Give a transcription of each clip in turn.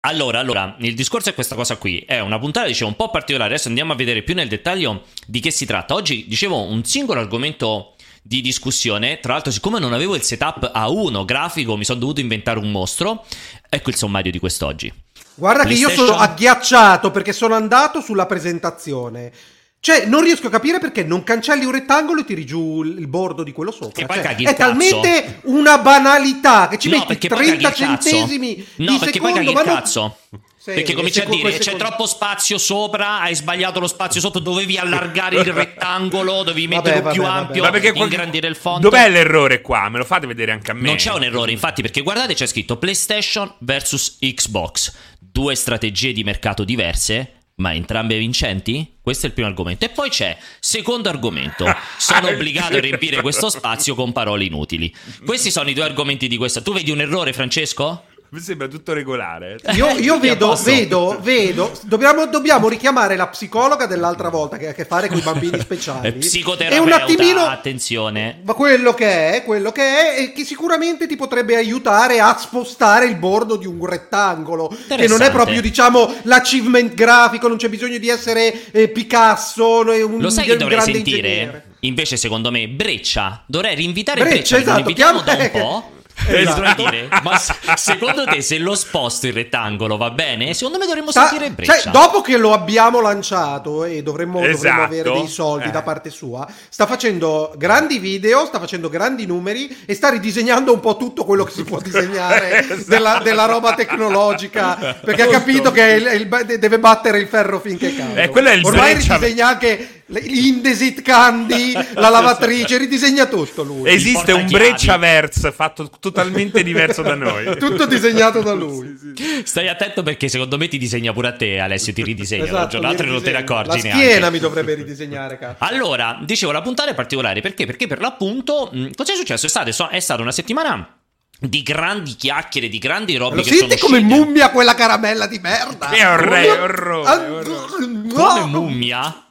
Allora, allora, il discorso è questa cosa qui. È una puntata, dicevo, un po' particolare. Adesso andiamo a vedere più nel dettaglio di che si tratta. Oggi, dicevo, un singolo argomento di discussione. Tra l'altro, siccome non avevo il setup a uno grafico, mi sono dovuto inventare un mostro. Ecco il sommario di quest'oggi. Guarda che io sono agghiacciato perché sono andato sulla presentazione. Cioè, non riesco a capire perché non cancelli un rettangolo e tiri giù il bordo di quello sopra. Cioè, è talmente una banalità che ci no, metti 30 centesimi no, di perché secondo, poi caghi ma il non... cazzo. Sì, perché comincia a dire c'è secondo- troppo spazio sopra, hai sbagliato lo spazio sotto, dovevi allargare il rettangolo, dovevi Vabbè, metterlo vabbè, più vabbè. ampio, Ma perché qual- ingrandire il fondo. Dov'è l'errore qua? Me lo fate vedere anche a me. Non c'è un errore, infatti, perché guardate c'è scritto PlayStation vs Xbox, due strategie di mercato diverse, ma entrambe vincenti? Questo è il primo argomento. E poi c'è, secondo argomento, sono obbligato a riempire questo spazio con parole inutili. Questi sono i due argomenti di questa. Tu vedi un errore, Francesco? Mi sembra tutto regolare. Io, io vedo, vedo, vedo. Dobbiamo, dobbiamo richiamare la psicologa dell'altra volta che ha a che fare con i bambini speciali. È psicoterapeuta, E un attimino. attenzione. Ma quello che è, quello che è, e che sicuramente ti potrebbe aiutare a spostare il bordo di un rettangolo. Che non è proprio, diciamo, l'achievement grafico, non c'è bisogno di essere eh, Picasso. Un, Lo sai che dovrei sentire? ingegnere. Invece, secondo me, Breccia. Dovrei rinvitare Breccia, Breccia. che esatto, invitiamo da un po'. Esatto. E dovrei dire, ma se- secondo te se lo sposto il rettangolo va bene? Secondo me dovremmo Sta- sentire Breccia. cioè, dopo che lo abbiamo lanciato e dovremmo, dovremmo Esatto. avere dei soldi Eh. da parte sua, sta facendo grandi video, sta facendo grandi numeri e sta ridisegnando un po' tutto quello che si può disegnare Esatto. della, della roba tecnologica perché ha capito che il- il- deve battere il ferro finché cade. Eh, quello è il Ormai Breccia- ridisegna anche l'Indesit Candy, la lavatrice, ridisegna tutto lui. Esiste un. Brecciaverse fatto totalmente diverso da noi. Tutto disegnato da lui. Stai attento perché secondo me ti disegna pure a te, Alessio. Ti ridisegna Esatto, giorno all'altro e non te ne accorgi La neanche. schiena mi dovrebbe ridisegnare, cazzo. Allora, dicevo, la puntata è particolare perché? Perché per l'appunto, mh, cosa è successo? È stata, è stata una settimana di grandi chiacchiere, di grandi robe Lo che sono senti come uscite. mummia quella caramella di merda? Che orrore, Ah, orrore. no. Come mummia?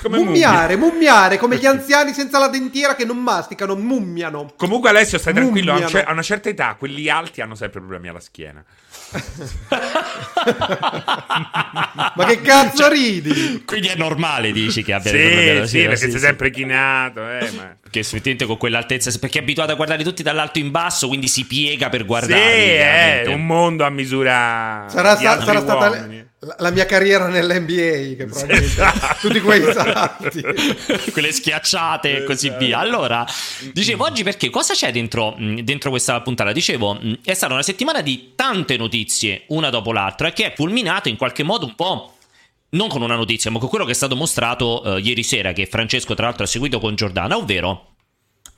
Come mummia. Mummiare, mummiare, come gli anziani senza la dentiera che non masticano, mummiano. Comunque Alessio stai tranquillo, a, un Mummiano. cer- a una certa età quelli alti hanno sempre problemi alla schiena. Ma che cazzo ridi? Quindi è normale, dici, che abbia Sì, problemi alla sì, schiena, perché sì, sei sì. sempre chinato, eh, ma... Che effettivamente con quell'altezza, perché è abituato a guardare tutti dall'alto in basso, quindi si piega per Sì, guardare. è chiaramente. un mondo a misura Sarà, altri sarà stata uomini. La, mia carriera nell'NBA che probabilmente Esatto. tutti quei salti. quelle schiacciate e così Esatto. via. Allora, dicevo oggi perché cosa c'è dentro, dentro questa puntata? Dicevo, è stata una settimana di tante notizie, una dopo l'altra, che è culminata in qualche modo un po'. Non con una notizia, ma con quello che è stato mostrato eh, ieri sera, che Francesco tra l'altro ha seguito con Giordana, ovvero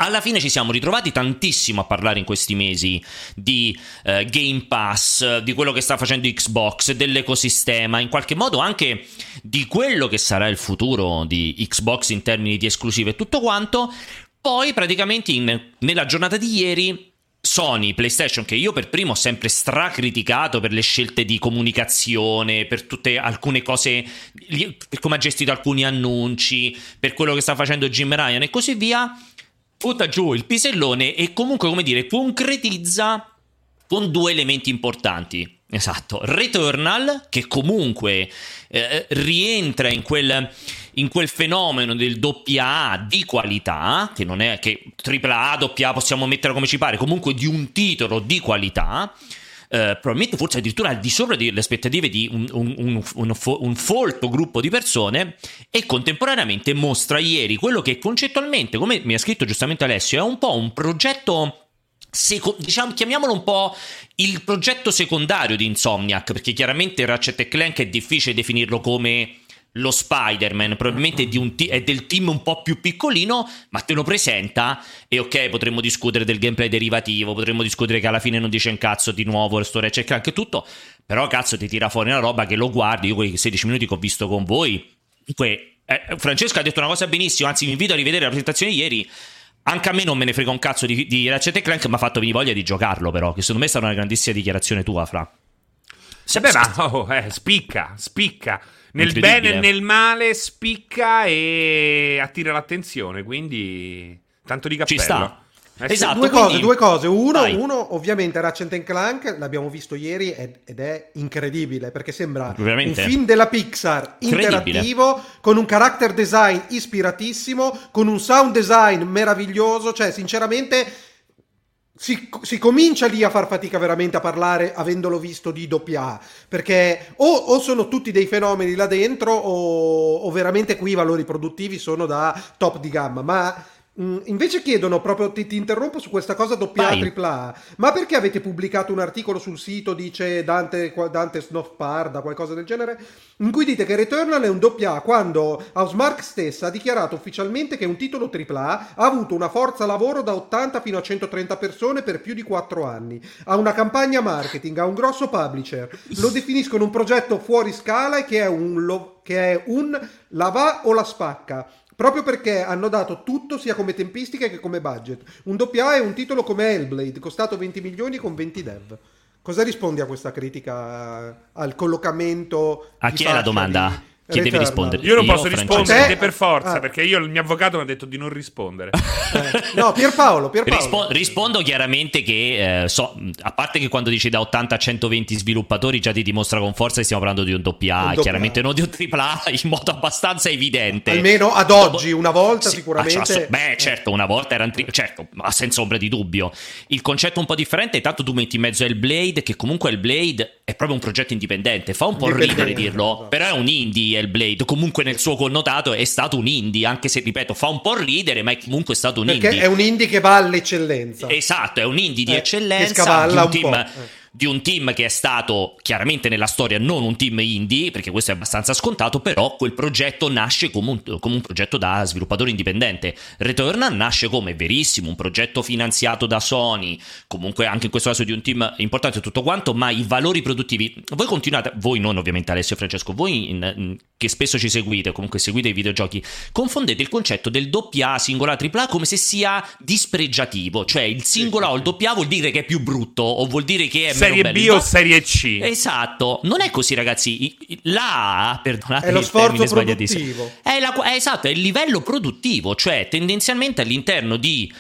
alla fine ci siamo ritrovati tantissimo a parlare in questi mesi di eh, Game Pass, di quello che sta facendo Xbox, dell'ecosistema, in qualche modo anche di quello che sarà il futuro di Xbox in termini di esclusive e tutto quanto. Poi praticamente in- nella giornata di ieri Sony, PlayStation, che io per primo ho sempre stracriticato per le scelte di comunicazione, per tutte alcune cose, per come ha gestito alcuni annunci, per quello che sta facendo Jim Ryan e così via, butta giù il pisellone e comunque, come dire, concretizza con due elementi importanti. Esatto, Returnal, che comunque eh, rientra in quel, in quel fenomeno del doppia A di qualità, che non è che tripla A, doppia A possiamo mettere come ci pare, comunque di un titolo di qualità. Eh, probabilmente forse addirittura al di sopra delle aspettative di un, un- un- un fo- un folto gruppo di persone e contemporaneamente mostra ieri quello che concettualmente, come mi ha scritto giustamente Alessio, è un po' un progetto seco- diciamo, chiamiamolo un po' il progetto secondario di Insomniac, perché chiaramente Ratchet Clank è difficile definirlo come lo Spider-Man, probabilmente ti- è del team un po' più piccolino, ma te lo presenta e ok, potremmo discutere del gameplay derivativo, potremmo discutere che alla fine non dice un cazzo di nuovo, sto Ratchet Clank e tutto, però cazzo ti tira fuori una roba che lo guardi, io quei 16 minuti che ho visto con voi, comunque eh, Francesco ha detto una cosa benissimo, anzi vi invito a rivedere la presentazione ieri, anche a me non me ne frega un cazzo di, di Ratchet Clank, mi ha fatto venire voglia di giocarlo, però. Che secondo me è stata una grandissima dichiarazione tua, Fra. Ma oh, eh, spicca, spicca. Nel bene e nel male spicca e attira l'attenzione, quindi tanto di cappello. Ci sta. Eh, esatto, due quindi... cose, due cose. Uno, uno, ovviamente Ratchet Clank, l'abbiamo visto ieri ed è incredibile perché sembra Veramente. un film della Pixar interattivo con un character design ispiratissimo, con un sound design meraviglioso, cioè sinceramente si, si, comincia lì a far fatica veramente a parlare avendolo visto di doppia A perché o, o, sono tutti dei fenomeni là dentro o, o veramente qui i valori produttivi sono da top di gamma ma invece chiedono proprio, ti, ti, interrompo su questa cosa doppia tripla A, ma perché avete pubblicato un articolo sul sito, dice Dante, Dante Snoff Parda, qualcosa del genere, in cui dite che Returnal è un doppia A quando Housemark stessa ha dichiarato ufficialmente che un titolo tripla A ha avuto una forza lavoro da 80 fino a 130 persone per più di 4 anni, ha una campagna marketing, ha un grosso publisher, lo definiscono un progetto fuori scala e che è un, lo, che è un la va o la spacca proprio perché hanno dato tutto sia come tempistiche che come budget. Un doppia è un titolo come Hellblade, costato 20 milioni con 20 dev. Cosa rispondi a questa critica al collocamento? A chi è la domanda? Di... Chi deve rispondere? Io non io posso rispondere per forza, ah. perché io il mio avvocato mi ha detto di non rispondere. Eh. No, Pierpaolo, Pierpaolo. Rispo- rispondo chiaramente che, eh, so, a parte che quando dici da 80 a 120 sviluppatori già ti dimostra con forza che stiamo parlando di un doppia A, chiaramente non di un tripla A in modo abbastanza evidente. Almeno ad oggi, una volta sì, sicuramente. Cioè, beh, certo, una volta erano tri- certo, ma senza ombra di dubbio. Il concetto è un po' differente, tanto tu metti in mezzo Hellblade, che comunque Hellblade è proprio un progetto indipendente, fa un po' ridere dirlo, esatto. però è un indie Hellblade, comunque nel suo connotato è stato un indie, anche se ripeto, fa un po' ridere, ma è comunque stato un Perché indie. è un indie che va all'eccellenza. Esatto, è un indie di eh, eccellenza, che scavalla un, team, eh di un team che è stato chiaramente nella storia non un team indie, perché questo è abbastanza scontato, però quel progetto nasce come un, come un progetto da sviluppatore indipendente. Returnal nasce come verissimo un progetto finanziato da Sony, comunque anche in questo caso di un team importante tutto quanto, ma i valori produttivi, voi continuate, voi non ovviamente Alessio e Francesco, voi in, in, che spesso ci seguite, comunque seguite i videogiochi, confondete il concetto del doppia singola tripla come se sia dispregiativo, cioè il singola o il doppia vuol dire che è più brutto o vuol dire che è Serie. B o Serie C. Esatto, non è così ragazzi, la A, perdonate è lo sforzo produttivo. È, la, è esatto, è il livello produttivo, cioè tendenzialmente all'interno di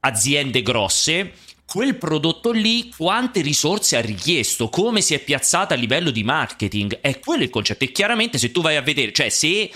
aziende grosse quel prodotto lì quante risorse ha richiesto, come si è piazzato a livello di marketing, è quello il concetto. E chiaramente se tu vai a vedere, cioè se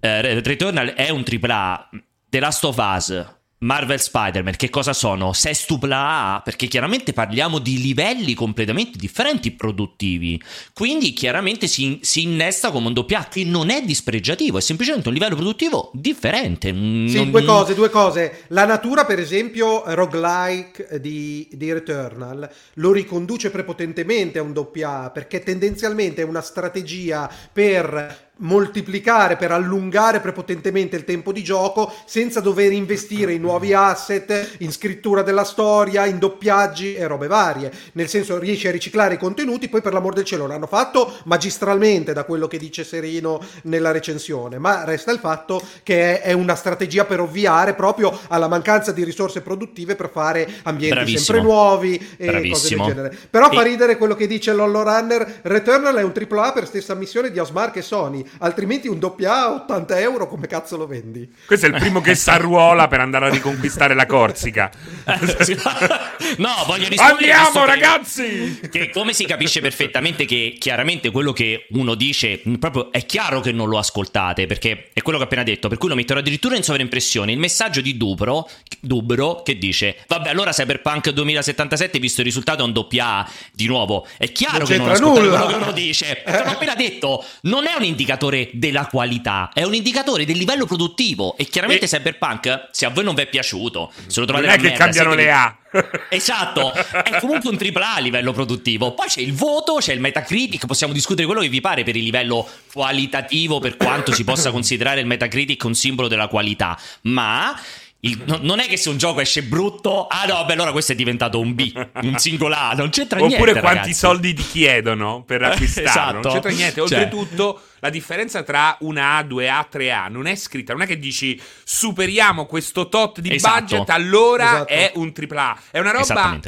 eh, Returnal è un AAA, The Last of Us Marvel Spider-Man, che cosa sono? Sestupla A, perché chiaramente parliamo di livelli completamente differenti produttivi. Quindi chiaramente si, si, innesta come un doppia A che non è dispregiativo, è semplicemente un livello produttivo differente. Sì, non... due cose, due cose. La natura, per esempio, roguelike di, di Returnal lo riconduce prepotentemente a un doppia A, perché tendenzialmente è una strategia per moltiplicare, per allungare prepotentemente il tempo di gioco senza dover investire in nuovi asset, in scrittura della storia, in doppiaggi e robe varie. Nel senso riesci a riciclare i contenuti, poi per l'amor del cielo l'hanno fatto magistralmente da quello che dice Serino nella recensione, ma resta il fatto che è una strategia per ovviare proprio alla mancanza di risorse produttive per fare ambienti Bravissimo. sempre nuovi e Bravissimo. cose del genere. Però e... fa ridere quello che dice Lollo Runner, Returnal è un AAA per stessa missione di Osmark e Sony altrimenti un doppia A 80 euro come cazzo lo vendi? Questo è il primo che s'arruola per andare a riconquistare la Corsica. no, voglio rispondere Andiamo ragazzi! Che, che, come si capisce perfettamente che chiaramente quello che uno dice proprio è chiaro che non lo ascoltate perché è quello che ho appena detto, per cui lo metterò addirittura in sovraimpressione. Il messaggio di Dubro, Dubro che dice "Vabbè, allora Cyberpunk 2077 visto il risultato è un doppia A di nuovo". È chiaro non che non ascoltate quello che uno dice. Te l'ho appena detto, non è un indicatore della qualità, è un indicatore del livello produttivo. E chiaramente e... Cyberpunk, se a voi non vi è piaciuto, se lo trovate non è che merda, cambiano le A. Esatto, è comunque un AAA a livello produttivo. Poi c'è il voto, c'è il Metacritic, possiamo discutere quello che vi pare per il livello qualitativo, per quanto si possa considerare il Metacritic un simbolo della qualità. Ma il, no, non è che se un gioco esce brutto, ah no, beh, allora questo è diventato un B, un singolare, non c'entra Oppure niente. Oppure quanti ragazzi. soldi ti chiedono per acquistarlo, esatto. non c'entra niente. Cioè. Oltretutto, cioè. la differenza tra una A, 2A, 3A non è scritta, non è che dici superiamo questo tot di esatto. budget, allora esatto. è un AAA. È una roba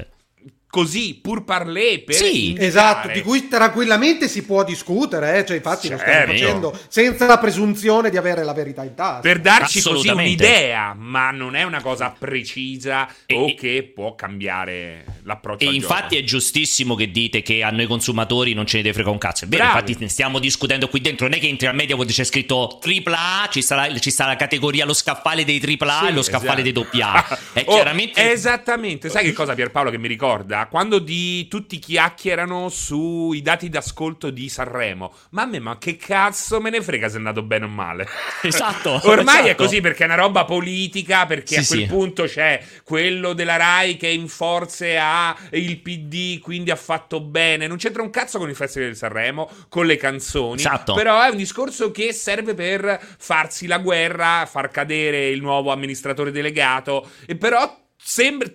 così, pur parlé, per Sì, esatto, di cui tranquillamente si può discutere, eh? cioè infatti certo. lo stiamo facendo senza la presunzione di avere la verità in tasca. Per darci così un'idea, ma non è una cosa precisa e, o che può cambiare l'approccio E infatti gioco. è giustissimo che dite che a noi consumatori non ce ne deve frega un cazzo, è vero, Bravi. infatti stiamo discutendo qui dentro, non è che entri al media c'è scritto AAA, ci sarà, ci sta la categoria lo scaffale dei AAA sì, e lo scaffale esatto. dei doppia. È oh, chiaramente... Esattamente, sai che cosa Pierpaolo che mi ricorda? Quando di tutti chiacchierano sui dati d'ascolto di Sanremo. Ma a me, ma che cazzo me ne frega se è andato bene o male? Esatto. Ormai esatto. è così perché è una roba politica, perché sì, a quel sì. punto c'è quello della Rai che in forze ha il PD, quindi ha fatto bene. Non c'entra un cazzo con il Festival di Sanremo, con le canzoni. Esatto. Però è un discorso che serve per farsi la guerra, far cadere il nuovo amministratore delegato. E però sembra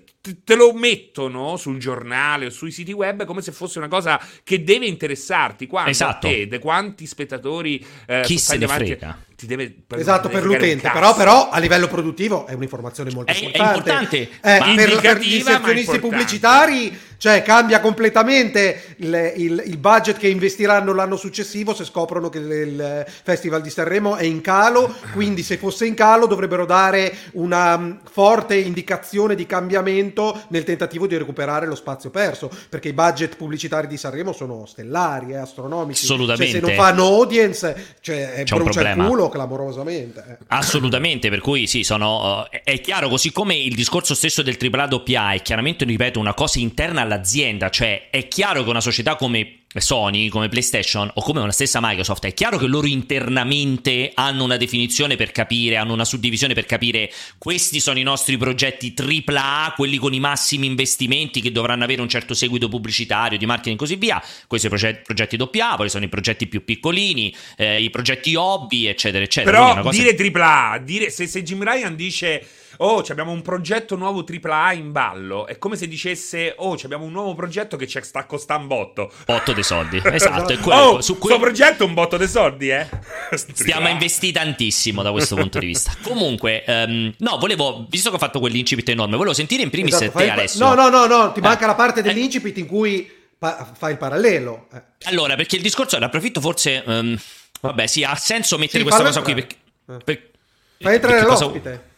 te lo mettono sul giornale o sui siti web come se fosse una cosa che deve interessarti. Quando esatto. te, de quanti spettatori eh, Chi se ne davanti, frega? ti deve per esatto per l'utente però, però, a livello produttivo è un'informazione molto è, importante, è importante. Eh, per, per, gli inserzionisti pubblicitari cioè cambia completamente il, il, il, budget che investiranno l'anno successivo se scoprono che il Festival di Sanremo è in calo quindi se fosse in calo dovrebbero dare una mm, forte indicazione di cambiamento nel tentativo di recuperare lo spazio perso perché i budget pubblicitari di Sanremo sono stellari, eh, astronomici assolutamente cioè, se non fanno audience cioè, brucia il culo clamorosamente. Eh. Assolutamente, per cui sì, sono, uh, è chiaro, così come il discorso stesso del AAA è chiaramente, ripeto, una cosa interna all'azienda, cioè è chiaro che una società come Sony, come PlayStation o come la stessa Microsoft, è chiaro che loro internamente hanno una definizione per capire, hanno una suddivisione per capire questi sono i nostri progetti AAA, quelli con i massimi investimenti che dovranno avere un certo seguito pubblicitario, di marketing e così via, questi sono i progetti, AA, poi sono i progetti più piccolini, eh, i progetti hobby, eccetera, eccetera. Però cosa... dire AAA, dire, se, se Jim Ryan dice oh, abbiamo un progetto nuovo AAA in ballo. È come se dicesse, oh, abbiamo un nuovo progetto che ci sta costando un botto. Botto dei soldi. Esatto. quello, oh, su questo que... progetto è un botto dei soldi, eh. Stiamo a investire tantissimo da questo punto di vista. Comunque, um, no, volevo, visto che ho fatto quell'incipit enorme, volevo sentire in primis esatto, te, fai, Alessio. No, no, no, no, ti manca eh, la parte dell'incipit in cui pa- fai il parallelo. Eh. Allora, perché il discorso, ne approfitto forse... Um, vabbè, sì, ha senso mettere sì, questa cosa qui perché... Eh. Per, Fai entrare l'ospite. Cosa...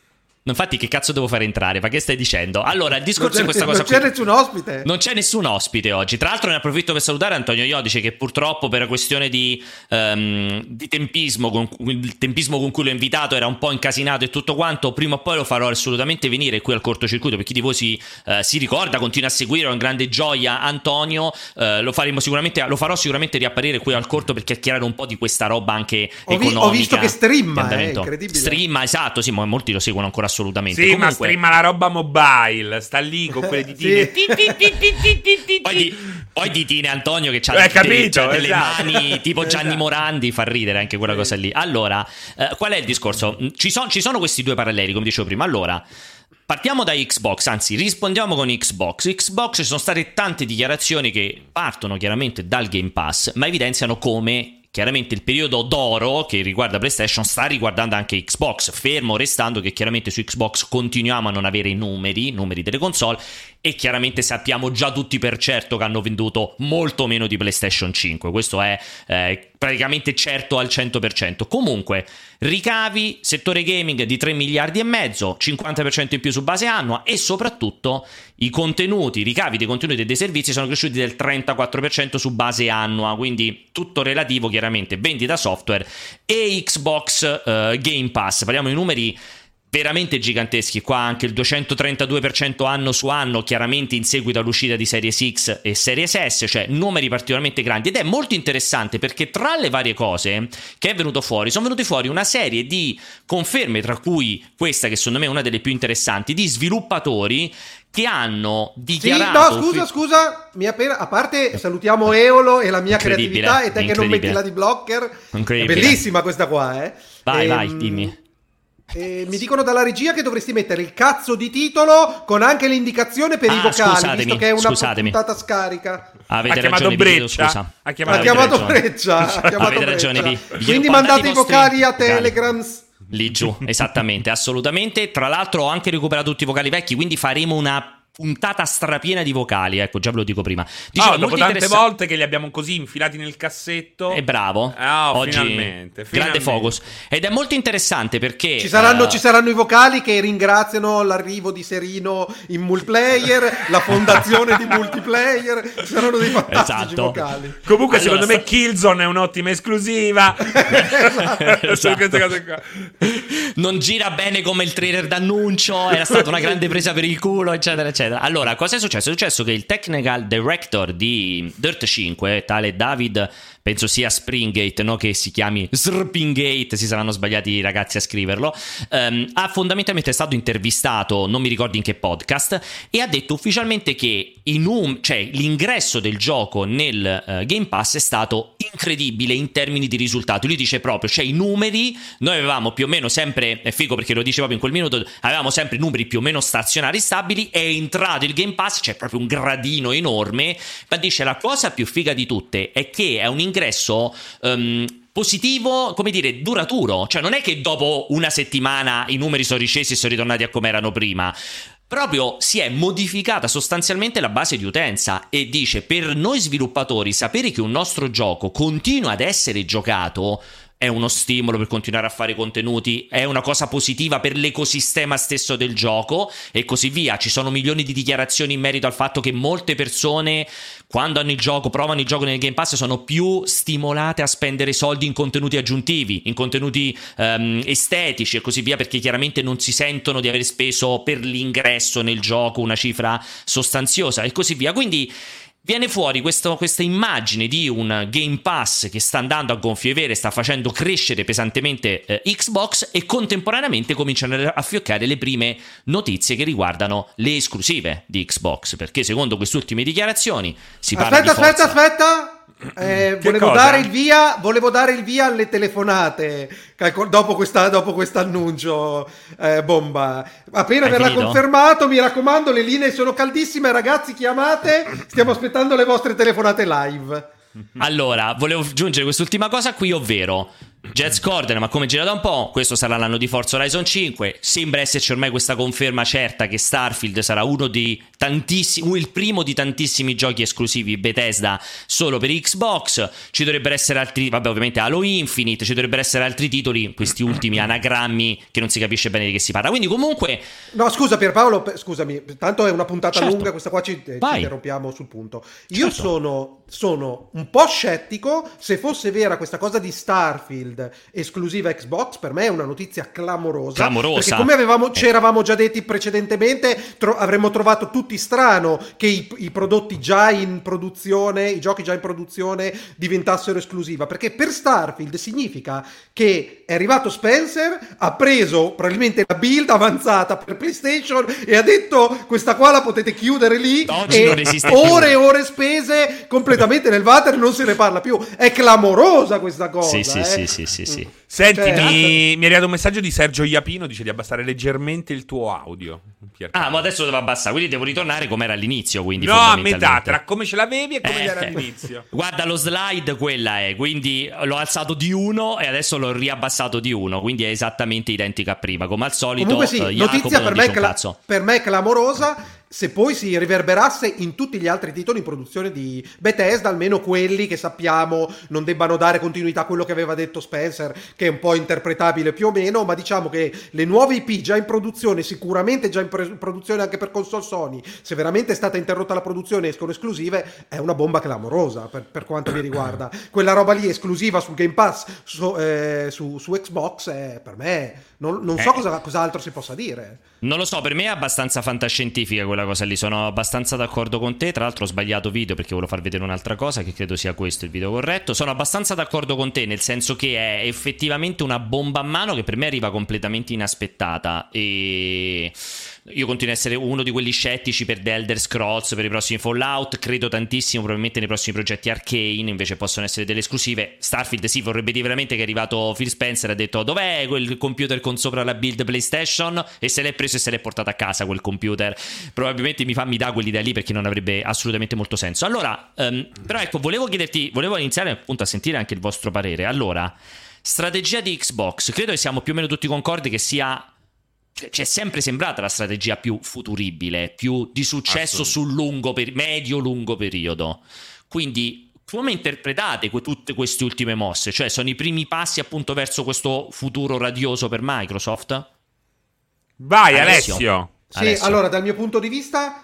Infatti, che cazzo devo fare entrare? Ma che stai dicendo? Allora, il discorso è questa cosa. Non c'è qui. nessun ospite. Non c'è nessun ospite oggi. Tra l'altro, ne approfitto per salutare Antonio Iodice, che purtroppo, per questione di, um, di tempismo, con, il tempismo con cui l'ho invitato era un po' incasinato e tutto quanto. Prima o poi lo farò assolutamente venire qui al cortocircuito. Per chi di voi si, uh, si ricorda, continua a seguire, in grande gioia Antonio. Uh, lo, faremo sicuramente, lo farò sicuramente riapparire qui al corto per chiacchierare un po' di questa roba anche ho economica. Vi, ho visto che streama, è eh, incredibile. Streama, esatto, sì, ma molti lo seguono ancora assolutamente. Sì, Comunque... ma streama la roba mobile, sta lì con quelle ditine. poi, di, poi ditine Antonio che ha eh, capito, delle esatto. mani tipo Gianni esatto. Morandi, fa ridere anche quella cosa lì. Allora, eh, qual è il discorso? Ci, son, ci sono questi due paralleli, come dicevo prima. Allora, Partiamo da Xbox, anzi rispondiamo con Xbox. Xbox ci sono state tante dichiarazioni che partono chiaramente dal Game Pass, ma evidenziano come chiaramente il periodo d'oro che riguarda PlayStation sta riguardando anche Xbox, fermo restando che chiaramente su Xbox continuiamo a non avere i numeri, numeri delle console e chiaramente sappiamo già tutti per certo che hanno venduto molto meno di PlayStation 5, questo è eh, praticamente certo al 100%. Comunque, ricavi, settore gaming di 3 miliardi e mezzo, 50% in più su base annua e soprattutto i contenuti, i ricavi dei contenuti e dei servizi sono cresciuti del 34% su base annua, quindi tutto relativo chiaramente vendita software e Xbox eh, Game Pass, parliamo di numeri veramente giganteschi. Qua anche il 232% anno su anno, chiaramente in seguito all'uscita di Series X e Series S, cioè numeri particolarmente grandi. Ed è molto interessante perché tra le varie cose che è venuto fuori, sono venute fuori una serie di conferme, tra cui questa che secondo me è una delle più interessanti, di sviluppatori che hanno dichiarato. Sì, no, scusa, scusa, mi appena, a parte salutiamo Eolo e la mia creatività e te che non metti la di blocker. È bellissima questa qua, eh. Vai, ehm, vai, dimmi. E mi dicono dalla regia che dovresti mettere il cazzo di titolo con anche l'indicazione per ah, i vocali, visto che è una scusatemi. puntata scarica. Avete ha chiamato ragione, Breccia. Ha chiamato, ha chiamato Breccia. Ha chiamato Avete ragione. Vi, vi Quindi mandate i vocali a Telegrams. Lì giù, esattamente, assolutamente. Tra l'altro ho anche recuperato tutti i vocali vecchi, quindi faremo una puntata strapiena di vocali, ecco, già ve lo dico prima. Dicevo, oh, dopo tante interessa- volte che li abbiamo così infilati nel cassetto. È bravo. Oh, Oggi finalmente, finalmente. Grande focus. Ed è molto interessante perché... Ci saranno, uh... ci saranno, i vocali che ringraziano l'arrivo di Serino in multiplayer, la fondazione di multiplayer. Ci saranno dei fantastici esatto. vocali. Comunque, allora, secondo sta... me Killzone è un'ottima esclusiva. esatto. Non gira bene come il trailer d'annuncio, era stata una grande presa per il culo, eccetera, eccetera eccetera. Allora, cosa è successo? È successo che il technical director di Dirt 5, tale David penso sia Springgate, no? che si chiami Srpingate, si saranno sbagliati i ragazzi a scriverlo, um, ha fondamentalmente stato intervistato, non mi ricordo in che podcast, e ha detto ufficialmente che num- cioè, l'ingresso del gioco nel uh, Game Pass è stato incredibile in termini di risultati. Lui dice proprio, cioè i numeri, noi avevamo più o meno sempre, è figo perché lo dice proprio in quel minuto, avevamo sempre numeri più o meno stazionari stabili, è entrato il Game Pass, c'è proprio un gradino enorme, ma dice la cosa più figa di tutte è che è un ingresso ingresso um, positivo, come dire, duraturo. Cioè, non è che dopo una settimana i numeri sono riscesi e sono ritornati a come erano prima. Proprio si è modificata sostanzialmente la base di utenza e dice per noi sviluppatori sapere che un nostro gioco continua ad essere giocato è uno stimolo per continuare a fare contenuti, è una cosa positiva per l'ecosistema stesso del gioco e così via. Ci sono milioni di dichiarazioni in merito al fatto che molte persone quando hanno il gioco, provano il gioco nel Game Pass, sono più stimolate a spendere soldi in contenuti aggiuntivi, in contenuti um, estetici e così via, perché chiaramente non si sentono di aver speso per l'ingresso nel gioco una cifra sostanziosa e così via. Quindi Viene fuori questo, questa immagine di un Game Pass che sta andando a gonfie vere, sta facendo crescere pesantemente eh, Xbox e contemporaneamente cominciano a fioccare le prime notizie che riguardano le esclusive di Xbox, perché secondo queste ultime dichiarazioni si parla aspetta, di Aspetta, aspetta, aspetta! Eh, volevo, dare il via, volevo dare il via alle telefonate dopo, questa, dopo questo annuncio eh, bomba. Appena Hai verrà finito? confermato, mi raccomando, le linee sono caldissime, ragazzi, chiamate. Stiamo aspettando le vostre telefonate live. Allora, volevo aggiungere quest'ultima cosa qui, ovvero Jets Corden, ma come gira da un po', questo sarà l'anno di Forza Horizon 5. Sembra esserci ormai questa conferma certa che Starfield sarà uno di tantissimi, il primo di tantissimi giochi esclusivi Bethesda solo per Xbox. Ci dovrebbero essere altri, vabbè, ovviamente Halo Infinite, ci dovrebbero essere altri titoli, questi ultimi anagrammi che non si capisce bene di che si parla. Quindi, comunque. No, scusa Pierpaolo, scusami, tanto è una puntata certo. lunga, questa qua ci, ci interrompiamo sul punto. Io certo. sono, sono un po' scettico se fosse vera questa cosa di Starfield Battlefield esclusiva Xbox per me è una notizia clamorosa. Clamorosa. Perché come avevamo, ci eravamo già detti precedentemente, tro- avremmo trovato tutti strano che i, i, prodotti già in produzione, i giochi già in produzione diventassero esclusiva. Perché per Starfield significa che è arrivato Spencer, ha preso probabilmente la build avanzata per PlayStation e ha detto questa qua la potete chiudere lì. Oggi esiste ore e ore spese completamente nel water, non se ne parla più. È clamorosa questa cosa. Sì, sì, eh? sì, sì, sì, sì. Senti, cioè, mi, mi, è arrivato un messaggio di Sergio Iapino, dice di abbassare leggermente il tuo audio. Ah, ma adesso devo abbassare, quindi devo ritornare come era all'inizio, quindi No, a metà, tra come ce l'avevi e come eh, era all'inizio. Guarda, lo slide quella è, quindi l'ho alzato di uno e adesso l'ho riabbassato di uno, quindi è esattamente identica a prima, come al solito. Comunque sì, uh, notizia per me, cla- per me clamorosa se poi si riverberasse in tutti gli altri titoli in produzione di Bethesda, almeno quelli che sappiamo non debbano dare continuità a quello che aveva detto Spencer, che è un po' interpretabile più o meno, ma diciamo che le nuove IP già in produzione, sicuramente già in pre- produzione anche per console Sony, se veramente è stata interrotta la produzione e escono esclusive, è una bomba clamorosa per, per quanto mi riguarda. Quella roba lì esclusiva sul Game Pass su, eh, su, su Xbox, è, per me non, non so eh. cosa, cos'altro si possa dire. Non lo so, per me è abbastanza fantascientifica quella cosa lì. Sono abbastanza d'accordo con te. Tra l'altro, ho sbagliato video perché volevo far vedere un'altra cosa, che credo sia questo il video corretto. Sono abbastanza d'accordo con te, nel senso che è effettivamente una bomba a mano che per me arriva completamente inaspettata. E io continuo a essere uno di quelli scettici per The Elder Scrolls, per i prossimi Fallout. Credo tantissimo, probabilmente, nei prossimi progetti Arcane. Invece possono essere delle esclusive. Starfield, sì, vorrebbe dire veramente che è arrivato Phil Spencer e ha detto: Dov'è quel computer con sopra la build PlayStation? E se l'è preso e se l'è portato a casa quel computer. Probabilmente mi fa mi dà quell'idea lì perché non avrebbe assolutamente molto senso. Allora, um, però ecco, volevo chiederti, volevo iniziare appunto a sentire anche il vostro parere. Allora, strategia di Xbox, credo che siamo più o meno tutti concordi che sia ci è sempre sembrata la strategia più futuribile, più di successo sul lungo per- medio-lungo periodo. Quindi come interpretate que- tutte queste ultime mosse? Cioè sono i primi passi appunto verso questo futuro radioso per Microsoft? Vai Alessio. Alessio. Sì, Alessio. allora dal mio punto di vista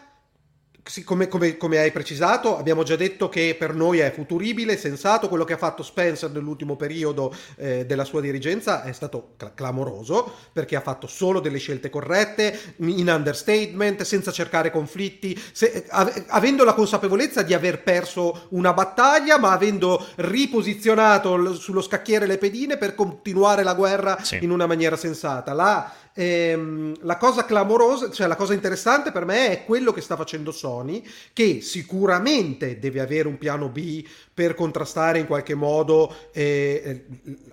sì, come, come, come, hai precisato, abbiamo già detto che per noi è futuribile, sensato. Quello che ha fatto Spencer nell'ultimo periodo eh, della sua dirigenza è stato cl- clamoroso perché ha fatto solo delle scelte corrette, in understatement, senza cercare conflitti, se, av- avendo la consapevolezza di aver perso una battaglia, ma avendo riposizionato l- sullo scacchiere le pedine per continuare la guerra sì. in una maniera sensata. La Ehm, la cosa clamorosa, cioè la cosa interessante per me è quello che sta facendo Sony, che sicuramente deve avere un piano B per contrastare in qualche modo eh,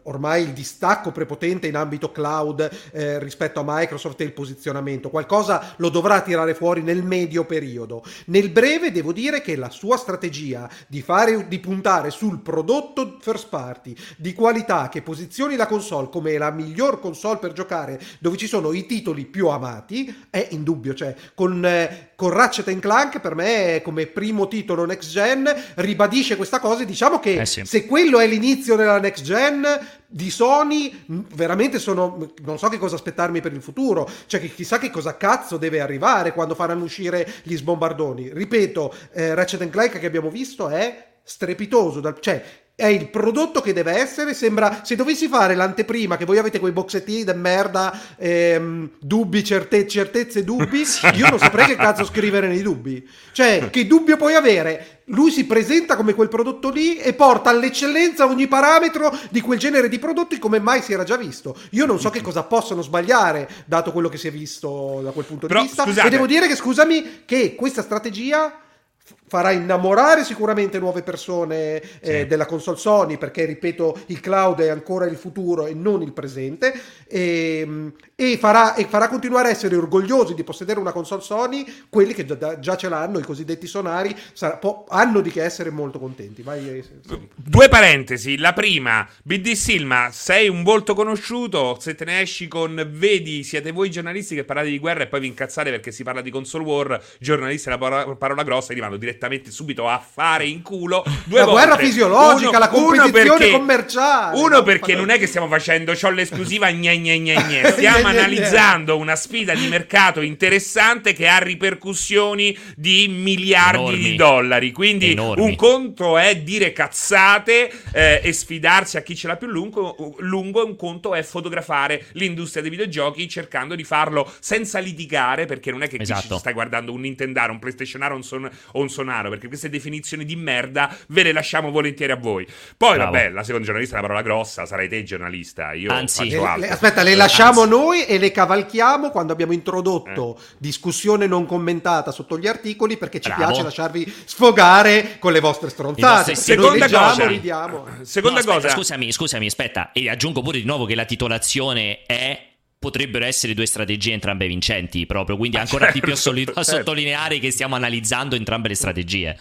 ormai il distacco prepotente in ambito cloud eh, rispetto a Microsoft e il posizionamento. Qualcosa lo dovrà tirare fuori nel medio periodo. Nel breve devo dire che la sua strategia di, fare, di puntare sul prodotto first party di qualità che posizioni la console come la miglior console per giocare, dove ci sono i titoli più amati, è indubbio. Cioè, con, eh, con Ratchet Clank per me come primo titolo next gen ribadisce questa cosa. Diciamo che eh sì. se quello è l'inizio della next gen di Sony, veramente sono. Non so che cosa aspettarmi per il futuro. Cioè, che chissà che cosa cazzo deve arrivare quando faranno uscire gli sbombardoni. Ripeto, eh, Ratchet Clank che abbiamo visto è strepitoso. Cioè, è il prodotto che deve essere. Sembra se dovessi fare l'anteprima, che voi avete quei boxettini de merda, ehm, dubbi, certe, certezze, dubbi. Io non saprei che cazzo scrivere nei dubbi. Cioè, che dubbio puoi avere? Lui si presenta come quel prodotto lì e porta all'eccellenza ogni parametro di quel genere di prodotti come mai si era già visto. Io non so che cosa possono sbagliare, dato quello che si è visto da quel punto Però, di vista. Scusate. E devo dire che, scusami, che questa strategia farà innamorare sicuramente nuove persone eh, sì. della console Sony perché ripeto il cloud è ancora il futuro e non il presente e, ehm, e, farà, e farà, continuare a essere orgogliosi di possedere una console Sony quelli che già, già ce l'hanno i cosiddetti sonari sarà, po- hanno di che essere molto contenti Vai, eh, sì. due parentesi la prima BD Silma sei un volto conosciuto se te ne esci con vedi siete voi giornalisti che parlate di guerra e poi vi incazzate perché si parla di console war giornalisti è una parola, parola grossa e rimando direttamente direttamente subito a fare in culo due la volte. guerra fisiologica, uno, la competizione perché, commerciale. Uno perché non è che stiamo facendo c'ho l'esclusiva gne gne gne gne. Stiamo analizzando una sfida di mercato interessante che ha ripercussioni di miliardi Enormi. di dollari. Quindi Enormi. un conto è dire cazzate eh, e sfidarsi a chi ce l'ha più lungo, lungo un conto è fotografare l'industria dei videogiochi cercando di farlo senza litigare perché non è che esatto. chi stai guardando un Nintendaro, un PlayStation o un, son- o un Sonar Bolsonaro, perché queste definizioni di merda ve le lasciamo volentieri a voi. Poi, Bravo. vabbè, la seconda giornalista è una parola grossa, sarai te giornalista. Io Anzi, le, le, aspetta, le lasciamo Anzi. noi e le cavalchiamo quando abbiamo introdotto eh. discussione non commentata sotto gli articoli perché ci Bravo. piace lasciarvi sfogare con le vostre stronzate. Seconda leggiamo, cosa, ridiamo. Seconda no, cosa. Aspetta, scusami, scusami, aspetta, e aggiungo pure di nuovo che la titolazione è potrebbero essere due strategie entrambe vincenti proprio, quindi ancora certo, di più a, soli- certo. a sottolineare che stiamo analizzando entrambe le strategie.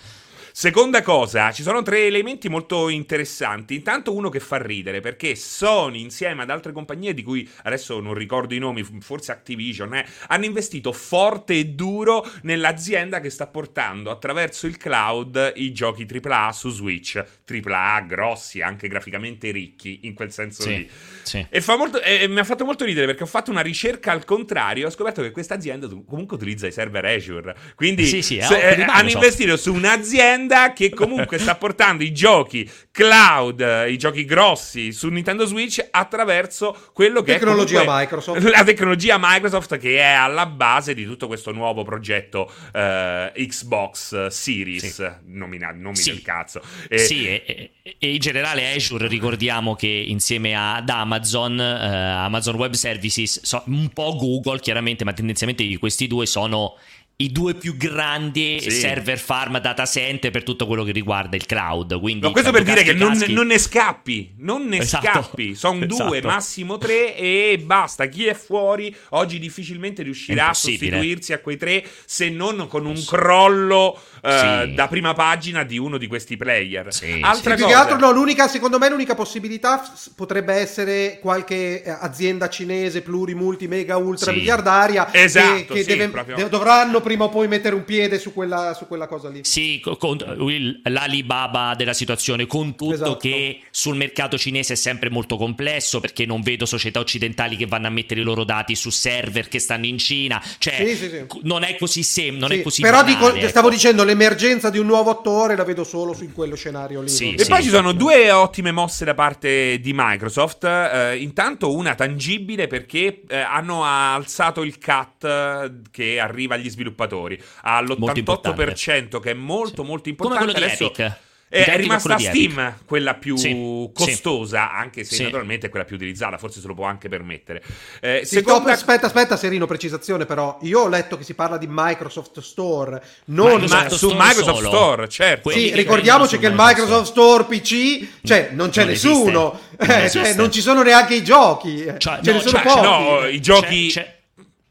Seconda cosa, ci sono tre elementi molto interessanti. Intanto uno che fa ridere, perché Sony insieme ad altre compagnie di cui adesso non ricordo i nomi, forse Activision, eh, hanno investito forte e duro nell'azienda che sta portando attraverso il cloud i giochi AAA su Switch. AAA grossi, anche graficamente ricchi, in quel senso sì, lì. Sì. E, molto, e, mi ha fatto molto ridere perché ho fatto una ricerca al contrario, ho scoperto che questa azienda comunque utilizza i server Azure. Quindi sì, sì, se, eh, hanno investito su un'azienda un'azienda che comunque sta portando i giochi cloud, i giochi grossi su Nintendo Switch attraverso quello che tecnologia è Microsoft. la tecnologia Microsoft che è alla base di tutto questo nuovo progetto uh, Xbox Series, sì. nomina, nomina sì. il cazzo. E, sì, e, e, in generale Azure ricordiamo che insieme ad Amazon, uh, Amazon Web Services, so, un po' Google chiaramente, ma tendenzialmente questi due sono i due più grandi sì. server farm data center per tutto quello che riguarda il cloud. Quindi, no, questo per dire che non, non, ne scappi, non ne esatto. scappi. Sono esatto. due, massimo tre e basta. Chi è fuori oggi difficilmente riuscirà a sostituirsi a quei tre se non con un crollo uh, sì. da prima pagina di uno di questi player. Sì, Altra sì. cosa. Più che altro, no, l'unica, secondo me l'unica possibilità potrebbe essere qualche eh, azienda cinese pluri, multi, mega, ultra miliardaria esatto, che, che deve, dovranno prima o poi mettere un piede su quella, su quella cosa lì. Sì, con, l'Alibaba della situazione, con tutto esatto. che sul mercato cinese è sempre molto complesso perché non vedo società occidentali che vanno a mettere i loro dati su server che stanno in Cina, cioè sì, sì, sì. non è così semplice, non è così Però banale, dico, ecco. stavo dicendo l'emergenza di un nuovo attore la vedo solo in quello scenario lì. Sì, e poi ci sono due ottime mosse da parte di Microsoft, uh, intanto una tangibile perché uh, hanno alzato il cut uh, che arriva agli sviluppatori sviluppatori all'88% che è molto sì. molto importante. Come quello Adesso, di Epic. È rimasta Steam quella più sì, costosa, sì. anche se sì. naturalmente è quella più utilizzata, forse se lo può anche permettere. Eh, seconda... Aspetta, aspetta, Serino, precisazione però. Io ho letto che si parla di Microsoft Store, non Microsoft ma, su Microsoft solo. Store, certo. Sì, ricordiamoci che il Microsoft Store PC, cioè non c'è non nessuno, eh, cioè, non ci sono neanche i giochi, cioè, ce no, ne sono pochi. No, i giochi... C'è, c'è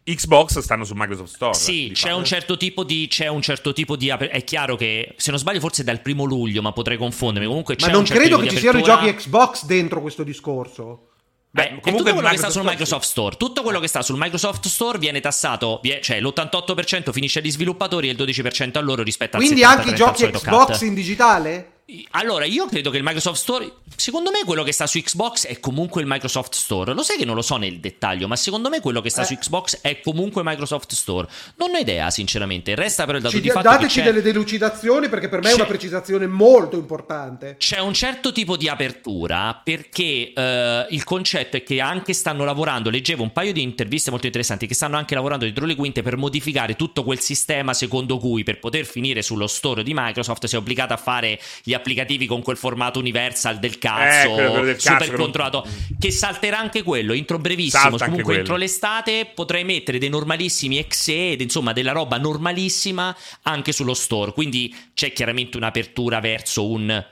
Xbox stanno su Microsoft Store. Sì, c'è un, certo tipo di, c'è un certo tipo di. È chiaro che se non sbaglio, forse è dal primo luglio, ma potrei confondermi. Comunque ma non certo credo che ci siano i giochi Xbox dentro questo discorso. Beh, comunque tutto quello che sta sul Microsoft Store, tutto quello che sta sul Microsoft Store viene tassato, cioè l'88% finisce agli sviluppatori e il 12% a loro rispetto al Quindi anche i giochi Xbox in digitale? Allora, io credo che il Microsoft Store, secondo me quello che sta su Xbox è comunque il Microsoft Store. Lo sai che non lo so nel dettaglio, ma secondo me quello che sta eh. su Xbox è comunque Microsoft Store. Non ho idea, sinceramente. Resta però il dato Ci di fatto dateci delle delucidazioni perché per me è una precisazione molto importante. C'è un certo tipo di apertura perché uh, il concetto è che anche stanno lavorando, leggevo un paio di interviste molto interessanti che stanno anche lavorando dietro le quinte per modificare tutto quel sistema secondo cui per poter finire sullo store di Microsoft si è obbligato a fare gli applicativi con quel formato universal del cazzo, eh, del super cazzo, controllato, non... che salterà anche quello, entro brevissimo, comunque entro l'estate potrei mettere dei normalissimi exe, insomma della roba normalissima anche sullo store, quindi c'è chiaramente un'apertura verso un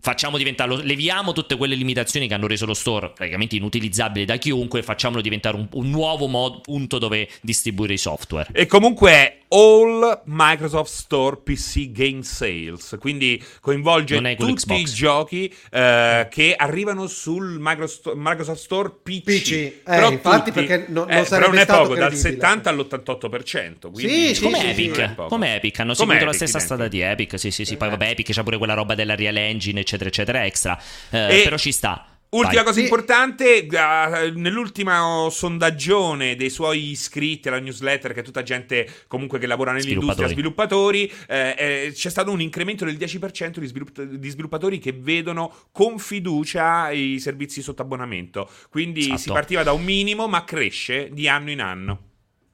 facciamo diventarlo, leviamo tutte quelle limitazioni che hanno reso lo store praticamente inutilizzabile da chiunque facciamolo diventare un, un nuovo mod, punto dove distribuire i software. E comunque All Microsoft Store PC Game Sales, quindi coinvolge tutti i giochi eh, che arrivano sul Microsoft Store PC. PC. Eh, però infatti tutti, perché no, non eh, sarebbe non è poco, dal 70 all'88%. Quindi sì, come, sì, Epic, sì, come Epic, hanno come seguito Epic, la stessa strada di Epic, sì sì sì, poi vabbè Epic c'ha pure quella roba della Real Engine eccetera eccetera extra, eh, però ci sta. Ultima Vai. cosa importante, uh, nell'ultimo sondaggione dei suoi iscritti alla newsletter, che è tutta gente comunque che lavora nell'industria, sviluppatori, eh, eh, c'è stato un incremento del 10% di, svilupp- di, sviluppatori che vedono con fiducia i servizi sotto abbonamento. Quindi esatto. si partiva da un minimo, ma cresce di anno in anno.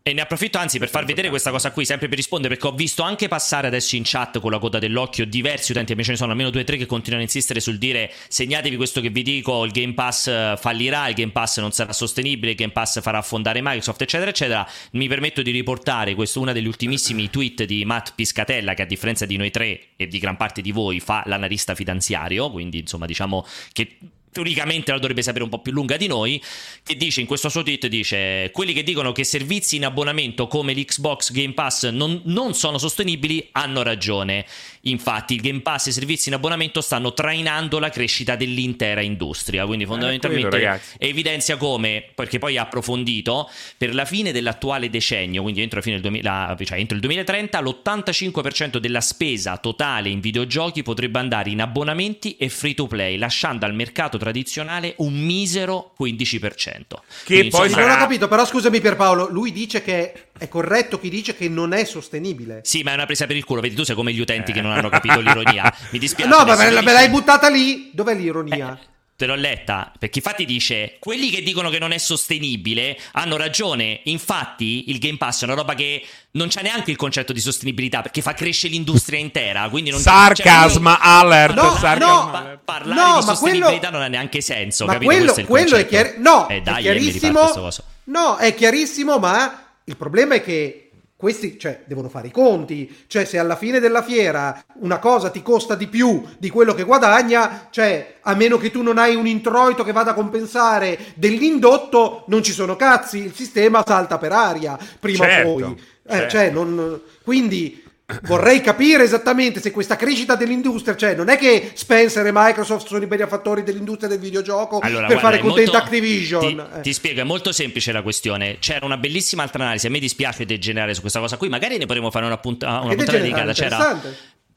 E ne approfitto anzi per far vedere questa cosa qui, sempre per rispondere, perché ho visto anche passare adesso in chat con la coda dell'occhio diversi utenti, me ce ne sono almeno due o tre che continuano a insistere sul dire segnatevi questo che vi dico, il Game Pass eh, fallirà, il Game Pass non sarà sostenibile, il Game Pass farà affondare Microsoft, eccetera, eccetera. Mi permetto di riportare questo, uno degli ultimissimi tweet di Matt Piscatella, che a differenza di noi tre e di gran parte di voi fa l'analista finanziario, quindi insomma diciamo che teoricamente la dovrebbe sapere un po' più lunga di noi, che dice in questo suo tweet, dice quelli che dicono che servizi in abbonamento come l'Xbox Game Pass non, non sono sostenibili hanno ragione. Infatti il Game Pass e i servizi in abbonamento stanno trainando la crescita dell'intera industria, quindi eh, fondamentalmente eh, quello, evidenzia come, perché poi ha approfondito, per la fine dell'attuale decennio, quindi entro, 2000, cioè entro il 2030, l'85% della spesa totale in videogiochi potrebbe andare in abbonamenti e free to play, lasciando al mercato tradizionale un misero 15%. Che quindi, poi insomma, non ho capito, però scusami Pierpaolo, lui dice che è corretto chi dice che non è sostenibile. Sì, ma è una presa per il culo. Vedi, tu sei come gli utenti eh. che non hanno capito l'ironia. Mi dispiace. No, ma me, me l'hai buttata lì. Dov'è l'ironia? Eh, te l'ho letta perché infatti dice quelli che dicono che non è sostenibile hanno ragione infatti il Game Pass è una roba che non c'è neanche il concetto di sostenibilità perché fa crescere l'industria intera quindi non sarcasm cioè, alert no, sarcasm no, alert. parlare no, di sostenibilità quello, non ha neanche senso ma capito? quello, è quello è, chiar- no, eh, dai, è chiarissimo no è chiarissimo ma il problema è che questi cioè, devono fare i conti, cioè se alla fine della fiera una cosa ti costa di più di quello che guadagna, cioè a meno che tu non hai un introito che vada a compensare dell'indotto, non ci sono cazzi, il sistema salta per aria prima certo, o poi. Eh, certo. cioè, non, quindi vorrei capire esattamente se questa crescita dell'industria, cioè non è che Spencer e Microsoft sono i benefattori dell'industria del videogioco allora, per guarda, fare contenta molto, Activision. Ti, eh. ti, spiego, è molto semplice la questione. C'era una bellissima altra analisi, a me dispiace degenerare su questa cosa qui, magari ne potremo fare una, punta, una puntata dedicata. C'era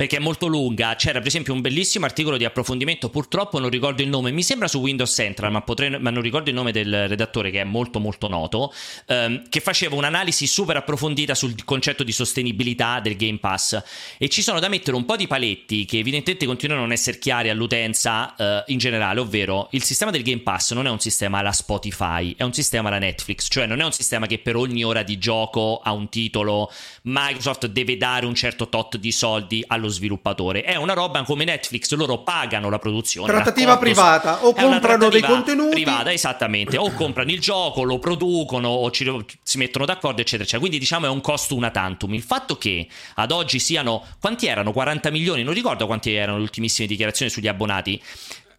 perché è molto lunga. C'era per esempio un bellissimo articolo di approfondimento, purtroppo non ricordo il nome, mi sembra su Windows Central, ma, potrei, ma non ricordo il nome del redattore che è molto molto noto, ehm, che faceva un'analisi super approfondita sul concetto di sostenibilità del Game Pass. E ci sono da mettere un po' di paletti che evidentemente continuano a non essere chiari all'utenza eh, in generale, ovvero il sistema del Game Pass non è un sistema alla Spotify, è un sistema alla Netflix, cioè non è un sistema che per ogni ora di gioco a un titolo Microsoft deve dare un certo tot di soldi allo sviluppatore. È una roba come Netflix, loro pagano la produzione. Trattativa privata, o comprano dei contenuti. Privata, esattamente, o comprano il gioco, lo producono, o ci, si mettono d'accordo, eccetera, eccetera. Quindi diciamo è un costo una tantum. Il fatto che ad oggi siano, quanti erano? 40 milioni, non ricordo quanti erano le ultimissime dichiarazioni sugli abbonati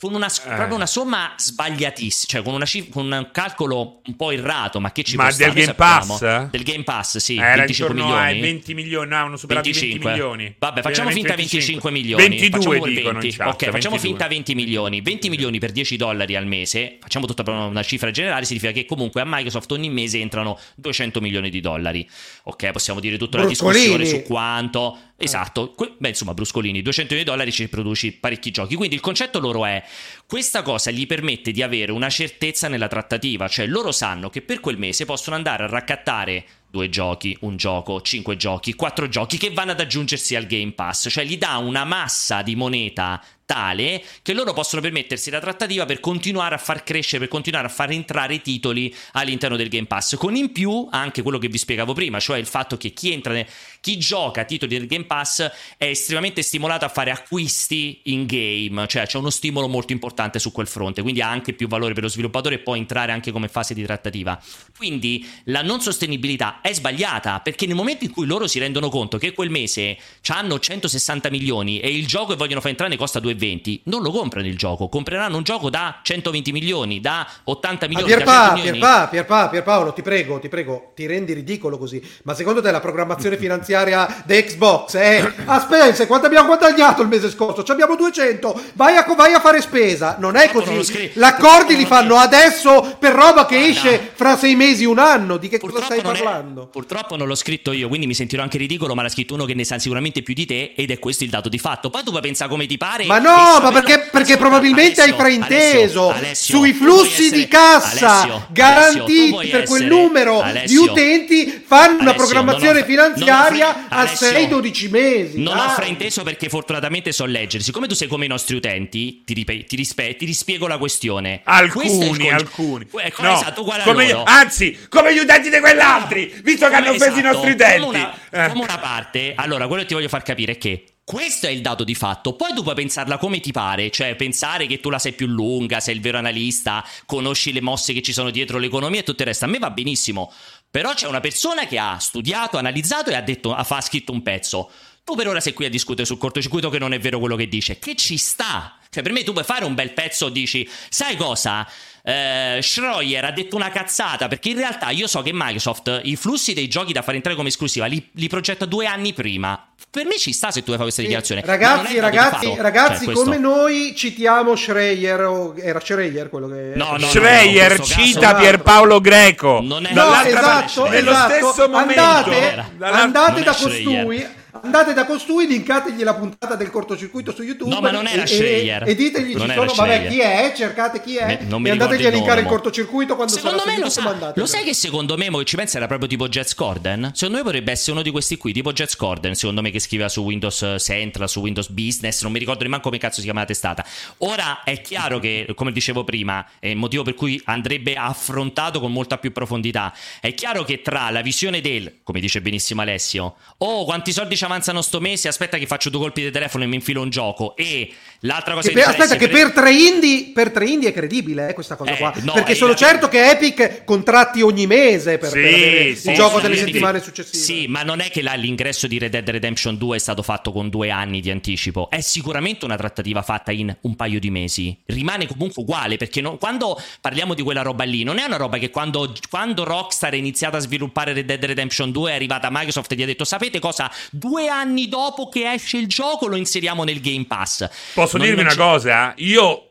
con una, eh. proprio una somma sbagliatissima, cioè con, una, con, un calcolo un po' errato, ma che ci ma può del Game Pass? Del Game Pass, sì, Era 25 milioni. 20 milioni, no, hanno superato 25. 20 milioni. Vabbè, facciamo finta 25 milioni. 22 dicono 20. Chat, ok, 22. facciamo finta 20 milioni. 20 sì. milioni per 10 dollari al mese, facciamo tutta una cifra generale, significa che comunque a Microsoft ogni mese entrano 200 milioni di dollari. Ok, possiamo dire tutta una discussione su quanto Esatto, beh insomma Bruscolini, 200 milioni di dollari ci produci parecchi giochi, quindi il concetto loro è questa cosa gli permette di avere una certezza nella trattativa, cioè loro sanno che per quel mese possono andare a raccattare due giochi, un gioco, cinque giochi, quattro giochi che vanno ad aggiungersi al Game Pass, cioè gli dà una massa di moneta tale che loro possono permettersi la trattativa per continuare a far crescere, per continuare a far entrare i titoli all'interno del Game Pass, con in più anche quello che vi spiegavo prima, cioè il fatto che chi entra, chi gioca titoli del Game Pass è estremamente stimolato a fare acquisti in game, cioè c'è uno stimolo molto importante su quel fronte, quindi ha anche più valore per lo sviluppatore e può entrare anche come fase di trattativa. Quindi la non sostenibilità è sbagliata perché nel momento in cui loro si rendono conto che quel mese hanno 160 milioni e il gioco che vogliono far entrare ne costa 2,20 20 non lo comprano il gioco, compreranno un gioco da 120 milioni, da 80 milioni. Ah, Pierpa, Pierpa, Pierpa, Pierpaolo, ti prego, ti prego, ti rendi ridicolo così. Ma secondo te la programmazione finanziaria di Xbox è... Ah Spencer, quanto abbiamo guadagnato il mese scorso? Ci abbiamo 200, vai a, vai a fare spesa. Non è così. L'accordi li fanno adesso per roba che esce fra sei mesi, un anno. Di che cosa stai parlando? È, purtroppo non l'ho scritto io, quindi mi sentirò anche ridicolo, ma l'ha scritto uno che ne sa sicuramente più di te ed è questo il dato di fatto. Poi tu puoi pensare come ti pare. Ma no, ma perché, perché probabilmente Alessio, hai frainteso Alessio, sui flussi essere, di cassa Alessio, garantiti per quel numero di utenti fanno una programmazione fra- finanziaria a 6-12 mesi. Non dai. ho frainteso perché fortunatamente so leggere. Siccome tu sei come i nostri utenti, ti, rip- ti, rispe- ti rispiego la questione. Alcuni, alcuni. Ecco, no, esatto, come io, anzi, come gli utenti di quell'altri, visto che hanno offeso esatto, i nostri utenti. Come una, eh. come una parte, allora quello che ti voglio far capire è che questo è il dato di fatto. Poi tu puoi pensarla come ti pare, cioè pensare che tu la sei più lunga, sei il vero analista, conosci le mosse che ci sono dietro l'economia e tutto il resto. A me va benissimo. Però c'è una persona che ha studiato, analizzato e ha, detto, ha scritto un pezzo. Tu per ora sei qui a discutere sul cortocircuito che non è vero quello che dice. Che ci sta? Cioè, per me tu puoi fare un bel pezzo dici, sai cosa? eh, Schroyer ha detto una cazzata perché in realtà io so che Microsoft i flussi dei giochi da fare entrare come esclusiva li, li progetta due anni prima. Per me ci sta se tu vuoi fare questa dichiarazione. Ragazzi, ragazzi, ragazzi cioè, come noi citiamo Schreier, o era Schreier quello che... No, no, Schreier no, cita caso... Pierpaolo Greco. Non è no, esatto, parte, esatto. stesso momento. Andate, andate da costui andate da costui, linkategli la puntata del cortocircuito su YouTube. No, ma non era Schreier. E, ditegli non ci sono, vabbè, chi è? Cercate chi è. Me, non mi e andategli a linkare il cortocircuito quando secondo sarà me lo, sa, lo sai che secondo me, mo che ci pensa, era proprio tipo Jets Corden? Secondo me potrebbe essere uno di questi qui, tipo Jets Corden, secondo me che scriveva su Windows Central, su Windows Business, non mi ricordo nemmeno come cazzo si chiama la testata. Ora è chiaro che, come dicevo prima, è il motivo per cui andrebbe affrontato con molta più profondità. È chiaro che tra la visione del, come dice benissimo Alessio, oh quanti soldi ci avanzano sto mese, aspetta che faccio due colpi di telefono e mi infilo un gioco. E l'altra cosa che, che per, aspetta, che per tre, indie, per tre indie è credibile eh, questa cosa eh, qua. No, perché sono certo che Epic contratti ogni mese per, sì, per avere sì, il gioco sì, delle settimane successive. Sì, ma non è che là, l'ingresso di Red Dead Redemption 2 è stato fatto con due anni di anticipo. È sicuramente una trattativa fatta in un paio di mesi. Rimane comunque uguale perché no, quando parliamo di quella roba lì, non è una roba che quando, quando Rockstar ha iniziato a sviluppare Red Dead Redemption 2 è arrivata Microsoft e gli ha detto sapete cosa? Due anni dopo che esce il gioco lo inseriamo nel Game Pass. Posso non, dirvi una cosa? Io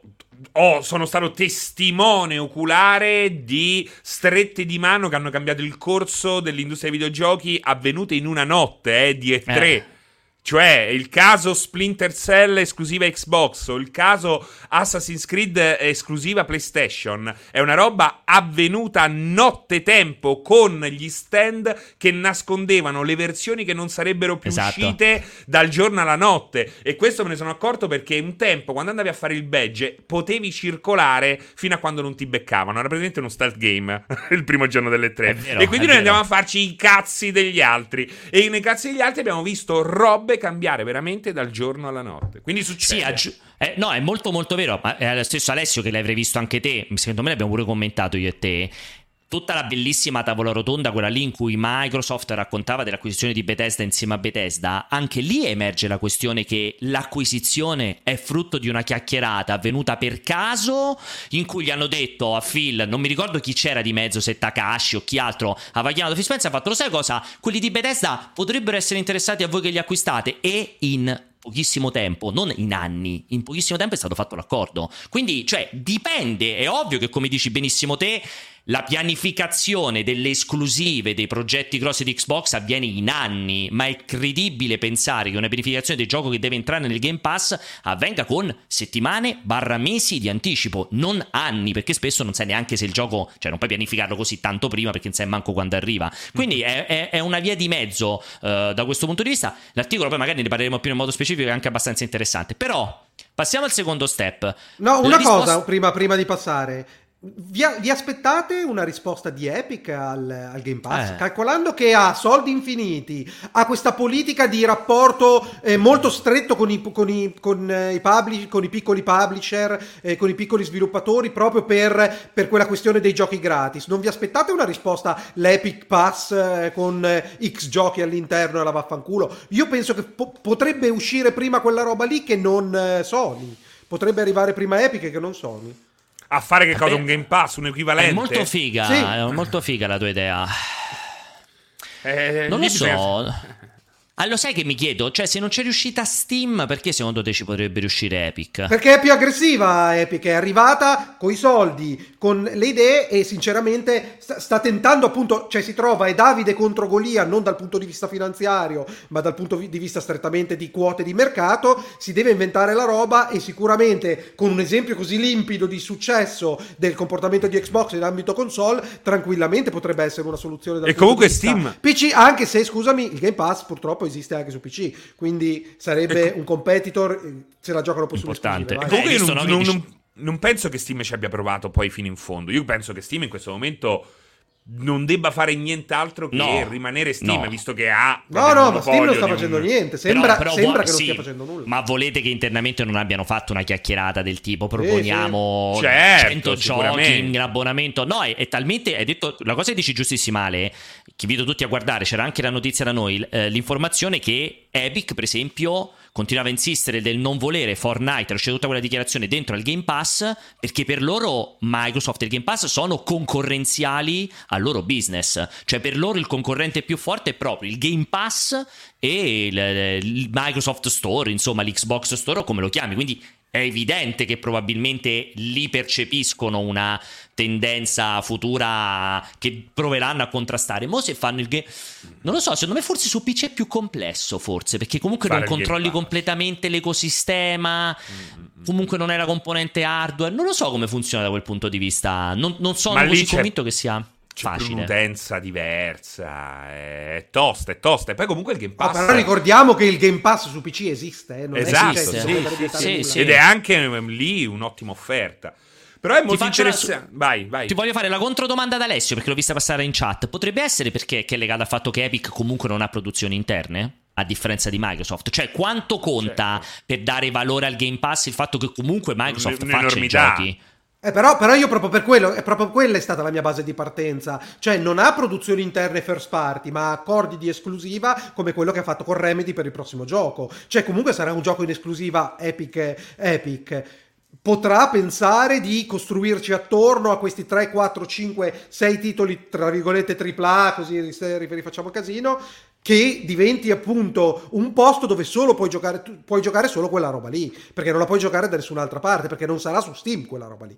Oh, sono stato testimone oculare di strette di mano che hanno cambiato il corso dell'industria dei videogiochi avvenute in una notte eh, di E3. Eh. Cioè, il caso Splinter Cell esclusiva Xbox o il caso Assassin's Creed esclusiva PlayStation è una roba avvenuta nottetempo con gli stand che nascondevano le versioni che non sarebbero più esatto. uscite dal giorno alla notte. E questo me ne sono accorto perché un tempo, quando andavi a fare il badge, potevi circolare fino a quando non ti beccavano. Era praticamente uno stealth game il primo giorno delle tre. Vero, e quindi noi vero. andiamo a farci i cazzi degli altri. E nei cazzi degli altri abbiamo visto robe potrebbe cambiare veramente dal giorno alla notte. Quindi succede. Sì, aggi- eh, no, è molto molto vero. Ma è lo stesso Alessio che l'avrei visto anche te. Secondo me l'abbiamo pure commentato io e te tutta la bellissima tavola rotonda, quella lì in cui Microsoft raccontava dell'acquisizione di Bethesda insieme a Bethesda, anche lì emerge la questione che l'acquisizione è frutto di una chiacchierata avvenuta per caso, in cui gli hanno detto a Phil, non mi ricordo chi c'era di mezzo, se Takashi o chi altro, aveva chiamato Phil Spencer e ha fatto, lo sai cosa? Quelli di Bethesda potrebbero essere interessati a voi che li acquistate e in pochissimo tempo, non in anni, in pochissimo tempo è stato fatto l'accordo. Quindi, cioè, dipende, è ovvio che come dici benissimo te, la pianificazione delle esclusive dei progetti grossi di Xbox avviene in anni, ma è credibile pensare che una pianificazione del gioco che deve entrare nel Game Pass avvenga con settimane barra mesi di anticipo, non anni, perché spesso non sai neanche se il gioco, cioè non puoi pianificarlo così tanto prima perché non sai manco quando arriva. Quindi è, è, è una via di mezzo uh, da questo punto di vista. L'articolo poi magari ne parleremo più in modo specifico, è anche abbastanza interessante. Però Passiamo al secondo step. No, una risposta... cosa prima, prima, di passare. Vi, vi, aspettate una risposta di Epic al, al Game Pass? Eh. Calcolando che ha soldi infiniti, ha questa politica di rapporto eh, molto stretto con i, con, i, con, eh, i publish, con i, piccoli publisher, eh, con i piccoli sviluppatori, proprio per, per, quella questione dei giochi gratis. Non vi aspettate una risposta l'Epic Pass eh, con eh, X giochi all'interno e la vaffanculo? Io penso che po- potrebbe uscire prima quella roba lì che non Sony. Potrebbe arrivare prima Epic che non Sony a fare che cosa? Un Game Pass, un equivalente? È molto figa, sì. è molto figa la tua idea. Eh, non lo so. Ah, lo sai che mi chiedo? Cioè, se non c'è riuscita Steam, perché secondo te ci potrebbe riuscire Epic? Perché è più aggressiva Epic, è arrivata con i soldi, con le idee e sinceramente sta, sta tentando appunto, cioè si trova è Davide contro Golia non dal punto di vista finanziario, ma dal punto di vista strettamente di quote di mercato, si deve inventare la roba e sicuramente con un esempio così limpido di successo del comportamento di Xbox in ambito console, tranquillamente potrebbe essere una soluzione dal E comunque Steam PC, anche se scusami, il Game Pass purtroppo esiste anche su PC, quindi sarebbe ecco. un competitor eh, se la giocano poi Importante. Comunque io non, non, non, non penso che Steam ci abbia provato poi fino in fondo. Io penso che Steam in questo momento non debba fare nient'altro che no, rimanere Steam, no. visto che ha. No, no, ma Steam non sta facendo un... niente. Sembra, però, però sembra che non stia facendo nulla. Ma volete che internamente non abbiano fatto una chiacchierata del tipo proponiamo sì, sì. Certo, 100 giochi in abbonamento? No, è, è, talmente. Hai detto la cosa che dici giustissima, Ale. Che invito tutti a guardare. C'era anche la notizia da noi. Eh, l'informazione che Epic, per esempio continuava a insistere del non volere Fortnite, c'è tutta quella dichiarazione dentro al Game Pass, perché per loro Microsoft e il Game Pass sono concorrenziali al loro business. Cioè per loro il concorrente più forte è proprio il Game Pass e il, il Microsoft Store, insomma l'Xbox Store o come lo chiami. Quindi è evidente che probabilmente lì percepiscono una tendenza futura che proveranno a contrastare. Mo se fanno il game... Non lo so, secondo me forse su PC è più complesso, forse, perché comunque Fare non controlli completamente l'ecosistema, mm-hmm. comunque non è la componente hardware. Non lo so come funziona da quel punto di vista. Non, non sono così convinto che sia Facile. un'utenza diversa, è tosta, è tosta. E poi comunque il Game Pass... Oh, però ricordiamo che il Game Pass su PC esiste, eh? non esatto, esiste. Sì, sì, sì, Ed è anche ehm, lì un'ottima offerta. Però è molto interessante. Su... Vai, vai. Ti voglio fare la controdomanda ad Alessio perché l'ho vista passare in chat. Potrebbe essere perché è legato al fatto che Epic comunque non ha produzioni interne? a differenza di Microsoft. Cioè, quanto conta certo. per dare valore al Game Pass il fatto che comunque Microsoft faccia i giochi? Eh, però, però, io proprio per quello, è proprio quella è stata la mia base di partenza. Cioè, non ha produzioni interne first party, ma accordi di esclusiva come quello che ha fatto con Remedy per il prossimo gioco. Cioè, comunque sarà un gioco in esclusiva Epic. Epic. Potrà pensare di costruirci attorno a questi 3, 4, 5, 6 titoli, tra virgolette, AAA, così rifacciamo casino, che diventi appunto un posto dove solo puoi giocare, puoi giocare solo quella roba lì, perché non la puoi giocare da nessun'altra parte, perché non sarà su Steam quella roba lì.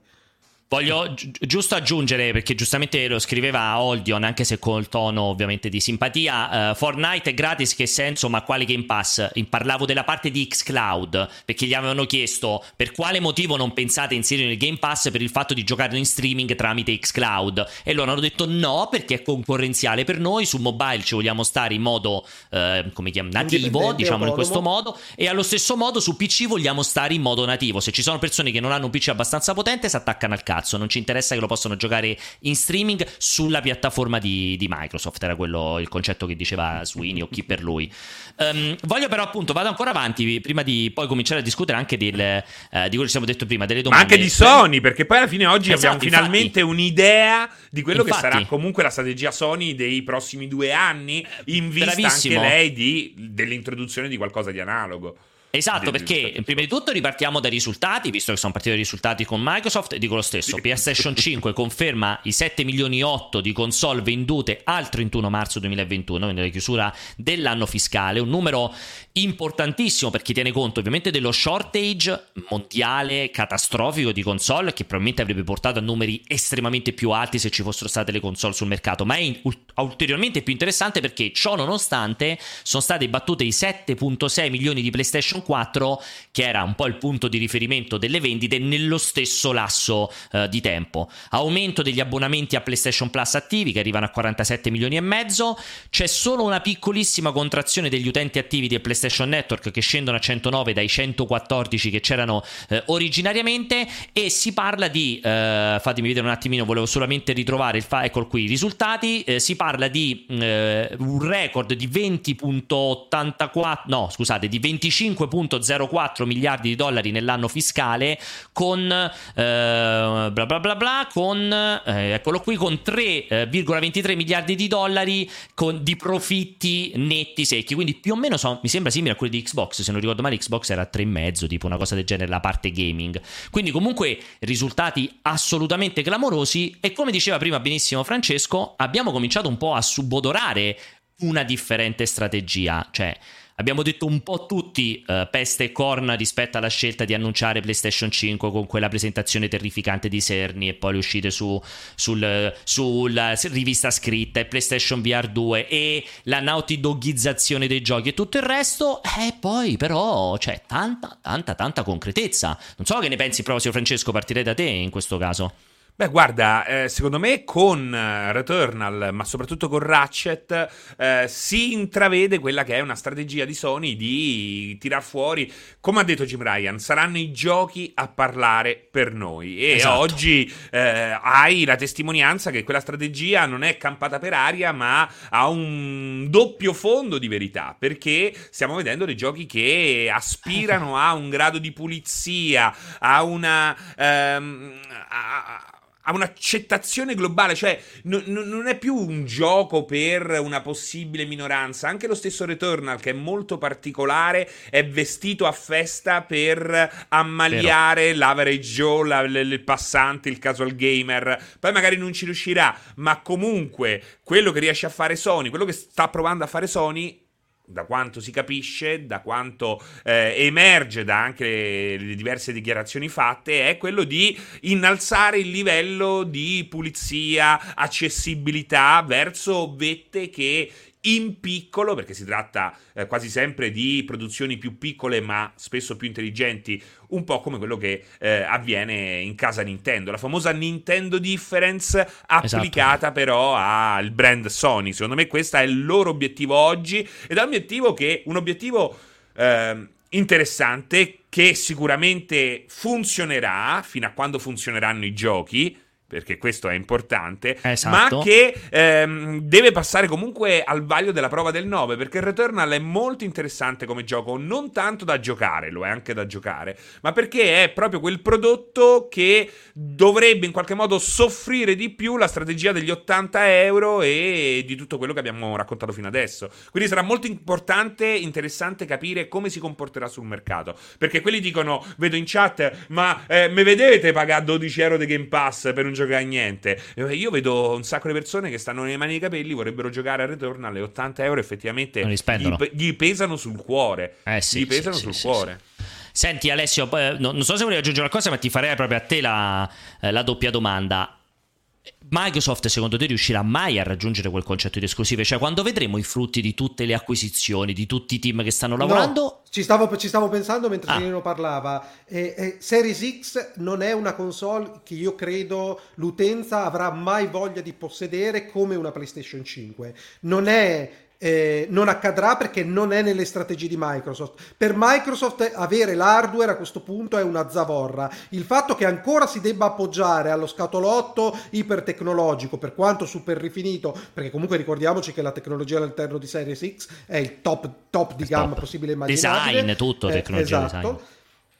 Voglio gi- giusto aggiungere, perché giustamente lo scriveva Oldion, anche se col tono ovviamente di simpatia, uh, Fortnite è gratis, che senso, ma quale Game Pass? Parlavo della parte di xCloud, perché gli avevano chiesto per quale motivo non pensate inserire il Game Pass per il fatto di giocare in streaming tramite xCloud. E loro hanno detto no, perché è concorrenziale per noi, su mobile ci vogliamo stare in modo, uh, come chiam- nativo, diciamo in questo modo, e allo stesso modo su PC vogliamo stare in modo nativo. Se ci sono persone che non hanno un PC abbastanza potente, si attaccano al cazzo cazzo, non ci interessa che lo possano giocare in streaming sulla piattaforma di, di Microsoft, era quello il concetto che diceva Sweeney o chi per lui. Um, voglio però appunto, vado ancora avanti, prima di poi cominciare a discutere anche del, uh, di quello che siamo detto prima, delle domande. Ma anche di Sony, perché poi alla fine oggi esatto, abbiamo finalmente infatti, un'idea di quello infatti, che sarà comunque la strategia Sony dei prossimi due anni, in vista bravissimo. anche lei di, dell'introduzione di qualcosa di analogo. Esatto, perché prima di tutto ripartiamo dai risultati, visto che sono partiti i risultati con Microsoft, e dico lo stesso, PlayStation 5 conferma i 7 milioni e 8 di console vendute al 31 marzo 2021, quindi la chiusura dell'anno fiscale, un numero importantissimo perché tiene conto ovviamente dello shortage mondiale catastrofico di console che probabilmente avrebbe portato a numeri estremamente più alti se ci fossero state le console sul mercato, ma è ulteriormente più interessante perché ciò nonostante sono state battute i 7.6 milioni di PlayStation 4, che era un po' il punto di riferimento delle vendite nello stesso lasso eh, di tempo. Aumento degli abbonamenti a PlayStation Plus attivi che arrivano a 47 milioni e mezzo, c'è solo una piccolissima contrazione degli utenti attivi di PlayStation Network che scendono a 109 dai 114 che c'erano eh, originariamente. E si parla di eh, fatemi vedere un attimino, volevo solamente ritrovare il file, ecco qui i risultati, eh, si parla di eh, un record di 20.84 no, scusate, di 25 5.04 miliardi di dollari nell'anno fiscale con eh, bla bla bla bla con eh, eccolo qui con 3,23 miliardi di dollari con, di profitti netti secchi. Quindi più o meno so, mi sembra simile a quelli di Xbox se non ricordo male Xbox era 3,5 tipo una cosa del genere la parte gaming. Quindi comunque risultati assolutamente clamorosi e come diceva prima benissimo Francesco abbiamo cominciato un po' a subodorare una differente strategia. Cioè Abbiamo detto un po' tutti uh, peste e corna rispetto alla scelta di annunciare PlayStation 5 con quella presentazione terrificante di Serni e poi le uscite su, sul, sulla rivista scritta e PlayStation VR 2 e la Naughty Dogizzazione dei giochi e tutto il resto. E poi però c'è tanta, tanta, tanta concretezza. Non so che ne pensi proprio, Francesco, partirei da te in questo caso. Beh, guarda, eh, secondo me con eh, Returnal, ma soprattutto con Ratchet, eh, si intravede quella che è una strategia di Sony di tirar fuori, come ha detto Jim Ryan, saranno i giochi a parlare per noi. E esatto. oggi eh, hai la testimonianza che quella strategia non è campata per aria, ma ha un doppio fondo di verità, perché stiamo vedendo dei giochi che aspirano a un grado di pulizia, a una... Ehm, a, ha un'accettazione globale, cioè n- n- non è più un gioco per una possibile minoranza. Anche lo stesso Returnal, che è molto particolare, è vestito a festa per ammaliare Però. l'average Joe, la, l- il passante, il casual gamer. Poi magari non ci riuscirà, ma comunque quello che riesce a fare Sony, quello che sta provando a fare Sony da quanto si capisce, da quanto eh, emerge da anche le, le, diverse dichiarazioni fatte, è quello di innalzare il livello di pulizia, accessibilità verso vette che in piccolo, perché si tratta eh, quasi sempre di produzioni più piccole ma spesso più intelligenti, un po' come quello che eh, avviene in casa Nintendo, la famosa Nintendo Difference applicata esatto. però al brand Sony. Secondo me questo è il loro obiettivo oggi ed è un obiettivo che un obiettivo eh, interessante che sicuramente funzionerà fino a quando funzioneranno i giochi perché questo è importante, esatto. ma che ehm, deve passare comunque al vaglio della prova del 9, perché Returnal è molto interessante come gioco, non tanto da giocare, lo è anche da giocare, ma perché è proprio quel prodotto che dovrebbe in qualche modo soffrire di più la strategia degli 80 euro e di tutto quello che abbiamo raccontato fino adesso. Quindi sarà molto importante, interessante capire come si comporterà sul mercato, perché quelli dicono, vedo in chat, ma eh, me vedete pagare 12 euro di Game Pass per un gioco giocare a niente. Io vedo un sacco di persone che stanno nei mani dei capelli, vorrebbero giocare a Return alle 80 euro, effettivamente gli, gli, pesano sul cuore. Eh sì, gli pesano sì, sul sì, cuore. Senti Alessio, non so se volevi aggiungere qualcosa, ma ti farei proprio a te la, eh, la doppia domanda. Microsoft secondo te riuscirà mai a raggiungere quel concetto di esclusive? Cioè quando vedremo i frutti di tutte le acquisizioni, di tutti i team che stanno lavorando? No, ci, stavo, ci stavo pensando mentre ah. Serino parlava. Eh, eh, Series X non è una console che io credo l'utenza avrà mai voglia di possedere come una PlayStation 5. Non è eh, non accadrà perché non è nelle strategie di Microsoft. Per Microsoft avere l'hardware a questo punto è una zavorra. Il fatto che ancora si debba appoggiare allo scatolotto ipertecnologico, per quanto super rifinito, perché comunque ricordiamoci che la tecnologia all'interno di Series X è il top, top di gamma possibile immaginabile. Design, tutto, eh, tecnologia esatto. design.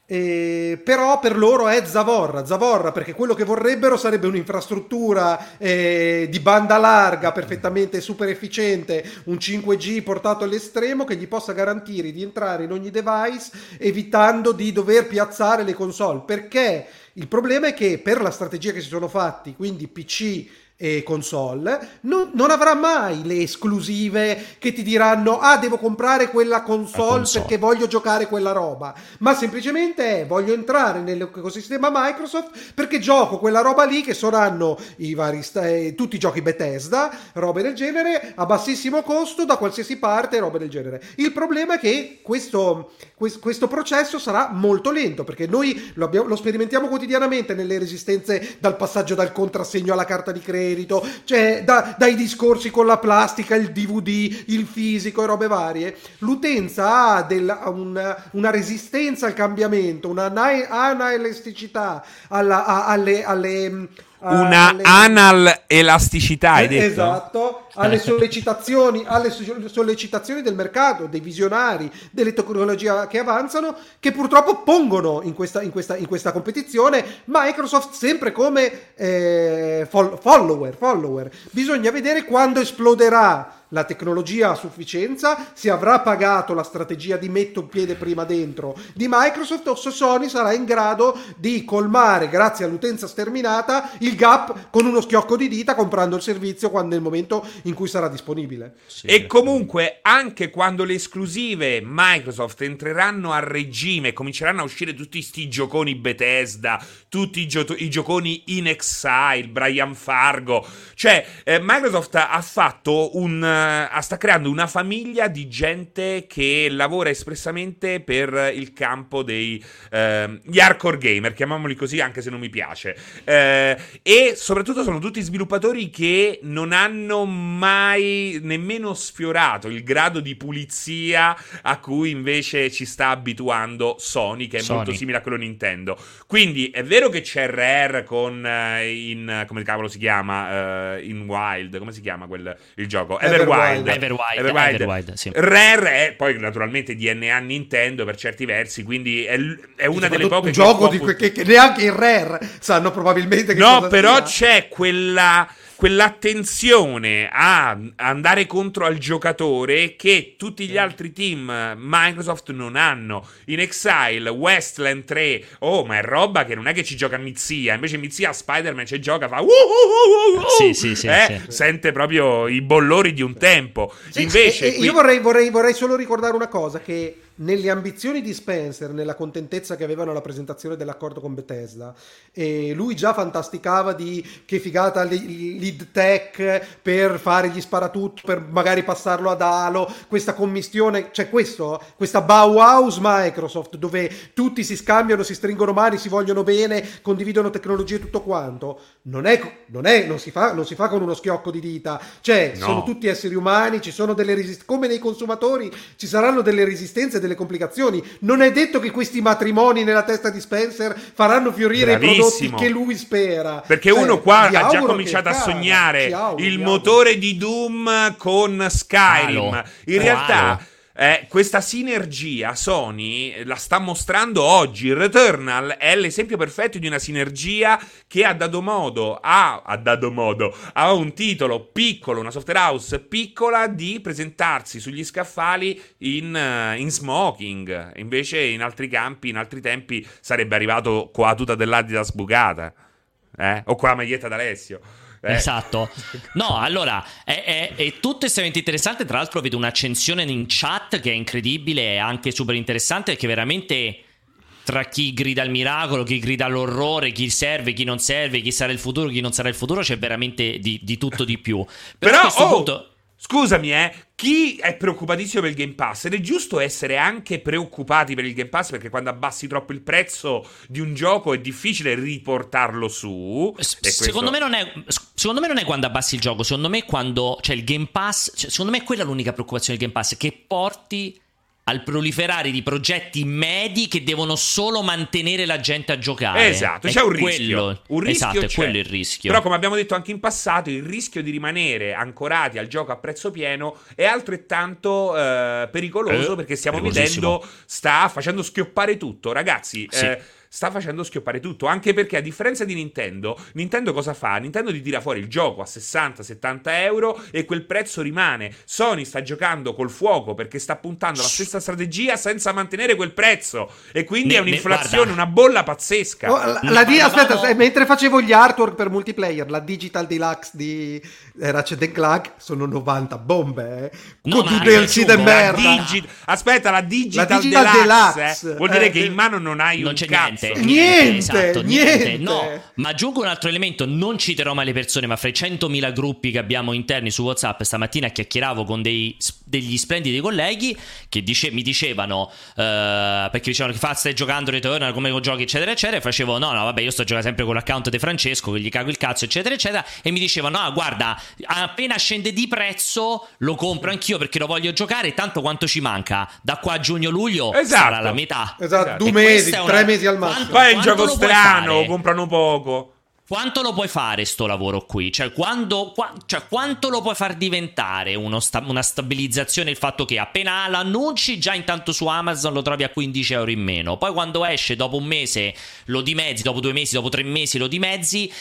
Eh, però per loro è zavorra, zavorra perché quello che vorrebbero sarebbe un'infrastruttura eh, di banda larga perfettamente super efficiente, un 5G portato all'estremo che gli possa garantire di entrare in ogni device evitando di dover piazzare le console. Perché il problema è che per la strategia che si sono fatti, quindi PC e console, non, non, avrà mai le esclusive che ti diranno ah devo comprare quella console, console, perché voglio giocare quella roba, ma semplicemente voglio entrare nell'ecosistema Microsoft perché gioco quella roba lì che saranno i vari eh, tutti i giochi Bethesda, robe del genere, a bassissimo costo da qualsiasi parte, robe del genere. Il problema è che questo, questo, questo processo sarà molto lento perché noi lo, abbiamo, lo sperimentiamo quotidianamente nelle resistenze dal passaggio dal contrassegno alla carta di credito merito, cioè da, dai discorsi con la plastica, il DVD, il fisico e robe varie, l'utenza ha del, un, una resistenza al cambiamento, una anaelasticità alla, alle, alle una alle... anal elasticità, hai detto? Esatto, alle sollecitazioni, alle sollecitazioni del mercato, dei visionari, delle tecnologie che avanzano, che purtroppo pongono in questa, in questa, in questa competizione Microsoft sempre come eh, follower, follower. Bisogna vedere quando esploderà la tecnologia a sufficienza, si avrà pagato la strategia di metto un piede prima dentro di Microsoft o se Sony sarà in grado di colmare, grazie all'utenza sterminata, il gap con uno schiocco di dita comprando il servizio quando nel momento in cui sarà disponibile. Sì, e comunque, anche quando le esclusive Microsoft entreranno a regime, cominceranno a uscire tutti questi gioconi Bethesda, tutti i, gio- i gioconi in Exile, Brian Fargo, cioè eh, Microsoft ha fatto un uh, sta creando una famiglia di gente che lavora espressamente per il campo dei uh, gli hardcore gamer, chiamiamoli così anche se non mi piace. Uh, e soprattutto sono tutti sviluppatori che non hanno mai nemmeno sfiorato il grado di pulizia a cui invece ci sta abituando Sony, che è Sony. molto simile a quello Nintendo. Quindi è vero che c'è Rare con uh, in come cavolo si chiama uh, in Wild, come si chiama quel il gioco? Everwild. Everwild. Everwild, Everwild. Everwild sì. Rare è poi naturalmente DNA Nintendo per certi versi, quindi è, è una delle poche... Un gioco di que- che, che, neanche in Rare sanno probabilmente che No, però sia. c'è quella quell'attenzione a andare contro al giocatore che tutti gli altri team Microsoft non hanno. In Exile, Westland 3, oh, ma è roba che non è che ci gioca Mizia, invece Mizia Spider-Man ci gioca, fa uh, uh, uh, uh, sì, sì, sì, eh, sente proprio i bollori di un tempo. Invece, qui... io vorrei, vorrei, vorrei solo ricordare una cosa che nelle ambizioni di Spencer, nella contentezza che avevano alla presentazione dell'accordo con Bethesda, e lui già fantasticava di che figata lead tech per fare gli sparatutto, per magari passarlo ad Halo, questa commistione, cioè questo, questa Bauhaus Microsoft, dove tutti si scambiano, si stringono mani, si vogliono bene, condividono tecnologie e tutto quanto, non, è, non, è, non, si fa, non si fa con uno schiocco di dita, cioè no. sono tutti esseri umani, ci sono delle resistenze, come nei consumatori ci saranno delle resistenze delle complicazioni. Non è detto che questi matrimoni nella testa di Spencer faranno fiorire Bravissimo. i prodotti che lui spera. Perché cioè, uno qua ha già cominciato a sognare auguro, il motore di Doom con Skyrim. Halo. In realtà eh, questa sinergia Sony la sta mostrando oggi. Returnal è l'esempio perfetto di una sinergia che ha dato modo a, ha dato modo a un titolo piccolo, una software house piccola, di presentarsi sugli scaffali in, uh, in smoking. Invece, in altri campi, in altri tempi, sarebbe arrivato qua la tuta dell'Adidas bucata. Eh? O qua la maglietta d'Alessio. Eh. Esatto. No, allora, è, è, è, tutto estremamente interessante. Tra l'altro vedo un'accensione in chat che è incredibile e anche super interessante perché veramente tra chi grida al miracolo, chi grida all'orrore, chi serve, chi non serve, chi sarà il futuro, chi non sarà il futuro, c'è veramente di, di tutto di più. Però, Però a questo oh, punto... Scusami, eh, chi è preoccupatissimo per il Game Pass? Ed è giusto essere anche preoccupati per il Game Pass perché quando abbassi troppo il prezzo di un gioco è difficile riportarlo su. S- questo... secondo, me non è, secondo me non è quando abbassi il gioco, secondo me quando c'è il Game Pass, cioè, secondo me è quella l'unica preoccupazione del Game Pass, che porti al proliferare di progetti medi che devono solo mantenere la gente a giocare. Esatto, c'è un rischio. Quello, un rischio esatto, c'è. è quello il rischio. Però come abbiamo detto anche in passato, il rischio di rimanere ancorati al gioco a prezzo pieno è altrettanto eh, pericoloso eh, perché stiamo vedendo sta facendo schioppare tutto. Ragazzi, sì. eh, sta facendo schioppare tutto. Anche perché, a differenza di Nintendo, Nintendo cosa fa? Nintendo ti tira fuori il gioco a 60-70 euro e quel prezzo rimane. Sony sta giocando col fuoco perché sta puntando alla stessa strategia senza mantenere quel prezzo. E quindi ne, è un'inflazione, una bolla pazzesca. Oh, la, la di- aspetta, mentre facevo gli artwork per multiplayer, la Digital Deluxe di eh, Ratchet Clank sono 90 bombe. Eh. No, con DLC del merda. Digi- aspetta, la Digital, la Digital Deluxe, Deluxe eh, vuol dire eh, che in mano non hai non un cazzo niente. Niente, esatto, niente. niente. No, ma aggiungo un altro elemento, non citerò mai le persone, ma fra i 100.000 gruppi che abbiamo interni su WhatsApp, stamattina chiacchieravo con dei, degli splendidi colleghi che dice, mi dicevano, uh, perché dicevano che fa, stai giocando Returnal, come giochi, eccetera, eccetera, e facevo, no, no, vabbè, io sto giocando sempre con l'account di Francesco, che gli cago il cazzo, eccetera, eccetera, e mi dicevano, no, guarda, appena scende di prezzo, lo compro anch'io perché lo voglio giocare, tanto quanto ci manca, da qua a giugno-luglio esatto. sarà la metà. Esatto, due mesi, tre mesi al massimo. Quanto, Poi è un gioco strano, comprano poco. Quanto lo puoi fare sto lavoro qui? Cioè, quando, qua, cioè quanto lo puoi far diventare sta, una stabilizzazione il fatto che appena l'annunci già intanto su Amazon lo trovi a 15 euro in meno. Poi quando esce dopo un mese lo dimezzi, dopo due mesi, dopo tre mesi lo dimezzi.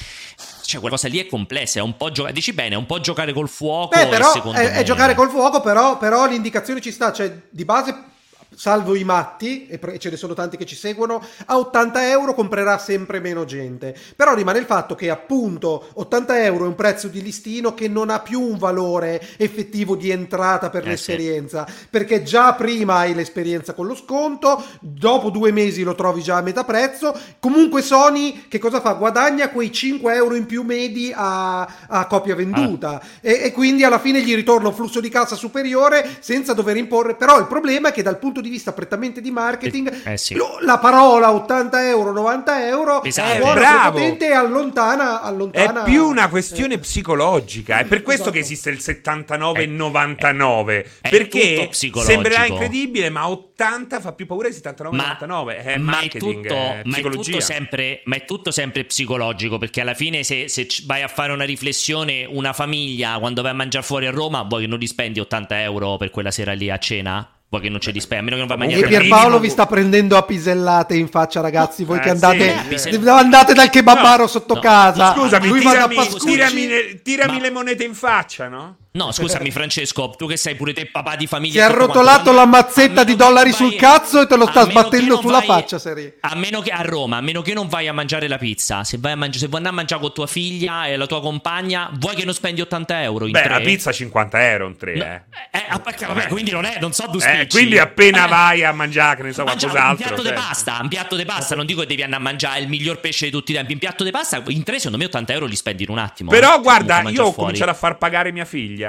Cioè, quella cosa lì è complessa, è un po' giocare. Dici bene, è un po' giocare col fuoco. Beh, però è, me... è, giocare col fuoco, però, però l'indicazione ci sta. Cioè, di base salvo i matti, e ce ne sono tanti che ci seguono, a 80 euro comprerà sempre meno gente. Però rimane il fatto che appunto 80 euro è un prezzo di listino che non ha più un valore effettivo di entrata per eh l'esperienza, sì. perché già prima hai l'esperienza con lo sconto, dopo due mesi lo trovi già a metà prezzo. Comunque Sony che cosa fa? Guadagna quei 5 euro in più medi a, a copia venduta ah. e, e quindi alla fine gli ritorna un flusso di cassa superiore senza dover imporre. Però il problema è che dal punto di vista prettamente di marketing, eh, sì. lo, la parola 80 euro, 90 euro esatto. è buona, potente e allontana, allontana. È più una questione eh. psicologica. È per questo esatto. che esiste il 79 e 99. È, perché sembrerà incredibile, ma 80 fa più paura di 79 e 99. È ma marketing, è tutto, è ma, è tutto sempre, ma è tutto sempre psicologico. Perché alla fine, se, se vai a fare una riflessione, una famiglia quando vai a mangiare fuori a Roma, vuoi che non li spendi 80 euro per quella sera lì a cena? Vuoi che non c'è display, a meno che non va a mangiare. E Pierpaolo vi sta prendendo a pisellate in faccia, ragazzi. Voi eh, che andate, sì, andate dal kebabaro no, sotto no. casa. Scusami, tirami, tirami, tirami le monete in faccia, no? No, scusami Francesco, tu che sei pure te papà di famiglia. Ti ha rotolato la mazzetta di dollari vai, sul cazzo e te lo sta sbattendo sulla vai, faccia, Seri. A meno che a Roma, a meno che non vai a mangiare la pizza, se vai a mangiare, se vuoi andare a mangiare con tua figlia e la tua compagna, vuoi che non spendi 80 euro in Beh, tre? la pizza 50 euro in tre, no, eh. eh, ah, perché, vabbè, quindi non è, non so due eh, quindi appena eh, vai a mangiare, che ne so, qualcos'altro. Un piatto cioè. di pasta, un piatto di pasta, non dico che devi andare a mangiare il miglior pesce di tutti i tempi, un piatto di pasta, in tre secondo me 80 euro li spendi in un attimo. Però eh, guarda, io ho cominciato a far pagare mia figlia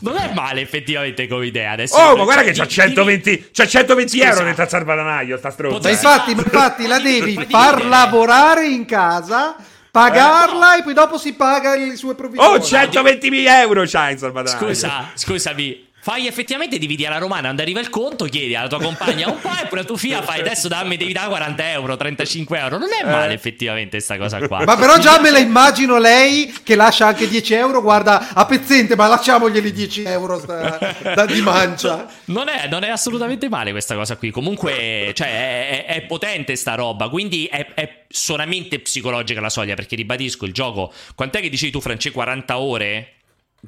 non, è male effettivamente come idea. Adesso oh, ma guarda che c'ha 120, c'ha 120 euro nel salvadanaio. Sta stronza. Infatti, infatti, la devi far lavorare in casa pagarla eh, e poi dopo si paga le sue provvigioni. Oh, 120.000 euro c'hai in salvadanaio. Scusa, scusami. Fai effettivamente dividi alla romana, quando arriva il conto, chiedi alla tua compagna un po' e poi la tua figlia fai adesso dammi, devi dare 40 euro, 35 euro. Non è male eh. effettivamente questa cosa qua. Ma però già me la immagino lei che lascia anche 10 euro, guarda, a pezzente, ma lasciamoglieli 10 euro sta, da, di mancia. Non è, non è, assolutamente male questa cosa qui. Comunque, cioè, è, è potente sta roba, quindi è, è solamente psicologica la soglia, perché ribadisco, il gioco, quant'è che dicevi tu, France, 40 ore?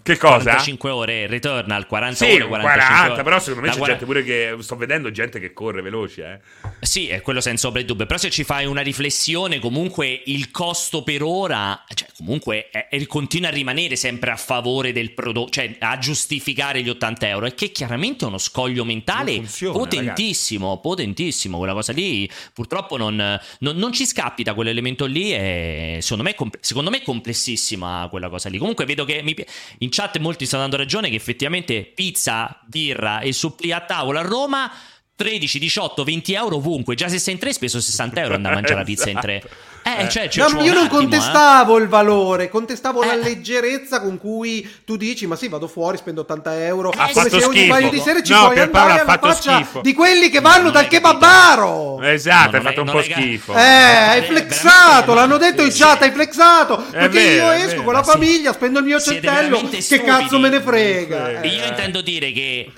Che cosa? 45 ore, Returnal, 40 sì, ore, 40, ore. però secondo me c'è 40... gente pure che sto vedendo gente che corre veloce, eh. Sì, è quello senza ombra di dubbio, però se ci fai una riflessione, comunque il costo per ora, cioè comunque è, è, continua a rimanere sempre a favore del prodotto, cioè a giustificare gli 80 euro, e che chiaramente è uno scoglio mentale funziona, potentissimo, ragazzi. potentissimo, quella cosa lì purtroppo non, non, non, ci scappi da quell'elemento lì e secondo me, secondo me è complessissima quella cosa lì. Comunque vedo che mi in chat molti stanno dando ragione che effettivamente pizza, birra e suppli a tavola a Roma 13, 18, 20 euro ovunque. Già se sei in tre speso 60 euro andare a mangiare la pizza in tre. Eh, eh. Cioè, cioè, no, io non attimo, contestavo eh. il valore, contestavo eh. la leggerezza con cui tu dici: Ma sì, vado fuori, spendo 80 euro. Ha come se ogni paio di sera ci no, puoi andare alla faccia schifo. di quelli che vanno dal kebabaro. Esatto, hai fatto un po' schifo. Eh, hai flexato, l'hanno detto in chat, hai flexato. Perché io esco con la famiglia, spendo il mio centello. Che cazzo me ne frega? Io intendo dire che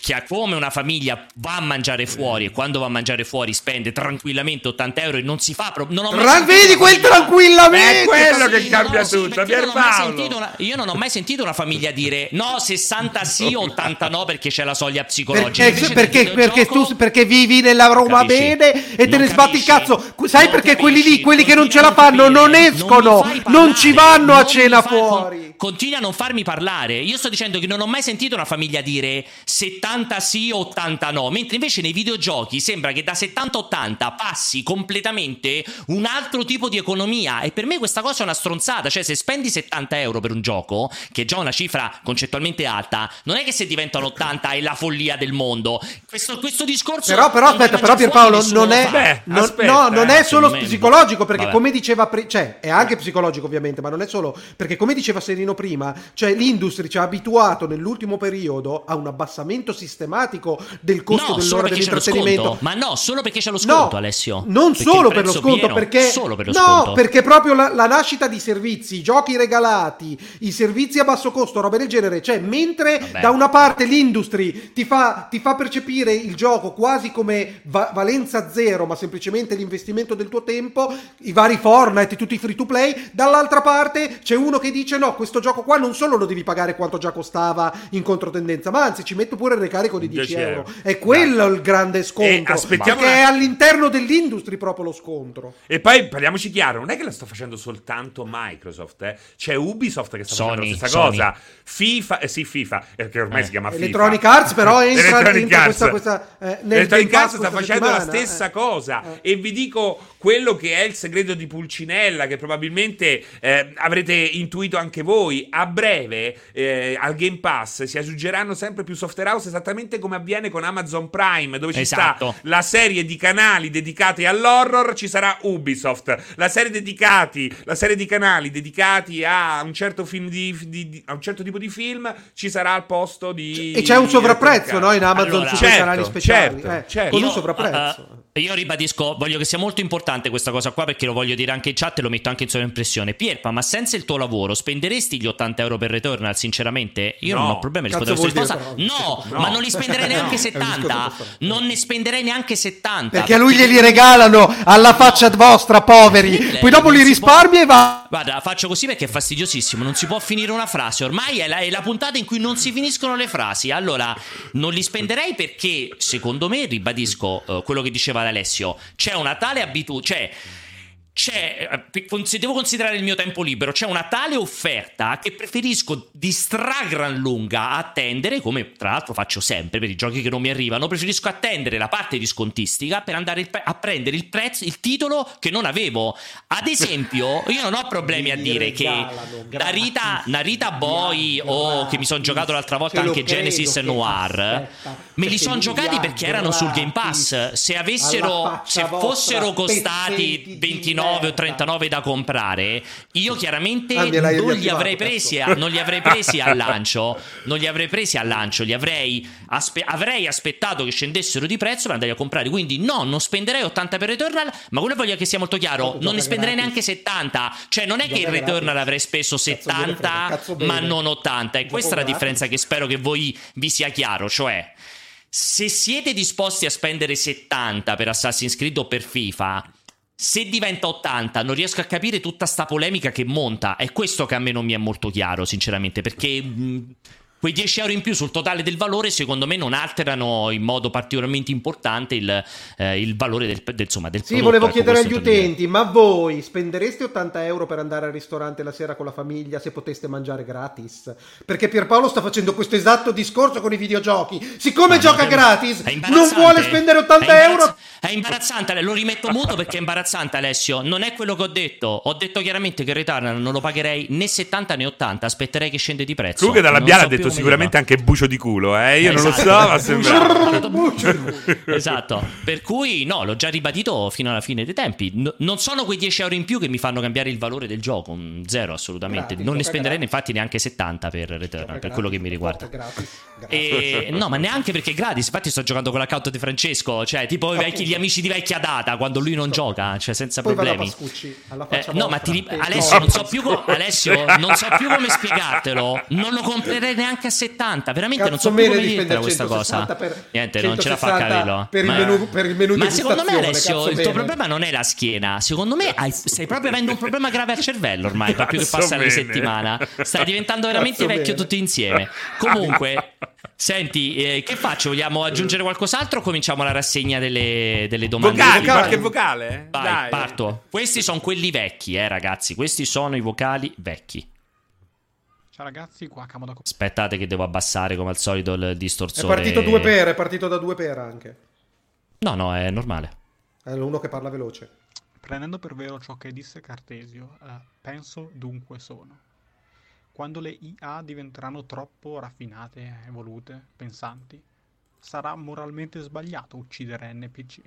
che come una famiglia va a mangiare fuori e quando va a mangiare fuori spende tranquillamente 80 euro e non si fa proprio non Tra- vedi quel tranquillamente è quello che cambia tutto io non, una, io non ho mai sentito una famiglia dire no 60 sì 80 no perché c'è la soglia psicologica. perché, perché, perché tu perché vivi nella Roma capisci? bene e te ne sbatti il cazzo. Sai perché capisci? quelli lì quelli che non ce la fanno non escono non, non ci vanno a cena fuori. continui a non farmi parlare. Io sto dicendo che non ho mai sentito una famiglia dire 70 70 sì, 80 no, mentre invece nei videogiochi sembra che da 70-80 passi completamente un altro tipo di economia. E per me questa cosa è una stronzata, cioè se spendi 70 euro per un gioco, che è già una cifra concettualmente alta, non è che se diventano 80 è la follia del mondo. Questo, questo discorso... Però, però aspetta, però Pierpaolo, non è, Beh, non, aspetta, no, non è solo psicologico, perché Vabbè. come diceva, pre- cioè è anche psicologico ovviamente, ma non è solo, perché come diceva Serino prima, cioè l'industria ci ha abituato nell'ultimo periodo a un abbassamento sistematico del costo no, dell'ora dell'intrattenimento. Ma no, solo perché c'è lo sconto, no, Alessio. Non solo per lo sconto, perché solo per lo no, sconto. perché proprio la, la, nascita di servizi, i giochi regalati, i servizi a basso costo, roba del genere, cioè mentre Vabbè. da una parte l'industry ti fa, ti fa percepire il gioco quasi come va- valenza zero, ma semplicemente l'investimento del tuo tempo, i vari Fortnite, tutti i free to play, dall'altra parte c'è uno che dice no, questo gioco qua non solo lo devi pagare quanto già costava in controtendenza, ma anzi ci metto pure il recarico di 10, 10 euro. euro. È quello il grande scontro. Perché una... è all'interno dell'industria proprio lo scontro. E poi parliamoci chiaro: non è che la sto facendo soltanto Microsoft, eh? c'è Ubisoft che sta Sony, facendo la stessa Sony. cosa. FIFA, eh sì, FIFA, eh, che ormai eh. si chiama FIFA. Electronic Arts, però entra dentro questa. questa eh, Electronic Arts sta facendo settimana, la stessa eh. cosa. Eh. E vi dico quello che è il segreto di Pulcinella, che probabilmente eh, avrete intuito anche voi. A breve al Game Pass si aggiungeranno sempre più software house esattamente come avviene con Amazon Prime, dove ci esatto. sta la serie di canali dedicati all'horror, ci sarà Ubisoft. La serie, dedicati, la serie di canali dedicati a un certo film di, di, di, a un certo tipo di film, ci sarà al posto di. E c'è un sovrapprezzo, no? In Amazon allora, su certo, canali speciali. Certo, eh, certo. Con un sovrapprezzo. Uh, uh, io ribadisco, voglio che sia molto importante questa cosa qua perché lo voglio dire anche in chat e lo metto anche in sovraimpressione. Pierpa, ma senza il tuo lavoro spenderesti gli 80 euro per Returnal? Sinceramente, io no. non ho problemi a rispondere a questa cosa. No, no, ma non li spenderei neanche no, 70. Non ne spenderei neanche 70. Perché a lui glieli regalano alla faccia vostra, poveri. Poi dopo li risparmi e va. Guarda, faccio così perché è fastidiosissimo. Non si può finire una frase. Ormai è la, è la puntata in cui non si finiscono le frasi. Allora, non li spenderei perché, secondo me, ribadisco uh, quello che diceva Alessio, c'è una tale abitudine, cioè c'è, eh, se devo considerare il mio tempo libero, c'è una tale offerta che preferisco di stragran lunga attendere, come tra l'altro faccio sempre per i giochi che non mi arrivano, preferisco attendere la parte discontistica per andare a prendere il prezzo, il titolo che non avevo. Ad esempio, io non ho problemi a dire che Narita, Narita Boy o che mi sono giocato l'altra volta anche Genesis Noir, me li sono giocati perché erano sul Game Pass. Se avessero, se fossero costati 29 29 o 39 da comprare, io chiaramente ah, non, li avrei presi a, non li avrei presi al lancio, non li avrei presi al lancio, li avrei, aspe- avrei aspettato che scendessero di prezzo per andare a comprare, quindi no, non spenderei 80 per Returnal, ma quello voglio che sia molto chiaro, non ne spenderei neanche 70, cioè non è che il Returnal avrei speso 70 ma non 80 e questa è la differenza che spero che voi vi sia chiaro, cioè se siete disposti a spendere 70 per Assassin's Creed o per FIFA, se diventa 80 non riesco a capire tutta sta polemica che monta. È questo che a me non mi è molto chiaro, sinceramente, perché... Mh, quei 10 euro in più sul totale del valore, secondo me, non alterano in modo particolarmente importante il, eh, il valore del, del, insomma, del sì, volevo ecco, chiedere agli utenti, ma voi spendereste 80 euro per andare al ristorante la sera con la famiglia se poteste mangiare gratis? Perché Pierpaolo sta facendo questo esatto discorso con i videogiochi. Siccome no, gioca gratis, non vuole spendere 80 è euro. È imbarazzante, lo rimetto muto perché è imbarazzante, Alessio. Non è quello che ho detto. Ho detto chiaramente che il Returnal non lo pagherei né 70 né 80. Aspetterei che scende di prezzo. Comunque, dalla Biala so ha detto sicuramente anche bucio di culo, eh? Io esatto. non lo so, ma sembra... esatto, per cui no, l'ho già ribadito fino alla fine dei tempi. No, non sono quei 10 euro in più che mi fanno cambiare il valore del gioco, zero assolutamente. Gratis, non ne spenderei gratis. infatti neanche 70 per Returnal, per quello che mi riguarda. E, no, ma neanche perché è gratis. Infatti sto giocando con l'account di Francesco, cioè tipo vecchi, gli amici di vecchia data, quando lui non gioca, cioè senza Poi problemi. Eh, no, ma ti, Alessio, non so più co- Alessio, non so più come spiegartelo. Non lo comprerei neanche a 70 70, veramente Cazzo non so più come dirtela questa cosa. Niente, non ce la fa a capirlo. Per, ma, il menù, per il menù Ma secondo me Alessio, il tuo problema non è la schiena. Secondo me hai, stai proprio avendo un problema grave al cervello ormai, più che passare le settimane. Stai diventando veramente Cazzo vecchio bene. tutti insieme. Comunque Senti, eh, che faccio? Vogliamo aggiungere qualcos'altro o cominciamo la rassegna delle, delle domande? Vocali, qualche vocale? Vai, Dai. parto. Questi sono quelli vecchi, eh, ragazzi. Questi sono i vocali vecchi. Ciao ragazzi, qua Camoda. Aspettate che devo abbassare come al solito il distorsore. È partito due per, è partito da due per anche. No, no, è normale. È uno che parla veloce. Prendendo per vero ciò che disse Cartesio, eh, penso dunque sono. Quando le IA diventeranno troppo raffinate, evolute, pensanti, sarà moralmente sbagliato uccidere NPC.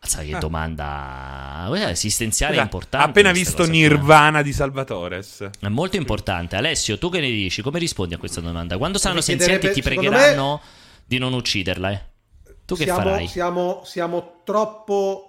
Mazza che ah. domanda esistenziale Scusa, importante. Ha appena visto Nirvana di Salvatores. È molto importante. Alessio, tu che ne dici? Come rispondi a questa domanda? Quando saranno senzienti ti pregheranno me... di non ucciderla, eh? Tu che siamo, farai? Siamo, siamo troppo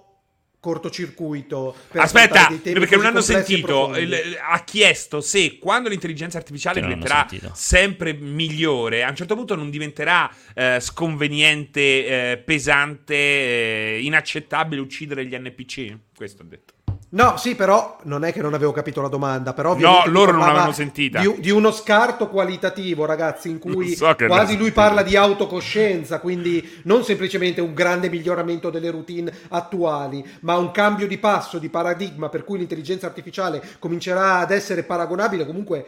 cortocircuito. Per Aspetta, perché non hanno sentito. Il, ha chiesto se quando l'intelligenza artificiale diventerà sempre migliore, a un certo punto non diventerà eh, sconveniente, eh, pesante, eh, inaccettabile uccidere gli NPC. Questo ha detto. No, sì, però non è che non avevo capito la domanda. Però no, loro non l'avevano sentita. Di, di, uno scarto qualitativo, ragazzi, in cui so quasi lui parla di autocoscienza, quindi non semplicemente un grande miglioramento delle routine attuali, ma un cambio di passo, di paradigma, per cui l'intelligenza artificiale comincerà ad essere paragonabile. Comunque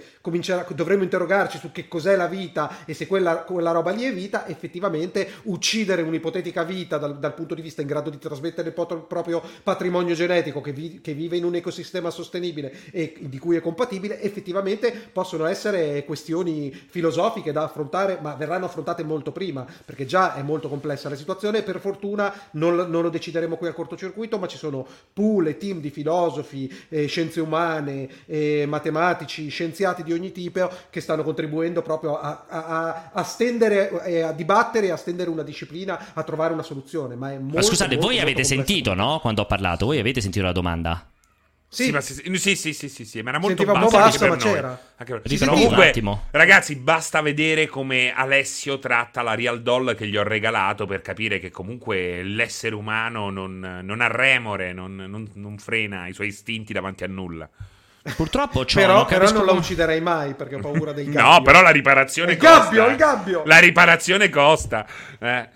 dovremmo interrogarci su che cos'è la vita e se quella, quella roba lì è vita, effettivamente uccidere un'ipotetica vita dal, dal, punto di vista in grado di trasmettere il proprio patrimonio genetico che, vi, che che vive in un ecosistema sostenibile e di cui è compatibile, effettivamente possono essere questioni filosofiche da affrontare, ma verranno affrontate molto prima, perché già è molto complessa la situazione. Per fortuna non, non lo decideremo qui al cortocircuito, ma ci sono pool e team di filosofi, eh, scienze umane, eh, matematici, scienziati di ogni tipo che stanno contribuendo proprio a, a, a stendere, eh, a dibattere a stendere una disciplina, a trovare una soluzione. Ma, è molto, ma scusate, molto, voi molto avete sentito, no? Quando ho parlato, voi avete sentito la domanda? Sì. Sì, sì, sì, sì, sì, sì, ma era molto basso, basso ma c'era. Anche per... Comunque, ragazzi, basta vedere come Alessio tratta la Real Doll che gli ho regalato per capire che comunque l'essere umano non, non ha remore, non, non, non frena i suoi istinti davanti a nulla. Purtroppo c'ho, però, però non la ucciderei mai perché ho paura dei gabbi. No, però la riparazione il costa. Gabbio, il gabbio. La riparazione costa. Eh.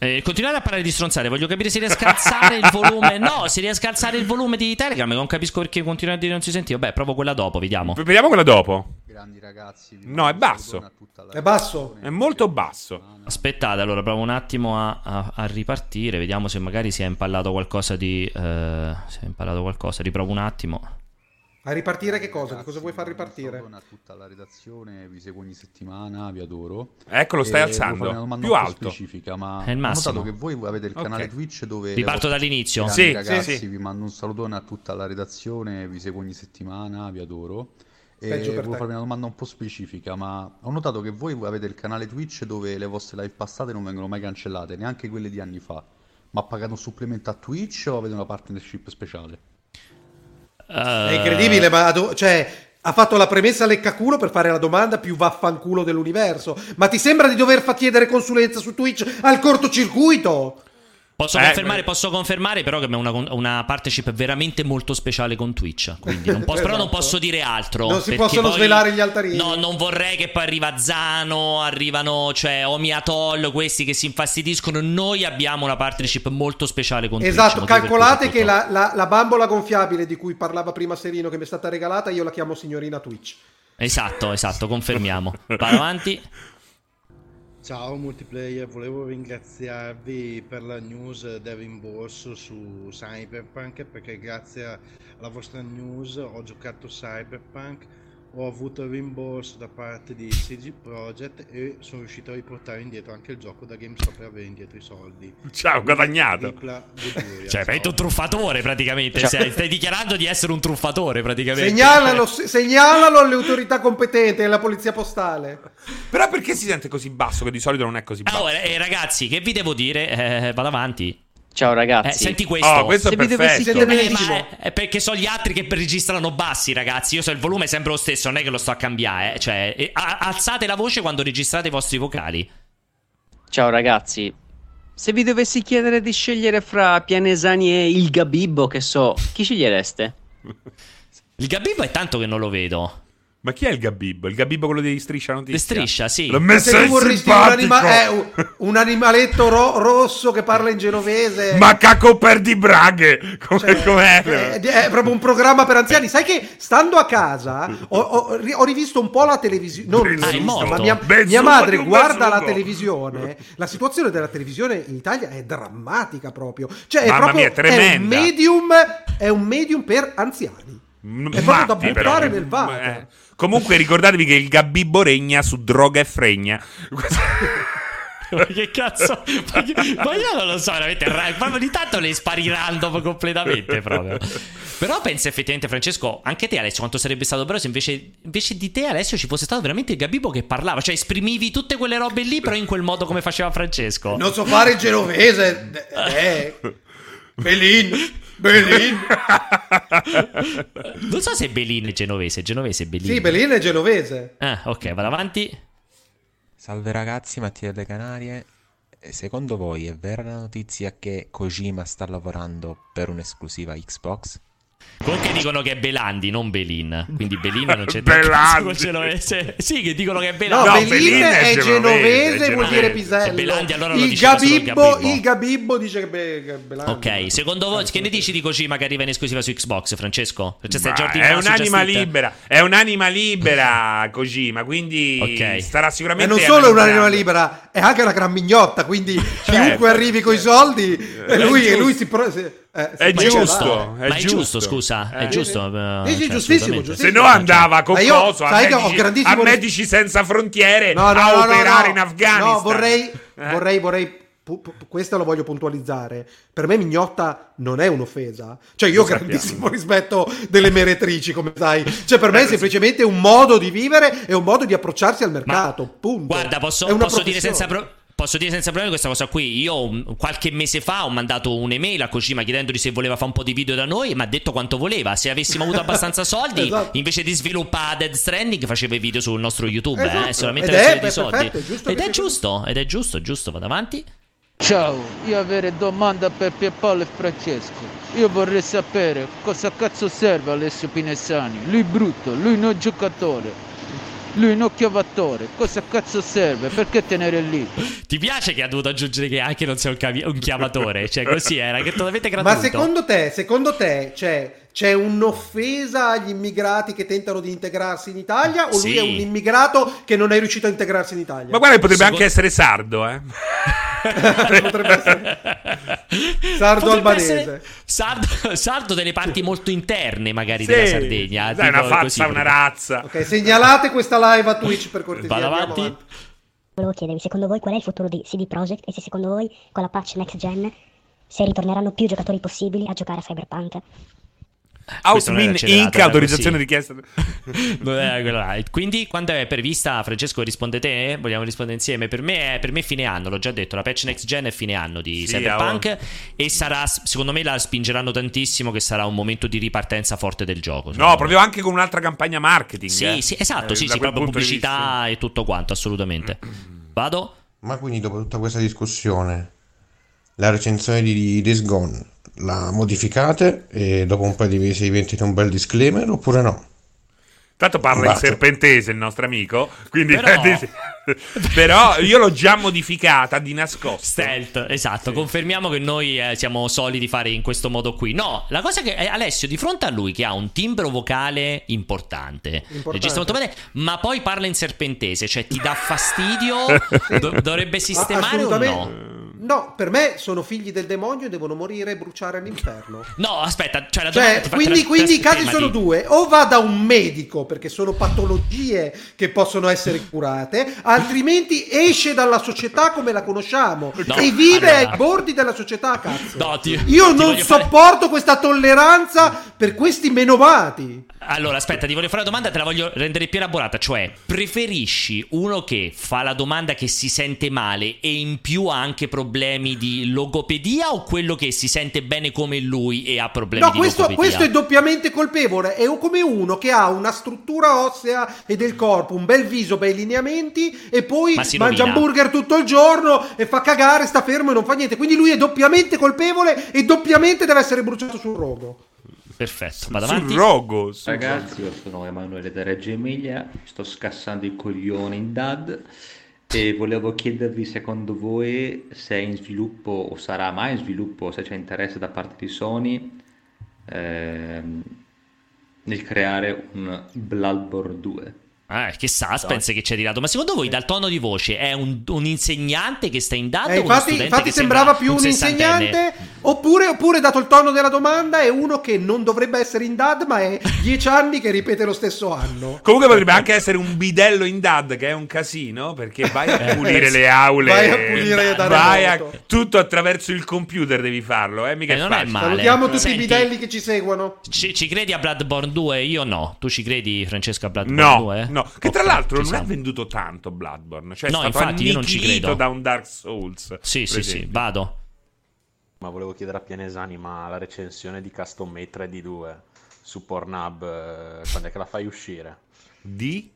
Eh, continuate a parlare di stronzate, voglio capire se riesco a alzare il volume. No, se riesco a alzare il volume di Telegram, non capisco perché continuate a dire non si sente. Vabbè, provo quella dopo, vediamo. Vediamo quella dopo. Grandi ragazzi. No, è basso. È basso? È molto basso. Aspettate, allora provo un attimo a, a, a ripartire, vediamo se magari si è impallato qualcosa di... Uh, si è impallato qualcosa, riprovo un attimo. A ripartire che cosa? Che cosa vuoi far ripartire? A tutta la redazione, vi seguo ogni settimana, vi adoro. Ecco, lo stai alzando. Più alto. Specifica, ma è il massimo. Ho notato che voi avete il canale okay. Twitch dove... Riparto dall'inizio. Sì, ragazzi, sì, sì. vi mando un salutone a tutta la redazione, vi seguo ogni settimana, vi adoro. E volevo farvi una domanda un po' specifica, ma ho notato che voi avete il canale Twitch dove le vostre live passate non vengono mai cancellate, neanche quelle di anni fa. Ma pagate un supplemento a Twitch o avete una partnership speciale? È incredibile, ma cioè, ha fatto la premessa leccaculo per fare la domanda più vaffanculo dell'universo. Ma ti sembra di dover far chiedere consulenza su Twitch al cortocircuito? Posso, eh, confermare, posso confermare però che abbiamo una, una, partnership veramente molto speciale con Twitch. Quindi non posso, esatto. però non posso dire altro. Non si possono poi, svelare gli altarini. No, non vorrei che poi arriva Zano, arrivano, cioè Omiatol, questi che si infastidiscono. Noi abbiamo una partnership molto speciale con esatto, Twitch. Esatto, calcolate che la, la, la bambola gonfiabile di cui parlava prima Serino che mi è stata regalata, io la chiamo signorina Twitch. Esatto, esatto, confermiamo. Vai avanti. Ciao multiplayer, volevo ringraziarvi per la news del rimborso su Cyberpunk perché grazie alla vostra news ho giocato Cyberpunk ho avuto il rimborso da parte di CG Projekt e sono riuscito a riportare indietro anche il gioco da GameStop e avere indietro i soldi. Ciao, guadagnato. cioè, sei un truffatore praticamente. Cioè. Stai dichiarando di essere un truffatore praticamente. Segnalalo, segnalalo alle autorità competenti, alla polizia postale. Però perché si sente così basso? Che di solito non è così basso. Allora, eh, ragazzi, che vi devo dire? Eh, vado avanti. Ciao ragazzi. Eh, senti questo. Oh, questo è perfetto. Eh, ma è perché sono gli altri che registrano bassi, ragazzi. Io so il volume è sempre lo stesso, non è che lo sto a cambiare. Eh. Cioè, eh, alzate la voce quando registrate i vostri vocali. Ciao ragazzi. Se vi dovessi chiedere di scegliere fra Pianesani e il Gabibbo, che so, chi scegliereste? il Gabibbo è tanto che non lo vedo. Ma chi è il Gabibbo? Il Gabibbo quello di Striscia Notizia? Di Striscia, sì. L'ho messo in un, anima- eh, un, un, animaletto ro- rosso che parla in genovese. Macaco per di braghe. Come, cioè, com'è? È, è, proprio un programma per anziani. Sai che stando a casa ho, ho, ho rivisto un po' la televisione. Non ah, visto, ma mia, mia madre guarda la televisione. La situazione della televisione in Italia è drammatica proprio. Cioè, è Mamma proprio mia, tremenda. È un medium, è un medium per anziani. È proprio da buttare nel vato. Eh. Comunque ricordatevi che il Gabibbo regna su droga e fregna. ma che cazzo? Ma, ma, io non lo so, veramente. Proprio di tanto le spari random completamente proprio. Però pensa effettivamente, Francesco, anche te, Alessio, quanto sarebbe stato bello se invece, invece, di te, Alessio, ci fosse stato veramente il Gabibbo che parlava. Cioè, esprimivi tutte quelle robe lì, però in quel modo come faceva Francesco. Non so fare il genovese. Eh. Belin. Belin. non so se Belin è genovese. Genovese è Belin. Sì, Belin è genovese. Ah, ok, vado avanti. Salve ragazzi, Mattia delle Canarie. Secondo voi è vera la notizia che Kojima sta lavorando per un'esclusiva Xbox? Comunque dicono che è Belandi, non Belin. Quindi Belin non c'è tanto genovese. Sì, che dicono che è Belandi. No, no Belin, Belin è, genovese, genovese, vuol dire pisello. Belandi allora il, Gabibbo, il Gabibbo dice che, be- che è Belandi. Ok, secondo voi che ne dici di Kojima che arriva in esclusiva su Xbox, Francesco? Cioè, è un'anima libera, è un'anima libera Kojima, quindi okay. starà sicuramente E non solo è un'anima libera, è anche una gran mignotta, quindi certo, chiunque arrivi con i soldi lui, lui si pro- eh, è giusto, è, è giusto, scusa, è eh. giusto. Eh, sì, cioè, giustissimo, giustissimo, Se no andava con coso a, medici, a medici senza frontiere no, no, a no, operare in Afghanistan. No, vorrei, eh? vorrei, vorrei questo lo voglio puntualizzare. Per me Mignotta non è un'offesa. Cioè, io ho grandissimo rispetto delle meretrici, come sai. Cioè, per me è semplicemente un modo di vivere e un modo di approcciarsi al mercato. Ma, punto. Guarda, posso, posso dire senza problemi Posso dire senza problemi questa cosa qui. Io qualche mese fa ho mandato un'email a Kojima chiedendogli se voleva fare un po' di video da noi e mi ha detto quanto voleva. Se avessimo avuto abbastanza soldi, esatto. invece di sviluppare Dead Stranding, faceva i video sul nostro YouTube. Eh, esatto. Eh, solamente ed è, di soldi. Perfetto, ed è giusto, ed è giusto, giusto. Vado avanti. Ciao, io avrei domanda per Pierpaolo e Francesco. Io vorrei sapere cosa cazzo serve Alessio Pinessani. Lui brutto, lui non giocatore. Lui è un occhiovattore, cosa cazzo serve? Perché tenere lì? Ti piace che ha dovuto aggiungere che anche non sia un, cavi- un chiavatore? Cioè, così era, che totalmente gratuito. Ma secondo te, secondo te, cioè, c'è un'offesa agli immigrati che tentano di integrarsi in Italia? O sì. lui è un immigrato che non è riuscito a integrarsi in Italia? Ma guarda, potrebbe secondo... anche essere sardo, eh? Potrebbe essere sardo Potrebbe albanese. Essere sardo, sardo, delle parti molto interne, magari sì. della Sardegna. Dai, una faccia, così, una razza. Ok, segnalate questa live a Twitch per cortesia. Vado avanti. avanti. Volevo chiedervi, secondo voi qual è il futuro di CD Projekt e se secondo voi con la patch next gen se ritorneranno più giocatori possibili a giocare a Cyberpunk? Outmin Inc. autorizzazione sì. richiesta. Quindi, quando è prevista, Francesco, risponde te? Vogliamo rispondere insieme? Per me, è, per me è fine anno, l'ho già detto. La patch next gen è fine anno di sì, Cyberpunk. Oh. E sarà, secondo me, la spingeranno tantissimo. Che sarà un momento di ripartenza forte del gioco. No, proprio anche con un'altra campagna marketing. Sì, eh. sì esatto. Eh, sì, sì, proprio pubblicità e tutto quanto. Assolutamente. Vado. Ma quindi, dopo tutta questa discussione, la recensione di Days Gone la modificate e dopo un paio di mesi diventite un bel disclaimer oppure no? Tanto parla in serpentese il nostro amico, quindi però... però... io l'ho già modificata di nascosto. Stealth, esatto, sì. confermiamo che noi eh, siamo soliti fare in questo modo qui. No, la cosa che eh, Alessio di fronte a lui che ha un timbro vocale importante, importante. molto bene, ma poi parla in serpentese, cioè ti dà fastidio, do- dovrebbe sistemare o no? No, per me sono figli del demonio e devono morire e bruciare all'inferno. No, aspetta, cioè, la cioè quindi, fa, quindi i casi sono due: o va da un medico perché sono patologie che possono essere curate, altrimenti esce dalla società come la conosciamo no, e vive allora... ai bordi della società. Cazzo, no, ti, io non sopporto fare... questa tolleranza per questi menomati. Allora, aspetta, ti voglio fare una domanda, te la voglio rendere più elaborata. Cioè, preferisci uno che fa la domanda che si sente male e in più ha anche problemi di logopedia o quello che si sente bene come lui e ha problemi no, di questo, logopedia? questo è doppiamente colpevole. È come uno che ha una struttura ossea e del corpo, un bel viso, bei lineamenti e poi mangia rovina. hamburger tutto il giorno e fa cagare, sta fermo e non fa niente. Quindi lui è doppiamente colpevole e doppiamente deve essere bruciato sul rogo. Perfetto, vado avanti. Sul rogo. Sul Ragazzi, io sono Emanuele da Reggio Emilia, sto scassando i coglioni in DAD e volevo chiedervi secondo voi se è in sviluppo o sarà mai in sviluppo, se c'è interesse da parte di Sony ehm, nel creare un Bloodborne 2. Ah, che suspense che ci hai tirato. Ma secondo voi, dal tono di voce, è un, un insegnante che sta in data? Eh, infatti, infatti sembrava più un, un insegnante. Oppure, oppure, dato il tono della domanda, è uno che non dovrebbe essere in dad, ma è dieci anni che ripete lo stesso anno. Comunque potrebbe anche essere un bidello in dad, che è un casino, perché vai a pulire le aule. Vai a pulire da vai a, Tutto attraverso il computer devi farlo, eh? Mica eh, non è male. Salutiamo tutti Senti, i bidelli che ci seguono. Ci, ci, credi a Bloodborne 2? Io no. Tu ci credi, Francesca, a Bloodborne no, 2? No. No, che tra l'altro non ha venduto tanto Bloodborne. Cioè, no, infatti io non ci credo. da un Dark Souls. Sì, sì, sì, vado. Ma volevo chiedere a Pianesani, ma la recensione di Custom Made 3D2 su Pornhub, eh, quando è che la fai uscire? Di?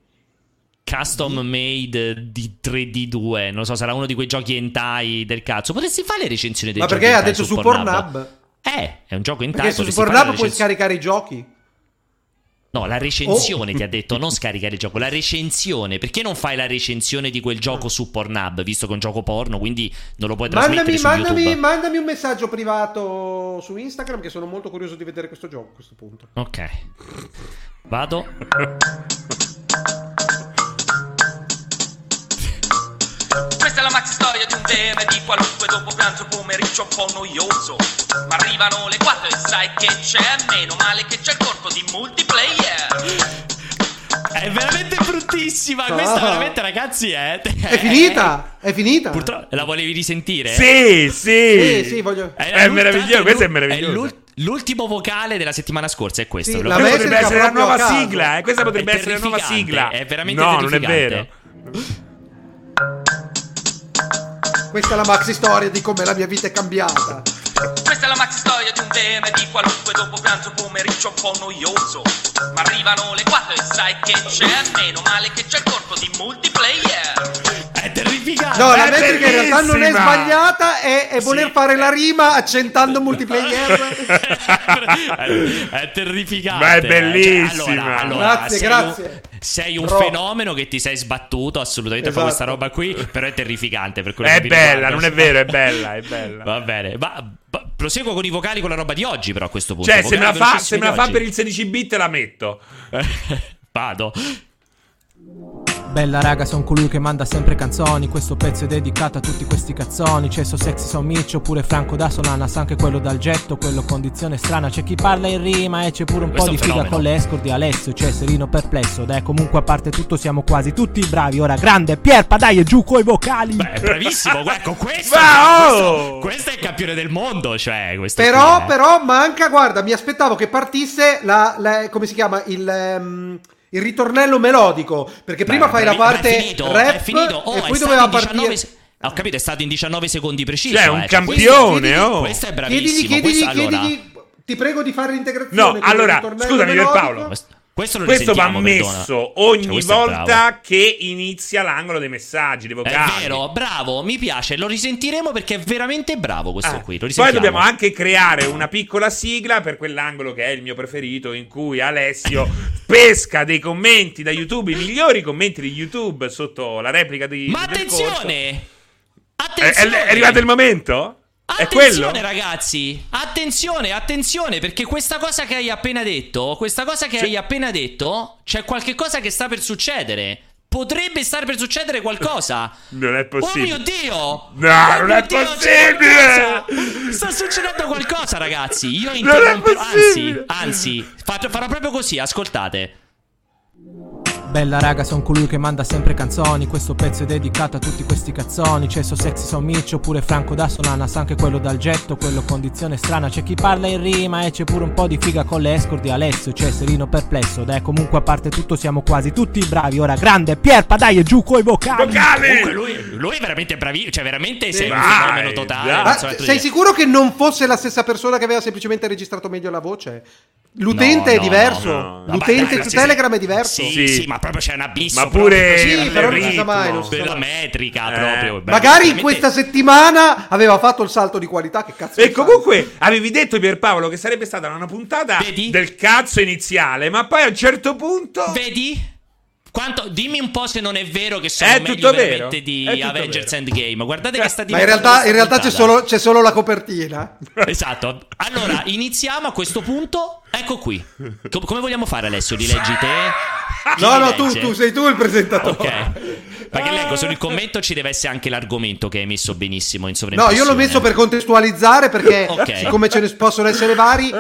Custom made di 3D2, non lo so, sarà uno di quei giochi hentai del cazzo. Potresti fare le recensioni dei ma perché ha detto su Pornhub? Pornhub? Eh, è un gioco hentai. Perché su Pornhub puoi scaricare i giochi? No, la recensione oh. ti ha detto, non scaricare il gioco, la recensione. Perché non fai la recensione di quel gioco su Pornhub, visto che è un gioco porno, quindi non lo puoi trasmettere mandami, mandami, YouTube. mandami un messaggio privato su Instagram che sono molto curioso di vedere questo gioco a questo punto. Ok. Vado. Questa è la maxi storia di un DM di qualunque dopo pranzo pomeriggio un po' noioso. Ma arrivano le 4 e sai che c'è, meno male che c'è il corpo di multiplayer. È veramente bruttissima. Ah. Questa veramente, ragazzi, è. È finita! È finita! Purtroppo la volevi risentire? Sì, sì. Sì, sì, voglio. È, è meraviglioso. Questo è meraviglioso. L'ultimo vocale della settimana scorsa è questo. Sì, la potrebbe essere la nuova sigla. Eh? Questa potrebbe essere la nuova sigla. È veramente No, non è vero. Questa è la maxi storia di come la mia vita è cambiata. Questa è la maxi storia di un DM di qualunque dopo pranzo pomeriggio un po' noioso. Ma arrivano le 4 e sai che c'è, meno male che c'è il corpo di multiplayer. Terrificante. No, la metrica in realtà non è sbagliata, è, è voler sì. fare la rima accentando multiplayer. è, è terrificante. Ma è bellissima. Cioè, allora, allora, grazie, grazie. Un, sei un Però... fenomeno che ti sei sbattuto assolutamente esatto. per questa roba qui, però è terrificante. Per è bella, non è vero, è bella, è bella. Va bene, ma proseguo con i vocali con la roba di oggi, però a questo punto. Cioè, se me la fa, se me la fa per il 16 bit la metto. Vado. Bella raga, son colui che manda sempre canzoni. Questo pezzo è dedicato a tutti questi cazzoni. Cesso sexy son Mitch oppure Franco da Solana. Sa anche quello dal getto, quello condizione strana. C'è chi parla in rima e c'è pure un Questo po' di figa con l'escort di Alessio. C'è Serino perplesso. Dai, comunque a parte tutto siamo quasi tutti bravi. Ora grande Pierpa, dai, e giù coi vocali. Beh, bravissimo, ecco questo, Ma, questo, oh! questo è il campione del mondo, cioè, questo Però, qui, eh. però manca, guarda, mi aspettavo che partisse la, la- come si chiama, il, ehm, il ritornello melodico, perché prima Beh, fai la parte è finito, rap è finito. Oh, e è poi doveva 19 partire... se- Ho capito, è stato in 19 secondi preciso. Cioè, un eh, campione, questo, oh. Questo è Chiedigli, bravissimo. chiedigli, questo, allora, chiedigli, ti prego di fare l'integrazione. No, allora, scusami, melodico. Pierpaolo. questo, questo lo Questo va messo perdona. ogni Cioè, è volta che inizia l'angolo dei messaggi, dei vocali. È vero, bravo, mi piace, lo risentiremo perché è veramente bravo questo Ah, qui. Lo Poi dobbiamo anche creare una piccola sigla per quell'angolo che è il mio preferito, in cui Alessio pesca dei commenti da YouTube, i migliori commenti di YouTube sotto la replica di. Ma corso. attenzione! È, Attenzione! è- è arrivato il momento? È quello? Attenzione ragazzi, attenzione, attenzione perché questa cosa che hai appena detto, questa cosa che hai appena detto, c'è qualche cosa che sta per succedere. Potrebbe stare per succedere qualcosa. Non è Oh possibile. mio Dio! No, Oh non è Dio, possibile! Sta succedendo qualcosa, ragazzi. Io interromperò. Anzi, anzi, fa- farò proprio così. Ascoltate. Bella raga, son colui che manda sempre canzoni. Questo pezzo è dedicato a tutti questi cazzoni. Cesso sexy son Mitch oppure Franco da Solana. Sa anche quello dal getto, quello condizione strana. C'è chi parla in rima e c'è pure un po' di figa con l'escort di Alessio. C'è Serino perplesso. Dai, comunque a parte tutto siamo quasi tutti bravi. Ora grande Pierpa, dai, e giù coi vocali. Vocali! Comunque, lui, lui è veramente bravissimo. Cioè, veramente sei un fenomeno totale. non Ma so sei sicuro che non fosse la stessa persona che aveva semplicemente registrato meglio la voce? L'utente No, è no, diverso. no, no. L'utente su Telegram è diverso. Sì, Sì. sì, ma proprio c'è un abisso. Ma pure Sì, però non si sa ritmo. mai, non si sa della mai. metrica Eh. proprio. Beh, Magari in questa settimana aveva fatto il salto di qualità. Che cazzo E comunque avevi detto Pierpaolo che sarebbe stata una puntata Vedi? del cazzo iniziale, ma poi a un certo punto Vedi? Quanto, dimmi un po' se non è vero che sono È meglio tutto vero. veramente di È tutto Avengers vero. Endgame. Guardate che sta Ma in diventando realtà, in realtà c'è, solo, c'è solo la copertina. Esatto. Allora, iniziamo a questo punto. Ecco qui. Co- come vogliamo fare, Alessio? Li leggi te? No, no, tu, tu sei tu il presentatore. Ok. Perché leggo sul commento ci deve essere anche l'argomento che hai messo benissimo in No, sovraimpressione. io l'ho messo per contestualizzare perché Ok. siccome ce ne possono essere vari,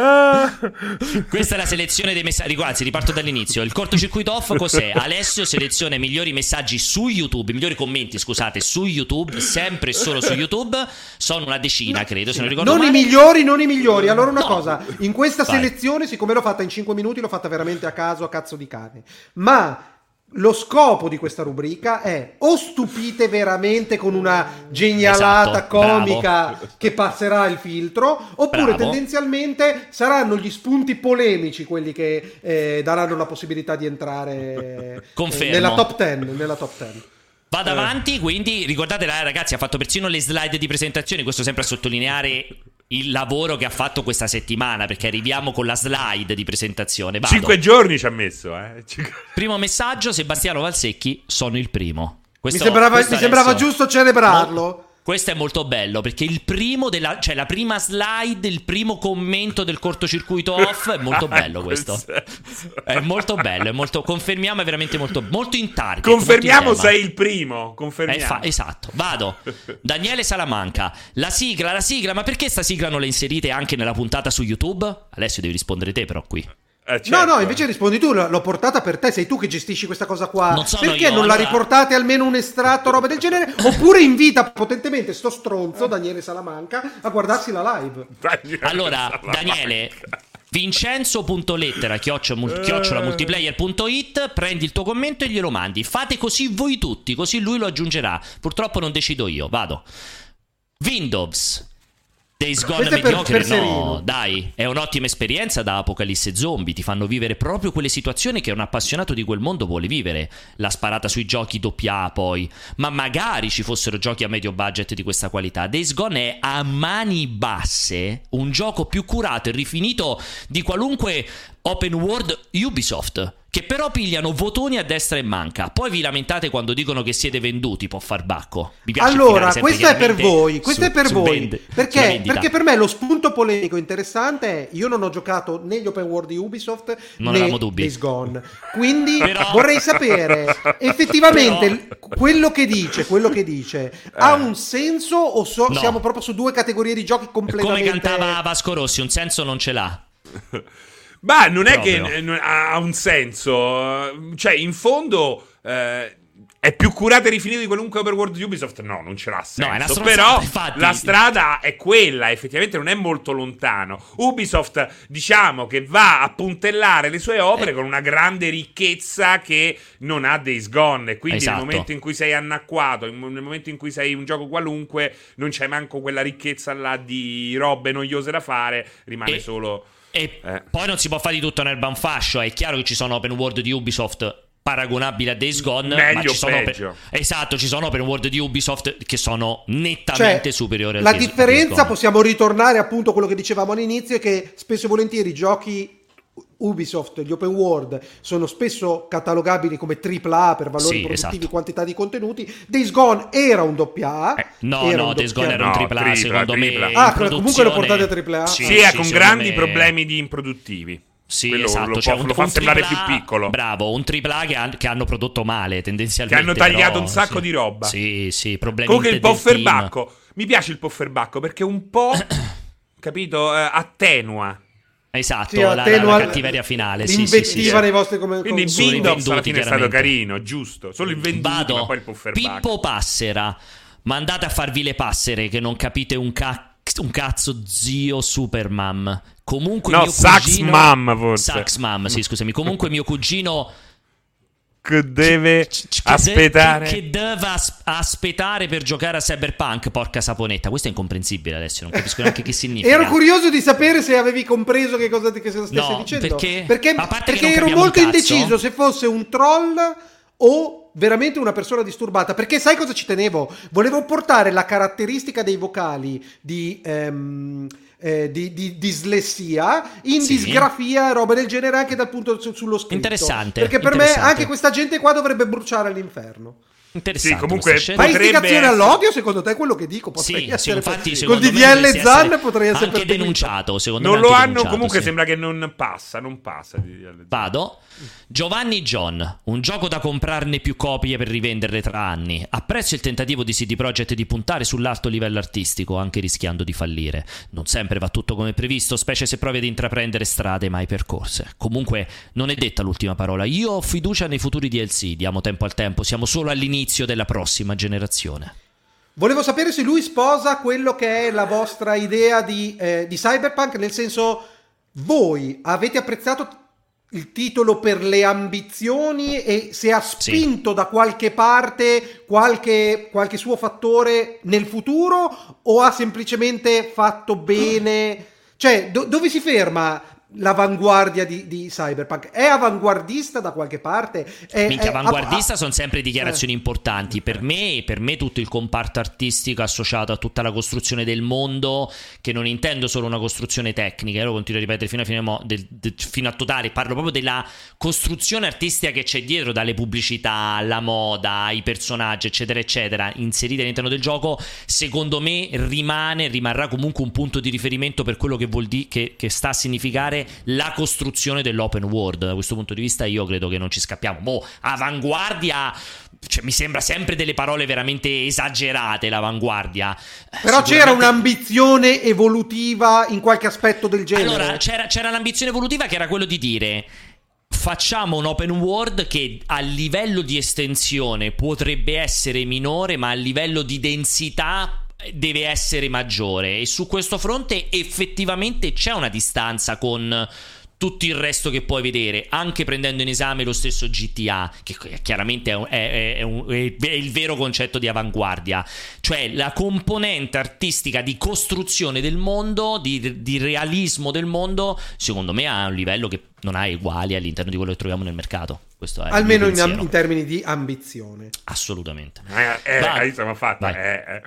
Questa è la selezione dei messaggi. Anzi, riparto dall'inizio. Il cortocircuito off cos'è? Alessio seleziona i migliori messaggi su YouTube, i migliori commenti, scusate, su YouTube, sempre e solo su YouTube. Sono una decina, credo, se non ricordo non i male. migliori, non i migliori. Allora una No. cosa, in questa Vai. selezione, siccome l'ho fatta in 5 minuti, l'ho fatta veramente a caso, a cazzo di cane. Ma lo scopo di questa rubrica è o stupite veramente con una genialata Esatto, comica bravo. che passerà il filtro, oppure Bravo. tendenzialmente saranno gli spunti polemici quelli che eh, daranno la possibilità di entrare eh, nella top 10. Nella top 10. Vado avanti, quindi ricordate, eh, ragazzi, ha fatto persino le slide di presentazione. Questo sempre a sottolineare il lavoro che ha fatto questa settimana. Perché arriviamo con la slide di presentazione. Vado. cinque giorni ci ha messo, eh. Cinque- Primo messaggio: Sebastiano Valsecchi, sono il primo. Mi Questo- sembrava, questo mi sembrava giusto celebrarlo. Questo è molto bello perché il primo della, cioè la prima slide, il primo commento del cortocircuito off è molto bello questo. È molto bello, è molto confermiamo è veramente molto molto in target. Confermiamo in sei il primo. Confermiamo. fa- esatto, vado. Daniele Salamanca, la sigla, la sigla, ma perché sta sigla non la inserite anche nella puntata su YouTube? Alessio devi rispondere te però qui. Eh, No, certo. no, invece rispondi tu, l'ho portata per te, sei tu che gestisci questa cosa qua. Non Perché io, non la riportate almeno un estratto, roba del genere? Oppure invita potentemente sto stronzo, Daniele Salamanca, a guardarsi la live. Allora, Daniele, Vincenzo.lettera chiocciola mul- chiocciolamultiplayer.it prendi il tuo commento e glielo mandi. Fate così voi tutti, così lui lo aggiungerà. Purtroppo non decido io, vado. Windows. Days Gone Questo è per- mediocre, per Serino. no, dai, è un'ottima esperienza da Apocalisse Zombie, ti fanno vivere proprio quelle situazioni che un appassionato di quel mondo vuole vivere. La sparata sui giochi doppia A poi, ma magari ci fossero giochi a medio budget di questa qualità. Days Gone è a mani basse un gioco più curato e rifinito di qualunque open world Ubisoft. che però pigliano votoni a destra e manca. Poi vi lamentate quando dicono che siete venduti, può far bacco. allora, questo è per voi, questo su, è per voi. Vend- perché, perché, per me lo spunto polemico interessante è io non ho giocato né gli open world di Ubisoft non né Days Gone. Quindi però... vorrei sapere effettivamente però... quello che dice, quello che dice eh. ha un senso o so, no. siamo proprio su due categorie di giochi completamente Come cantava Vasco Rossi, un senso non ce l'ha. Ma non è Proprio. che ha un senso. Cioè, in fondo. Eh, è più curato e rifinito di qualunque overworld di Ubisoft? No, non ce l'ha senso. No, Però infatti... la strada è quella, effettivamente non è molto lontano. Ubisoft, diciamo che va a puntellare le sue opere eh. con una grande ricchezza che non ha Days Gone. Quindi esatto. nel momento in cui sei annacquato, nel momento in cui sei un gioco qualunque, non c'è manco quella ricchezza là di robe noiose da fare, rimane e... solo e eh. poi non si può fare di tutto nel banfascio. È chiaro che ci sono open world di Ubisoft paragonabili a Days Gone Meglio, ma ci sono open... esatto ci sono open world di Ubisoft che sono nettamente cioè, superiori al la differenza possiamo ritornare appunto a quello che dicevamo all'inizio è che spesso e volentieri i giochi Ubisoft, gli open world sono spesso catalogabili come AAA per valori sì, produttivi esatto. quantità di contenuti. Days Gone era un AA. Eh, no, no, Days Gone era un AAA, no, tripla, secondo tripla. me. Ah, comunque lo portate a AAA? Sì, sì, sì con grandi me... problemi di improduttivi. Sì, Quello esatto. Lo, cioè, un, lo fa sembrare più piccolo. Bravo, un AAA che, ha, che hanno prodotto male, tendenzialmente. Che hanno tagliato però, un sacco di roba. Sì, sì, problemi Comunque il pofferbacco. Mi piace il pofferbacco perché un po', capito, eh, attenua Esatto, sì, la, la, la, cattiveria finale. L'invettiva sì, sì, nei vostri come Quindi Windows alla fine è stato carino, giusto. Solo invenduti, Vado. ma poi il puffer Pippo Passera. Mandate a farvi le passere che non capite un, ca- un cazzo zio Supermam. Comunque no, mio Sax cugino... Mam forse. Sax Mam, sì, scusami. Comunque mio cugino che deve aspettare. che, deve as- aspettare per giocare a Cyberpunk, porca saponetta. Questo è incomprensibile adesso, non capisco neanche che significa. Ero curioso di sapere se avevi compreso che cosa, che stessi no, dicendo. Perché, perché, perché ero molto indeciso se fosse un troll o veramente una persona disturbata. Perché sai cosa ci tenevo? Volevo portare la caratteristica dei vocali di... Um, eh, di, di, dislessia, in sì. disgrafia robe del genere anche dal punto su, sullo scritto. Interessante. Perché per interessante. me anche questa gente qua dovrebbe bruciare all'inferno. Interessante. Sì, comunque fai istigazione all'odio, secondo te è quello che dico? Potrei sì, essere infatti, col DDL Zan potrei essere anche denunciato, secondo non me. Lo hanno, comunque sì. sembra che non passa, non passa Vado. Giovanni John, un gioco da comprarne più copie per rivenderle tra anni. Apprezzo il tentativo di CD Projekt di puntare sull'alto livello artistico, anche rischiando di fallire. Non sempre va tutto come previsto, specie se provi ad intraprendere strade mai percorse. Comunque, non è detta l'ultima parola. Io ho fiducia nei futuri DLC, diamo tempo al tempo, siamo solo all'inizio l'inizio della prossima generazione. Volevo sapere se lui sposa quello che è la vostra idea di, eh, di Cyberpunk, nel senso, voi avete apprezzato il titolo per le ambizioni e se ha spinto sì. da qualche parte qualche, qualche, suo fattore nel futuro o ha semplicemente fatto bene? Cioè, do, dove si ferma l'avanguardia di, di, Cyberpunk è avanguardista da qualche parte è, Minchia, è, avanguardista a, sono sempre dichiarazioni eh. importanti per me, per me tutto il comparto artistico associato a tutta la costruzione del mondo che non intendo solo una costruzione tecnica io lo continuo a ripetere fino a, fine mo, del, del, fino a totale parlo proprio della costruzione artistica che c'è dietro dalle pubblicità alla moda i personaggi eccetera eccetera inseriti all'interno del gioco secondo me rimane rimarrà comunque un punto di riferimento per quello che vuol dire che, che sta a significare la costruzione dell'open world. Da questo punto di vista io credo che non ci scappiamo. Boh, avanguardia... Cioè, mi sembra sempre delle parole veramente esagerate l'avanguardia. Però c'era un'ambizione evolutiva in qualche aspetto del genere. Allora, c'era, c'era l'ambizione evolutiva che era quello di dire facciamo un open world che a livello di estensione potrebbe essere minore, ma a livello di densità deve essere maggiore. E su questo fronte effettivamente c'è una distanza con tutto il resto che puoi vedere, anche prendendo in esame lo stesso GTA, che chiaramente è, è, è, un, è, il vero concetto di avanguardia, cioè la componente artistica di costruzione del mondo, di, di realismo del mondo, secondo me ha un livello che non ha uguali all'interno di quello che troviamo nel mercato. Almeno in, in, termini di ambizione. Assolutamente. Eh, eh, siamo fatti. Eh, eh.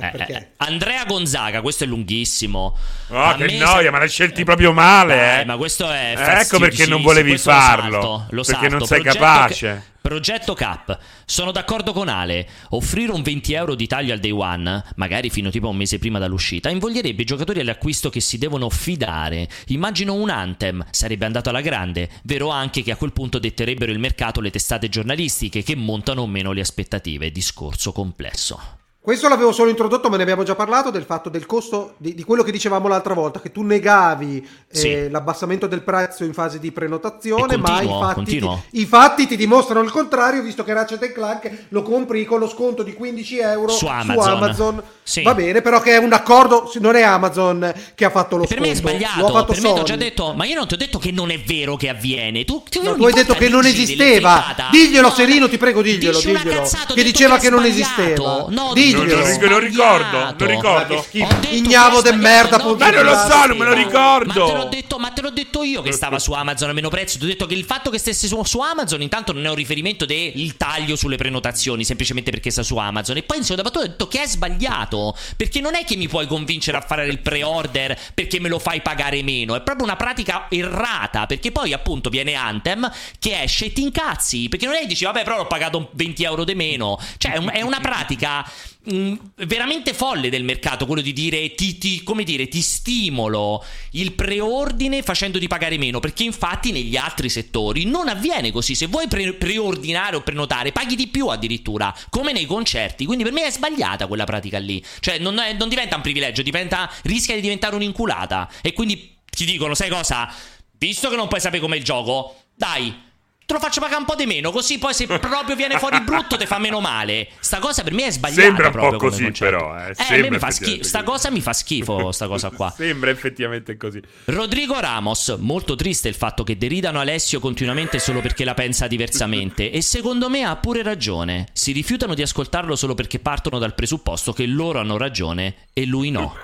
eh, eh Andrea Gonzaga, questo è lunghissimo. Oh, che noia, ma l'hai scelti proprio male. ma questo è Ecco perché non volevi farlo. Lo salto, lo perché salto. non sei Progetto capace. Che Progetto Cap. Sono d'accordo con Ale. Offrire un 20 euro di taglio al day one, magari fino tipo a un mese prima dall'uscita, invoglierebbe i giocatori all'acquisto che si devono fidare. Immagino un Anthem, sarebbe andato alla grande. Vero anche che a quel punto detterebbero il mercato le testate giornalistiche che montano o meno le aspettative. Discorso complesso. Questo l'avevo solo introdotto, ma ne abbiamo già parlato del fatto del costo di, di quello che dicevamo l'altra volta, che tu negavi eh, sì. l'abbassamento del prezzo in fase di prenotazione, continuo, ma i fatti, ti, i fatti, ti, dimostrano il contrario, visto che Ratchet Clank lo compri con lo sconto di 15 euro su Amazon. Su Amazon. Sì. Va bene, però che è un accordo, non è Amazon che ha fatto lo per sconto. Per me è sbagliato, per Sony. me ho già detto, ma io non ti ho detto che non è vero che avviene. Tu, tu, no, tu hai detto che non esisteva. Diglielo, no, Serino, ti prego, diglielo. diglielo che diceva che non esisteva. No, diglielo diglielo. Non, ricordo, non ricordo. Ignavo de merda. Ma non lo so, non me lo ricordo. Ma te l'ho detto, ma te l'ho detto io che stava su Amazon a meno prezzo. Ti ho detto che il fatto che stesse su, su Amazon intanto non è un riferimento del taglio sulle prenotazioni, semplicemente perché sta su Amazon. E poi in seconda battuta ho detto che è sbagliato. Perché non è che mi puoi convincere a fare il pre-order perché me lo fai pagare meno. È proprio una pratica errata. Perché poi appunto viene Anthem che esce e ti incazzi. Perché non è che dici, vabbè, però l'ho pagato 20 euro di meno. Cioè, è una pratica veramente folle del mercato quello di dire ti, ti, come dire ti stimolo il preordine facendoti pagare meno perché infatti negli altri settori non avviene così. Se vuoi pre- preordinare o prenotare paghi di più addirittura come nei concerti. Quindi per me è sbagliata quella pratica lì. Cioè non, è, non diventa un privilegio diventa, rischia di diventare un'inculata. E quindi ti dicono sai cosa? Visto che non puoi sapere com'è il gioco dai te lo faccio pagare un po' di meno, così poi se proprio viene fuori brutto ti fa meno male. Sta cosa per me è sbagliata. Sembra un po' così, però. Eh, eh mi fa schifo. Sta cosa mi fa schifo, sta cosa qua. Sembra effettivamente così. Rodrigo Ramos, molto triste il fatto che deridano Alessio continuamente solo perché la pensa diversamente. e secondo me ha pure ragione. Si rifiutano di ascoltarlo solo perché partono dal presupposto che loro hanno ragione e lui no.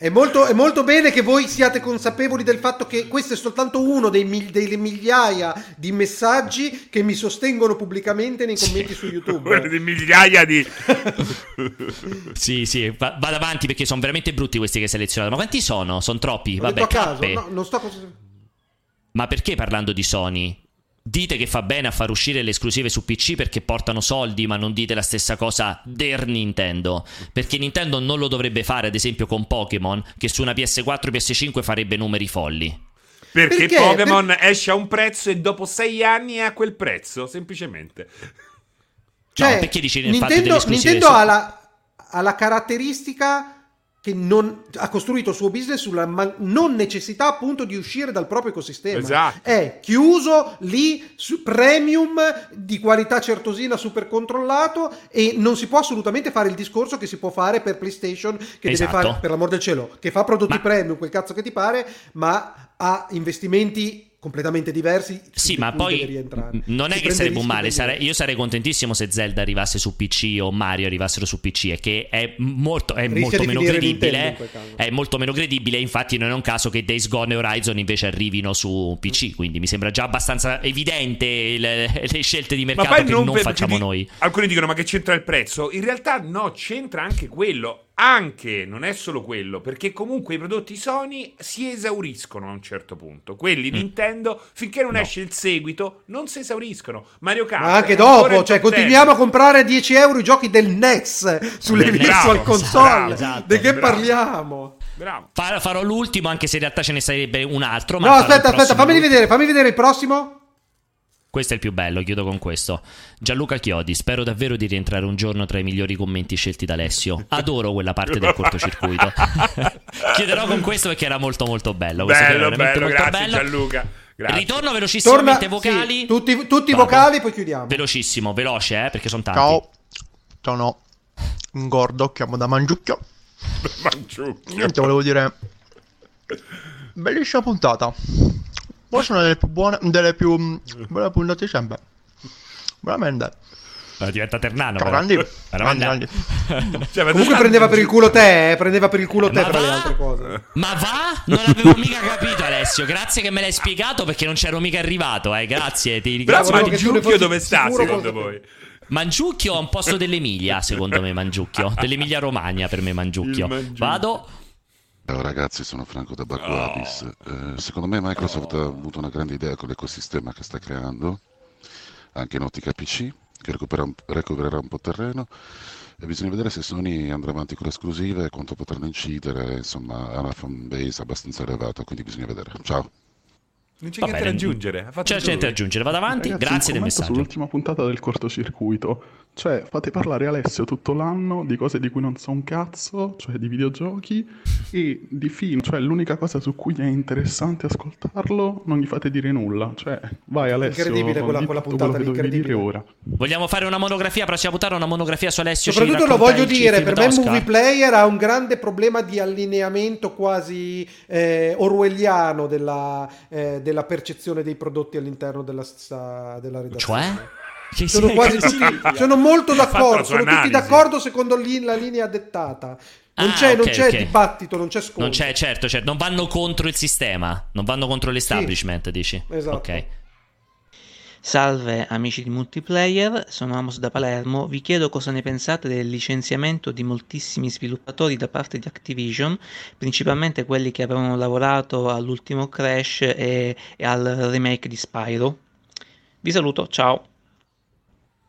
È molto, è molto, bene che voi siate consapevoli del fatto che questo è soltanto uno dei, delle migliaia di messaggi che mi sostengono pubblicamente nei commenti sì. su YouTube. di migliaia di... sì, sì, vado avanti perché sono veramente brutti questi che hai selezionato. Ma quanti sono? Sono troppi. Vabbè, a caso, no, non sto... Ma perché parlando di Sony? Dite che fa bene a far uscire le esclusive su PC perché portano soldi, ma non dite la stessa cosa der Nintendo. Perché Nintendo non lo dovrebbe fare, ad esempio, con Pokémon, che su una PS4 PS5 farebbe numeri folli. Perché, perché? Pokémon per... esce a un prezzo e dopo sei anni è a quel prezzo, semplicemente. Cioè, no, perché dici Nintendo, Nintendo ha, la, ha la caratteristica che non, ha costruito il suo business sulla man- non necessità appunto di uscire dal proprio ecosistema. Esatto. È chiuso lì, su premium, di qualità certosina, super controllato e non si può assolutamente fare il discorso che si può fare per PlayStation, che esatto. deve fare, per l'amor del cielo, che fa prodotti ma... premium, quel cazzo che ti pare, ma ha investimenti completamente diversi. Sì, ma poi non è si che sarebbe un male. Sare- io sarei contentissimo se Zelda arrivasse su PC o Mario arrivassero su PC, e che è molto, è molto meno credibile. È molto meno credibile. Infatti, non è un caso che Days Gone e Horizon invece arrivino su PC. Quindi mi sembra già abbastanza evidente le, le scelte di mercato che non, non facciamo di- noi. Alcuni dicono: Ma che c'entra il prezzo? In realtà, no, c'entra anche quello anche, non è solo quello, perché comunque i prodotti Sony si esauriscono a un certo punto. Quelli mm. Nintendo, finché non no. esce il seguito, non si esauriscono. Mario Kart. Ma anche dopo, cioè continuiamo a comprare a 10 euro i giochi del NES sulle virtual console. Bravo, esatto, Di che bravo. parliamo? Bravo. farò l'ultimo, anche se in realtà ce ne sarebbe un altro. no, aspetta, aspetta, fammi vedere, fammi vedere il prossimo. Questo è il più bello, chiudo con questo. Gianluca Chiodi, spero davvero di rientrare un giorno tra i migliori commenti scelti da Alessio. Adoro quella parte del cortocircuito. Chiuderò con questo perché era molto molto bello. Bello, bello, grazie bello. Gianluca. Grazie. Ritorno velocissimamente Torna, vocali. Sì, tutti, tutti vocali, poi chiudiamo. Velocissimo, veloce, eh, perché sono tanti. Ciao, sono Gordo, chiamo da Mangiucchio. Mangiucchio. Niente, volevo dire... Bellissima puntata. Poi sono delle più buone, delle più buone puntate sempre. Veramente. diventa Ternano. Ciao, grandi. grandi, grandi. cioè, Comunque prendeva per il culo te, eh? prendeva per il culo te tra le altre cose. Ma va? Non l'avevo mica capito Alessio, grazie che me l'hai spiegato perché non c'ero mica arrivato, eh. Grazie, ti ringrazio. Però Mangiucchio dove sta secondo voi? Mangiucchio a un posto dell'Emilia, secondo me Mangiucchio. Dell'Emilia Romagna per me Mangiucchio. Vado. Ciao ragazzi, sono Franco da Baco oh. Eh, secondo me Microsoft oh. ha avuto una grande idea con l'ecosistema che sta creando, anche in ottica PC, che recupera un, recupererà un po' terreno. E bisogna vedere se Sony andrà avanti con le esclusive e quanto potranno incidere, insomma, ha una fanbase abbastanza elevata, quindi bisogna vedere. Ciao. Non c'è Va niente da aggiungere. C'è niente da aggiungere. Vado avanti. Ragazzi, Grazie del messaggio. Sull'ultima puntata del cortocircuito. Cioè, fate parlare Alessio tutto l'anno di cose di cui non so un cazzo, cioè di videogiochi e di film. Cioè, l'unica cosa su cui è interessante ascoltarlo, non gli fate dire nulla. Cioè, vai Alessio. Incredibile quella, quella puntata di dire ora. Vogliamo fare una monografia, prossima puntata una monografia su Alessio. Soprattutto lo voglio dire, per me Movie Player ha un grande problema di allineamento quasi eh, orwelliano della, eh, della percezione dei prodotti all'interno della, della redazione. Cioè? Sono, quasi tutti, sono molto d'accordo, sono tutti d'accordo secondo la linea dettata. Non, ah, c'è, okay, non c'è okay. dibattito, non c'è scontro. Non c'è, certo, certo, non vanno contro il sistema, non vanno contro l'establishment, sì, dici. Esatto. Ok. Salve amici di multiplayer, sono Amos da Palermo. Vi chiedo cosa ne pensate del licenziamento di moltissimi sviluppatori da parte di Activision, principalmente quelli che avevano lavorato all'ultimo Crash e, e al remake di Spyro. Vi saluto, ciao.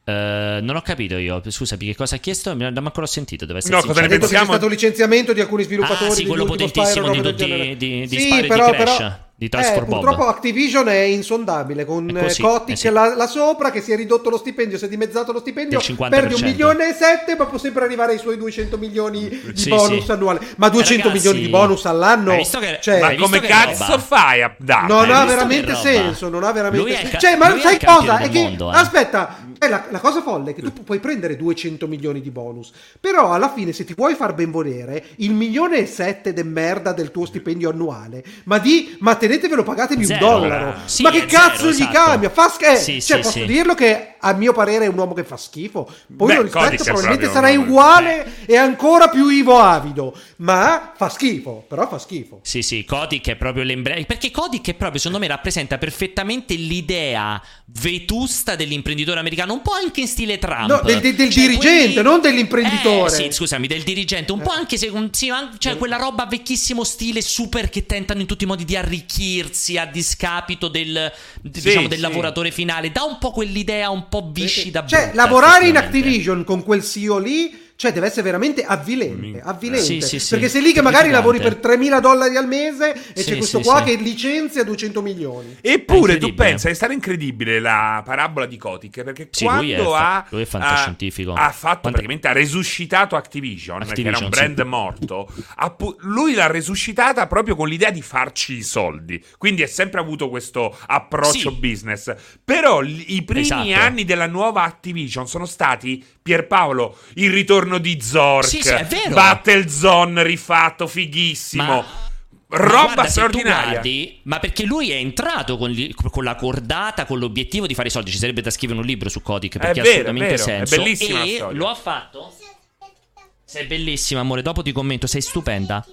Uh, non ho capito io, scusami, che cosa ha chiesto? Non ho ancora sentito. Deve essere no, cosa ne pensiamo? C'è stato licenziamento di alcuni sviluppatori. Ah, sì, quello potentissimo Spyro, di, di, di, di, sì, Spyro però, di Crash. Però di eh, purtroppo Activision è insondabile con così, Kotick eh sì. là, là, sopra che si è ridotto lo stipendio, si è dimezzato lo stipendio, perde un milione e sette ma può sempre arrivare ai suoi 200 milioni di sì, bonus sì. annuale. Ma 200 Ragazzi, milioni di bonus all'anno? Che, cioè, ma come cazzo fai a dare? Non ha veramente senso, non ha veramente senso. Cioè, ma sai cosa? È che, mondo, eh. aspetta, è la, la, cosa folle è che tu puoi prendere 200 milioni di bonus, però alla fine se ti vuoi far ben volere, il milione e sette de merda del tuo stipendio annuale, ma di, ma tenetevelo pagatemi zero. un dollaro. Sì, ma che cazzo zero, gli esatto. cambia? Fa schifo. Eh, sì, cioè, sì, posso dirlo che a mio parere è un uomo che fa schifo. Poi Beh, lo rispetto, probabilmente sarai uguale Beh. e ancora più Ivo Avido. Ma fa schifo, però fa schifo. Sì, sì, Kodik è proprio l'emblema. Perché Kodik è proprio, secondo me, rappresenta perfettamente l'idea vetusta dell'imprenditore americano, un po' anche in stile Trump. No, del, del, del cioè, dirigente, quelli... non dell'imprenditore. Eh, sì, scusami, del dirigente, un eh. po' anche se, sì, cioè, quella roba vecchissimo stile super che tentano in tutti i modi di arricchirsi a discapito del, sì, diciamo, del sì. lavoratore finale. Dà un po' quell'idea un po' viscida. Cioè, brutta, lavorare in Activision con quel CEO lì cioè, deve essere veramente avvilente. avvilente. Sì, sì, sì. Perché sei lì che magari lavori per 3.000 dollari al mese e c'è questo qua che licenzia 200 milioni. Eppure tu pensa, è stata incredibile la parabola di Kotick. Perché quando lui è, ha, lui è fantascientifico. Ha, ha fatto quando... praticamente ha resuscitato Activision, Activision che era un brand morto. Pu- lui l'ha resuscitata proprio con l'idea di farci i soldi. Quindi ha sempre avuto questo approccio business. Però i primi esatto. anni della nuova Activision sono stati Pierpaolo, il ritorno di Zork, sì, sì, Battlezone rifatto, fighissimo. Ma... Roba guarda, straordinaria. Guardi, ma perché lui è entrato con, li, con, la cordata, con l'obiettivo di fare i soldi. Ci sarebbe da scrivere un libro su Kodik perché è ha assolutamente vero, senso. È bellissima e lo ha fatto. Sei bellissima, amore. Dopo ti commento, sei stupenda.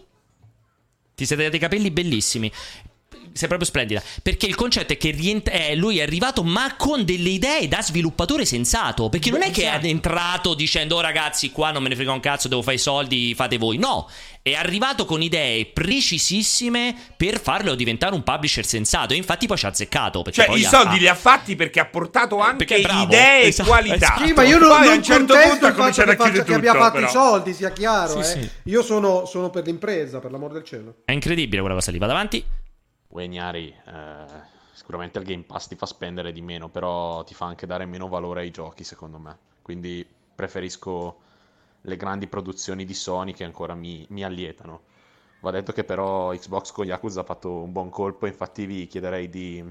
Ti siete dati i capelli bellissimi sei proprio splendida. Perché il concetto è che rientra- eh, lui è arrivato, ma con delle idee da sviluppatore sensato. Perché non è che è esatto. entrato dicendo: Oh, ragazzi, qua non me ne frega un cazzo, devo fare i soldi, fate voi. No, è arrivato con idee precisissime per farlo diventare un publisher sensato. E infatti poi ci ha azzeccato. Cioè, i soldi ha... li ha fatti perché ha portato anche idee e esatto, qualità. Sì, ma io non, poi non a un certo punto ha cominciato a chiudere tutto. Che abbia fatto però. i soldi, sia chiaro. Sì, eh. sì. Io sono, sono per l'impresa, per l'amor del cielo. È incredibile quella cosa lì. Vado avanti. Wegnari, eh, sicuramente il Game Pass ti fa spendere di meno, però ti fa anche dare meno valore ai giochi, secondo me. Quindi preferisco le grandi produzioni di Sony che ancora mi, mi allietano. Va detto che però Xbox con Yakuza ha fatto un buon colpo, infatti vi chiederei di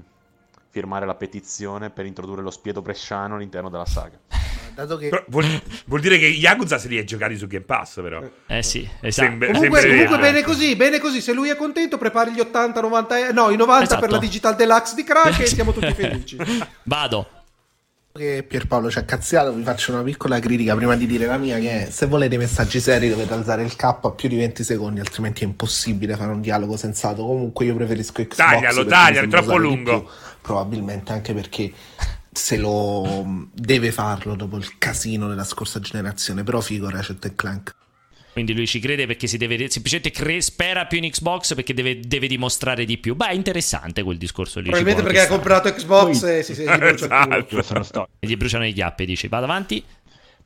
firmare la petizione per introdurre lo spiedo bresciano all'interno della saga. Dato che... Vuol, vuol, dire che Yakuza se li è giocati su Game Pass, però. Eh sì, esatto. Sembra, comunque, comunque bene così, bene così. Se lui è contento, prepari gli 80, 90, no, i 90 esatto. per la Digital Deluxe di Crack e siamo tutti felici. Vado. che Pierpaolo ci ha cazziato, vi faccio una piccola critica prima di dire la mia, che è, se volete messaggi seri dovete alzare il K a più di 20 secondi, altrimenti è impossibile fare un dialogo sensato. Comunque io preferisco Xbox. Taglialo, taglialo, è troppo lungo. Più, probabilmente anche perché se lo deve farlo dopo il casino della scorsa generazione, però figo Ratchet Clank. Quindi lui ci crede perché si deve semplicemente cre- spera più in Xbox perché deve, deve, dimostrare di più. Beh, è interessante quel discorso lì. Probabilmente perché ha comprato Xbox Poi... e si, si gli brucia esatto. E gli bruciano gli app, dice. Vado avanti.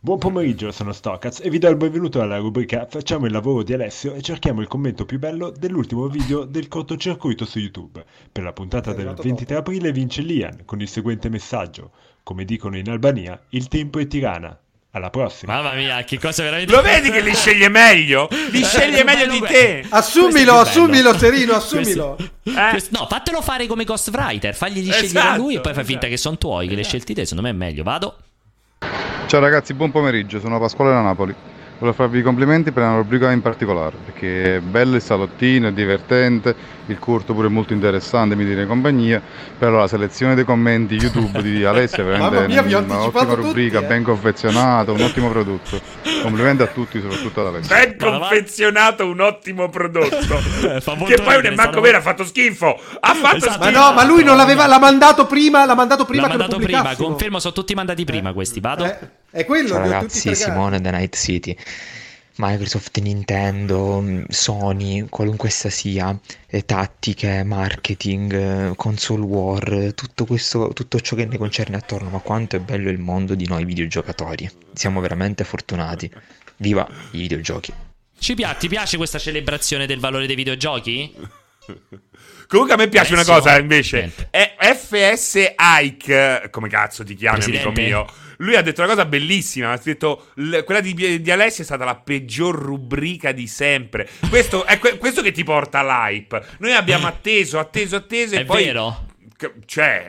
Buon pomeriggio, sono Stokaz e vi do il benvenuto alla rubrica Facciamo il lavoro di Alessio e cerchiamo il commento più bello dell'ultimo video del cortocircuito su YouTube. Per la puntata del 23 aprile vince Lian con il seguente messaggio. Come dicono in Albania, il tempo è tirana. Alla prossima. Mamma mia, che cosa veramente. Lo vedi che li sceglie meglio? Li sceglie meglio di te. Assumilo, assumilo, Serino, assumilo. Eh? No, fatelo fare come Ghostwriter. Fagli esatto, scegliere a lui e poi fai finta che sono tuoi, che le scelti te. Secondo me è meglio. Vado. Ciao ragazzi, buon pomeriggio. Sono Pasquale da Napoli. Volevo farvi i complimenti per una rubrica in particolare, perché è bello il salottino, è divertente, il corto pure molto interessante, mi dire compagnia, però la selezione dei commenti YouTube di Alessia è veramente un'ottima rubrica, tutti, eh. ben confezionato, un ottimo prodotto. Complimenti a tutti, soprattutto ad Alessia. Ben confezionato, un ottimo prodotto. Eh, che poi non è manco vero, ha fatto schifo. Ha fatto esatto. schifo. Ma no, ma lui non l'aveva, l'ha mandato prima, l'ha mandato prima l'ha mandato prima, confermo, sono tutti mandati prima questi, vado. Eh. È quello Ciao ragazzi, Simone da Night City. Microsoft, Nintendo, Sony, qualunque essa sia, tattiche, marketing, console war, tutto, questo, tutto ciò che ne concerne attorno, ma quanto è bello il mondo di noi videogiocatori. Siamo veramente fortunati. Viva i videogiochi. Ci piace, ti piace questa celebrazione del valore dei videogiochi? Comunque a me piace Adesso, una cosa invece. È FS Ike, come cazzo ti chiami, Presidente? amico mio? Lui ha detto una cosa bellissima. Ha detto: quella di, di Alessia è stata la peggior rubrica di sempre. Questo è que- questo che ti porta all'hype. Noi abbiamo atteso, atteso, atteso. È e poi. vero. Cioè,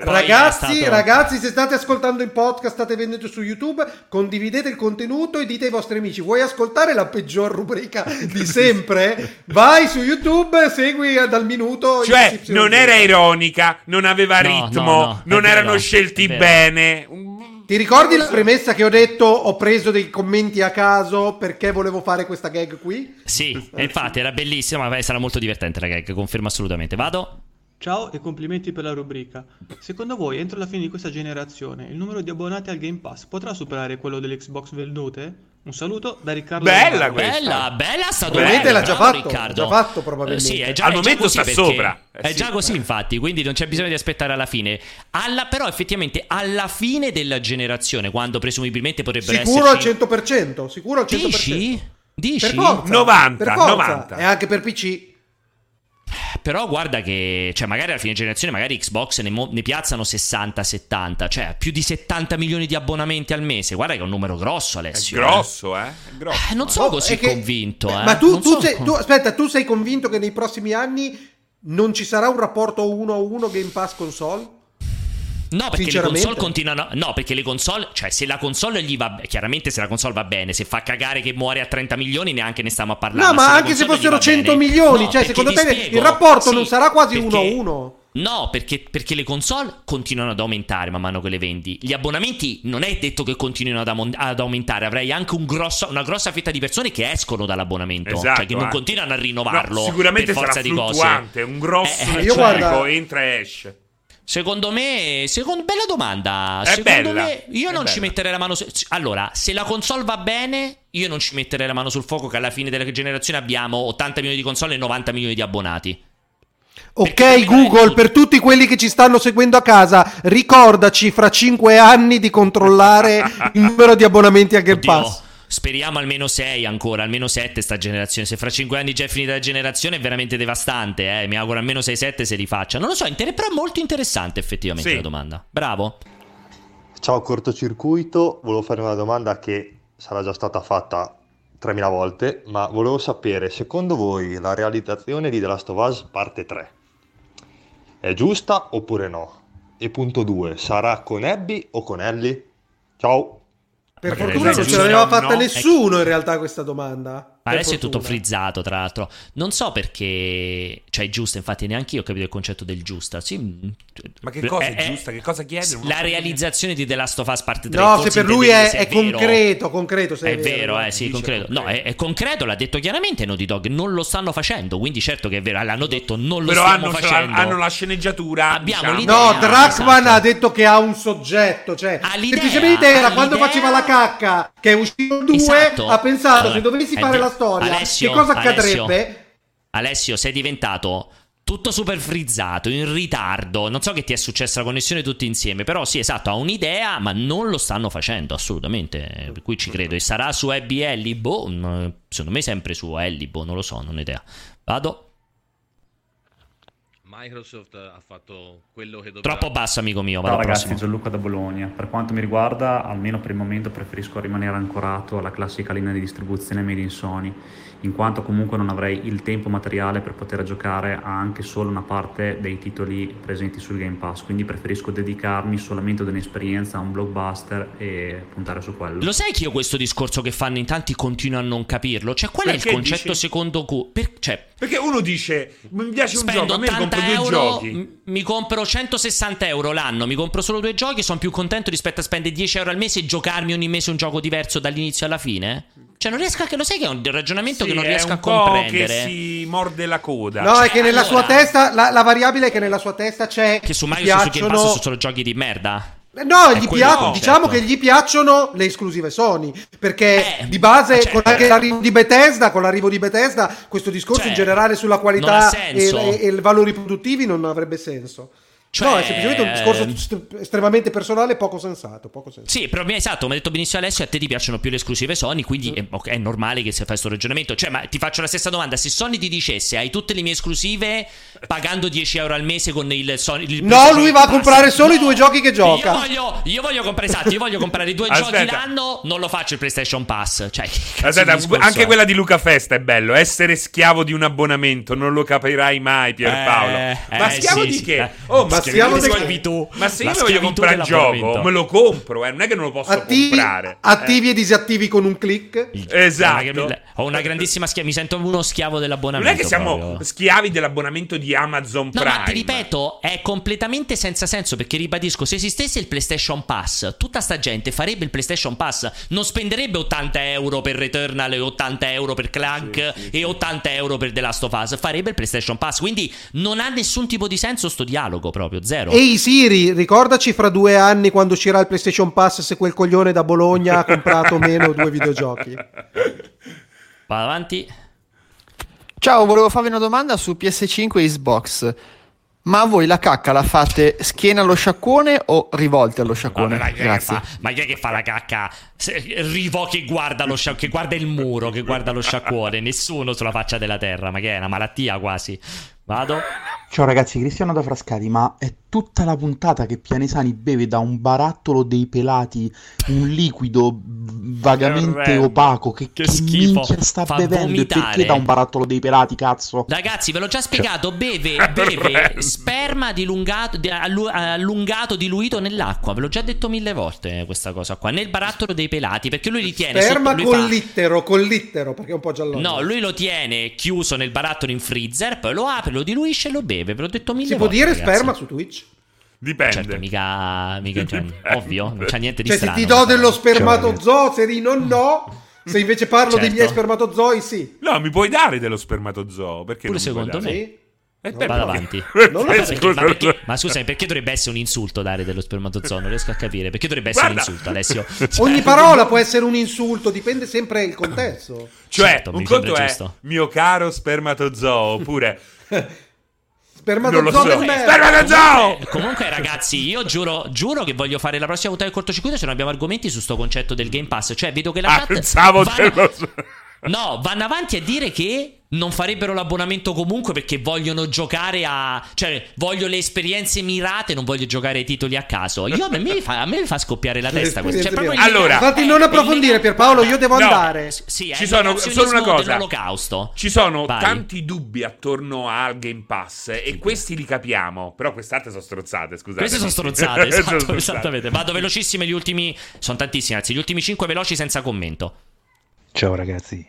eh, ragazzi, stato... ragazzi, se state ascoltando il podcast, state vedendo su YouTube, condividete il contenuto e dite ai vostri amici: Vuoi ascoltare la peggior rubrica di sempre? Vai su YouTube, segui dal minuto. Cioè, non era ironica, non aveva no, ritmo, no, no, non erano vero, scelti bene. Ti ricordi la premessa che ho detto? Ho preso dei commenti a caso perché volevo fare questa gag qui? Sì, infatti era bellissima, ma sarà molto divertente la gag, confermo assolutamente. Vado? Ciao e complimenti per la rubrica. Secondo voi, entro la fine di questa generazione, il numero di abbonati al Game Pass potrà superare quello delle Xbox vendute? Un saluto da Riccardo. Bella questa. Bella, bella sta domanda. l'ha già fatto, Riccardo. già fatto probabilmente. Eh, sì, è già, Al è momento già sta sopra. Eh, è sì. già così infatti, quindi non c'è bisogno di aspettare alla fine. Alla, però effettivamente alla fine della generazione, quando presumibilmente potrebbero sicuro esserci... Sicuro al 100%, sicuro al 100%. Dici? Dici? Per forza, 90, per forza. 90. E anche per PC. Però guarda che, cioè, magari alla fine generazione, magari Xbox ne, mo- ne piazzano 60-70, cioè più di 70 milioni di abbonamenti al mese. Guarda che è un numero grosso, Alessio. È grosso, eh? È grosso. Eh, non sono oh, così che... convinto, eh. Ma tu, tu, so sei, tu, aspetta, tu sei convinto che nei prossimi anni non ci sarà un rapporto 1 a 1 Game Pass console? No, perché le console continuano. No, perché le console. Cioè, se la console gli va. Chiaramente, se la console va bene, se fa cagare che muore a 30 milioni, neanche ne stiamo a parlare. No, ma, ma anche se fossero 100 milioni, no, cioè, secondo te spiego, il rapporto sì, non sarà quasi 1 a 1? No, perché, perché, le console continuano ad aumentare man mano che le vendi. Gli abbonamenti non è detto che continuino ad, am- ad aumentare. Avrei anche un grosso, una grossa fetta di persone che escono dall'abbonamento. Esatto, cioè che non eh. continuano a rinnovarlo. No, sicuramente per forza sarà di. Cose. Un grosso eh, eh, io guarda... entra e esce. Secondo me, secondo, bella domanda. È secondo bella, me, io non bella. ci metterei la mano. Su, allora, se la console va bene, io non ci metterei la mano sul fuoco. Che alla fine della generazione abbiamo 80 milioni di console e 90 milioni di abbonati. Ok, Google, per tutti quelli che ci stanno seguendo a casa, ricordaci fra 5 anni di controllare il numero di abbonamenti a Game Pass. Speriamo almeno 6 ancora, almeno 7 sta generazione. Se fra 5 anni già è finita la generazione è veramente devastante. Eh. Mi auguro almeno 6-7 se li faccia. Non lo so, inter- però è molto interessante effettivamente sì. la domanda. Bravo. Ciao cortocircuito, volevo fare una domanda che sarà già stata fatta 3000 volte, ma volevo sapere, secondo voi la realizzazione di The Last of Us parte 3 è giusta oppure no? E punto 2, sarà con Abby o con Ellie? Ciao! Per fortuna non ce l'aveva fatta no. nessuno in realtà questa domanda. Adesso è tutto frizzato, tra l'altro. Non so perché. Cioè, è giusta, infatti, neanche io ho capito il concetto del giusta. Sì, mm, Ma che cosa è, è giusta? Che cosa chiede? La realizzazione di The Last of Us Part 3. No, se per lui è, è concreto, concreto. è, vero, eh, sì, concreto. concreto. No, è, è, concreto, l'ha detto chiaramente Naughty Dog. Non lo stanno facendo. Quindi, certo che è vero. L'hanno detto, non lo Però stiamo hanno, facendo. hanno la sceneggiatura. Abbiamo diciamo. No, Drachman ha detto che ha un soggetto. Cioè, semplicemente era quando faceva la cacca, che è uscito il 2. Esatto. Ha pensato, Allora, se dovessi è fare la storia, Alessio, che cosa Alessio, accadrebbe? Alessio, sei diventato tutto super frizzato, in ritardo. Non so che ti è successa la connessione tutti insieme, però sì, esatto, ha un'idea, ma non lo stanno facendo assolutamente. Per cui ci credo. E sarà su Abby Ellibo? Mm, Secondo me sempre su Ellibo, non lo so, non ho idea. Vado. Microsoft ha fatto quello che doveva Troppo basso, amico mio. Vado Ciao ragazzi, prossimo. Gianluca da Bologna. Per quanto mi riguarda, almeno per il momento preferisco rimanere ancorato alla classica linea di distribuzione made in Sony, in quanto comunque non avrei il tempo materiale per poter giocare a anche solo una parte dei titoli presenti sul Game Pass, quindi preferisco dedicarmi solamente ad un'esperienza, a un blockbuster e puntare su quello. Lo sai che io questo discorso che fanno in tanti continuo a non capirlo? Cioè, qual è Perché il concetto dici? secondo cui... Per, cioè, Perché uno dice, mi piace un spendo gioco, a me ne 80 compro due euro, giochi. m- mi compro 160 euro l'anno, mi compro solo due giochi, sono più contento rispetto a spendere 10 euro al mese e giocarmi ogni mese un gioco diverso dall'inizio alla fine? Cioè, non riesco a... Lo sai che è un ragionamento Sì, che non è riesco un a po' comprendere? che si morde la coda. No, Cioè, è che nella sua allora- testa, la, la variabile è che nella sua testa c'è. Che su gli Microsoft su Game Pass piacciono- sono solo giochi di merda? Eh, No, È gli quello pia- il concetto. diciamo che gli piacciono le esclusive Sony. Perché Eh, di base, certo. con anche l'arrivo di Bethesda, con l'arrivo di Bethesda, questo discorso Cioè, in generale sulla qualità e, e- e i valori produttivi non avrebbe senso. Cioè, no, è semplicemente un discorso st- estremamente personale e poco sensato. Poco sensato. Sì, però mi esatto, mi ha detto benissimo Alessio, a te ti piacciono più le esclusive Sony, quindi è, ok, è normale che si fa questo ragionamento. Cioè, ma ti faccio la stessa domanda, se Sony ti dicesse hai tutte le mie esclusive pagando 10 euro al mese con il Sony... il No, lui va a comprare solo i due giochi che gioca. Io voglio, io voglio comprare, esatto, io voglio comprare due giochi Aspetta. l'anno, non lo faccio il PlayStation Pass. Cioè, Aspetta, anche è? quella di Luca Festa è bello. Essere schiavo di un abbonamento, non lo capirai mai, Pierpaolo. Eh, ma eh, schiavo sì, di sì, che? eh. Oh, ma Di di che? tu. Ma se io voglio schiavitù comprare il gioco, me lo compro, eh. Non è che non lo posso Attivi, comprare. attivi e disattivi con un click. Esatto. Ho una grandissima schia- mi sento uno schiavo Non dell'abbonamento. è che siamo proprio. schiavi dell'abbonamento di Amazon No, Prime. ma ti ripeto, è completamente senza senso perché ribadisco, se esistesse il PlayStation Pass, tutta sta gente farebbe il PlayStation Pass, non spenderebbe 80 euro per Returnal e 80 euro per Clank e 80 euro per The Last of Us, farebbe il PlayStation Pass, quindi non ha nessun tipo di senso sto dialogo proprio, zero. Ehi Siri, ricordaci fra due anni quando uscirà il PlayStation Pass se quel coglione da Bologna ha comprato meno due videogiochi. Va avanti. Ciao, volevo farvi una domanda su PS5 e Xbox. Ma voi la cacca la fate schiena allo sciacquone o rivolte allo sciacquone? Vabbè, ma chi è che Grazie. fa- Ma chi è che fa la cacca? Se- Rivo che guarda, lo scia- che guarda il muro, che guarda lo sciacquone. Nessuno sulla faccia della terra. Ma che è una malattia quasi. Vado. Ciao ragazzi, Cristiano da Frascati, ma è tutta la puntata che Pianesani beve da un barattolo dei pelati un liquido vagamente opaco. Che, Che che schifo. minchia sta Fa bevendo? E vomitare. perché da un barattolo dei pelati, cazzo? Ragazzi, ve l'ho già spiegato. Cioè, Beve, beve sperma dilungato, di- allu- allungato, diluito nell'acqua. Ve l'ho già detto mille volte questa cosa qua. Nel barattolo dei pelati. Perché lui li tiene Sperma sotto. con fa- littero, con littero, perché è un po' giallo. No, lui lo tiene chiuso nel barattolo in freezer, poi lo apre, lo diluisce e lo beve. Ve l'ho detto mille Si può volte. dire ragazzi. sperma su Twitch? Dipende. Certo, mica, mica cioè, ovvio, non c'è niente di Cioè, se strano. ti do dello spermatozoo, Serino, no. Se invece parlo dei Certo. miei spermatozoi, sì. No, mi puoi dare dello spermatozoo? Perché Pure secondo me. Sì. Eh, Vado avanti. Non lo Eh, so. Ma, scusa, perché, ma, perché, ma scusami, perché dovrebbe essere un insulto dare dello spermatozoo? Non riesco a capire. Perché dovrebbe essere Guarda. un insulto, Alessio? Ogni Cioè, parola può essere un insulto, dipende sempre il contesto. Cioè, Certo, un mi conto è giusto. mio caro spermatozoo, oppure Spermatozoo so. Spermatozoo! Comunque, comunque, ragazzi, io giuro, giuro che voglio fare la prossima puntata del cortocircuito se non abbiamo argomenti su sto concetto del Game Pass. Cioè, vedo che la Ah, chat. pensavo so. No, vanno avanti a dire che non farebbero l'abbonamento comunque perché vogliono giocare a. cioè, voglio le esperienze mirate, non voglio giocare ai titoli a caso. Io a me, mi fa, a me mi fa scoppiare la testa questo. Cioè, proprio Allora- Infatti, non approfondire, Pierpaolo, io devo No. andare. Sì, è Ci sono solo una cosa. Ci sono Vai. tanti dubbi attorno al Game Pass e questi li capiamo. Però quest'altre sono strozzate, scusate. Queste sono stronzate, esatto, esattamente. Vado velocissime, gli ultimi. Sono tantissimi, anzi, gli ultimi 5 veloci senza commento. Ciao ragazzi.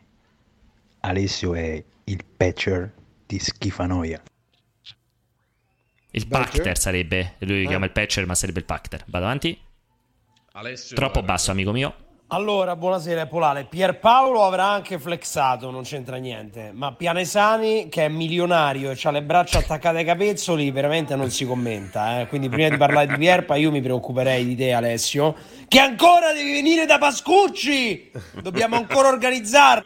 Alessio è il patcher di Schifanoia. Il Pacter sarebbe, lui Eh. chiama il patcher, ma sarebbe il Pacter. Vado avanti. Alessio, Troppo basso, amico mio. Allora, buonasera Polale. Pierpaolo avrà anche flexato, non c'entra niente. Ma Pianesani, che è milionario e ha le braccia attaccate ai capezzoli, veramente non si commenta. eh. Quindi prima di parlare di Pierpa, io mi preoccuperei di te, Alessio. Che ancora devi venire da Pascucci! Dobbiamo ancora organizzarlo.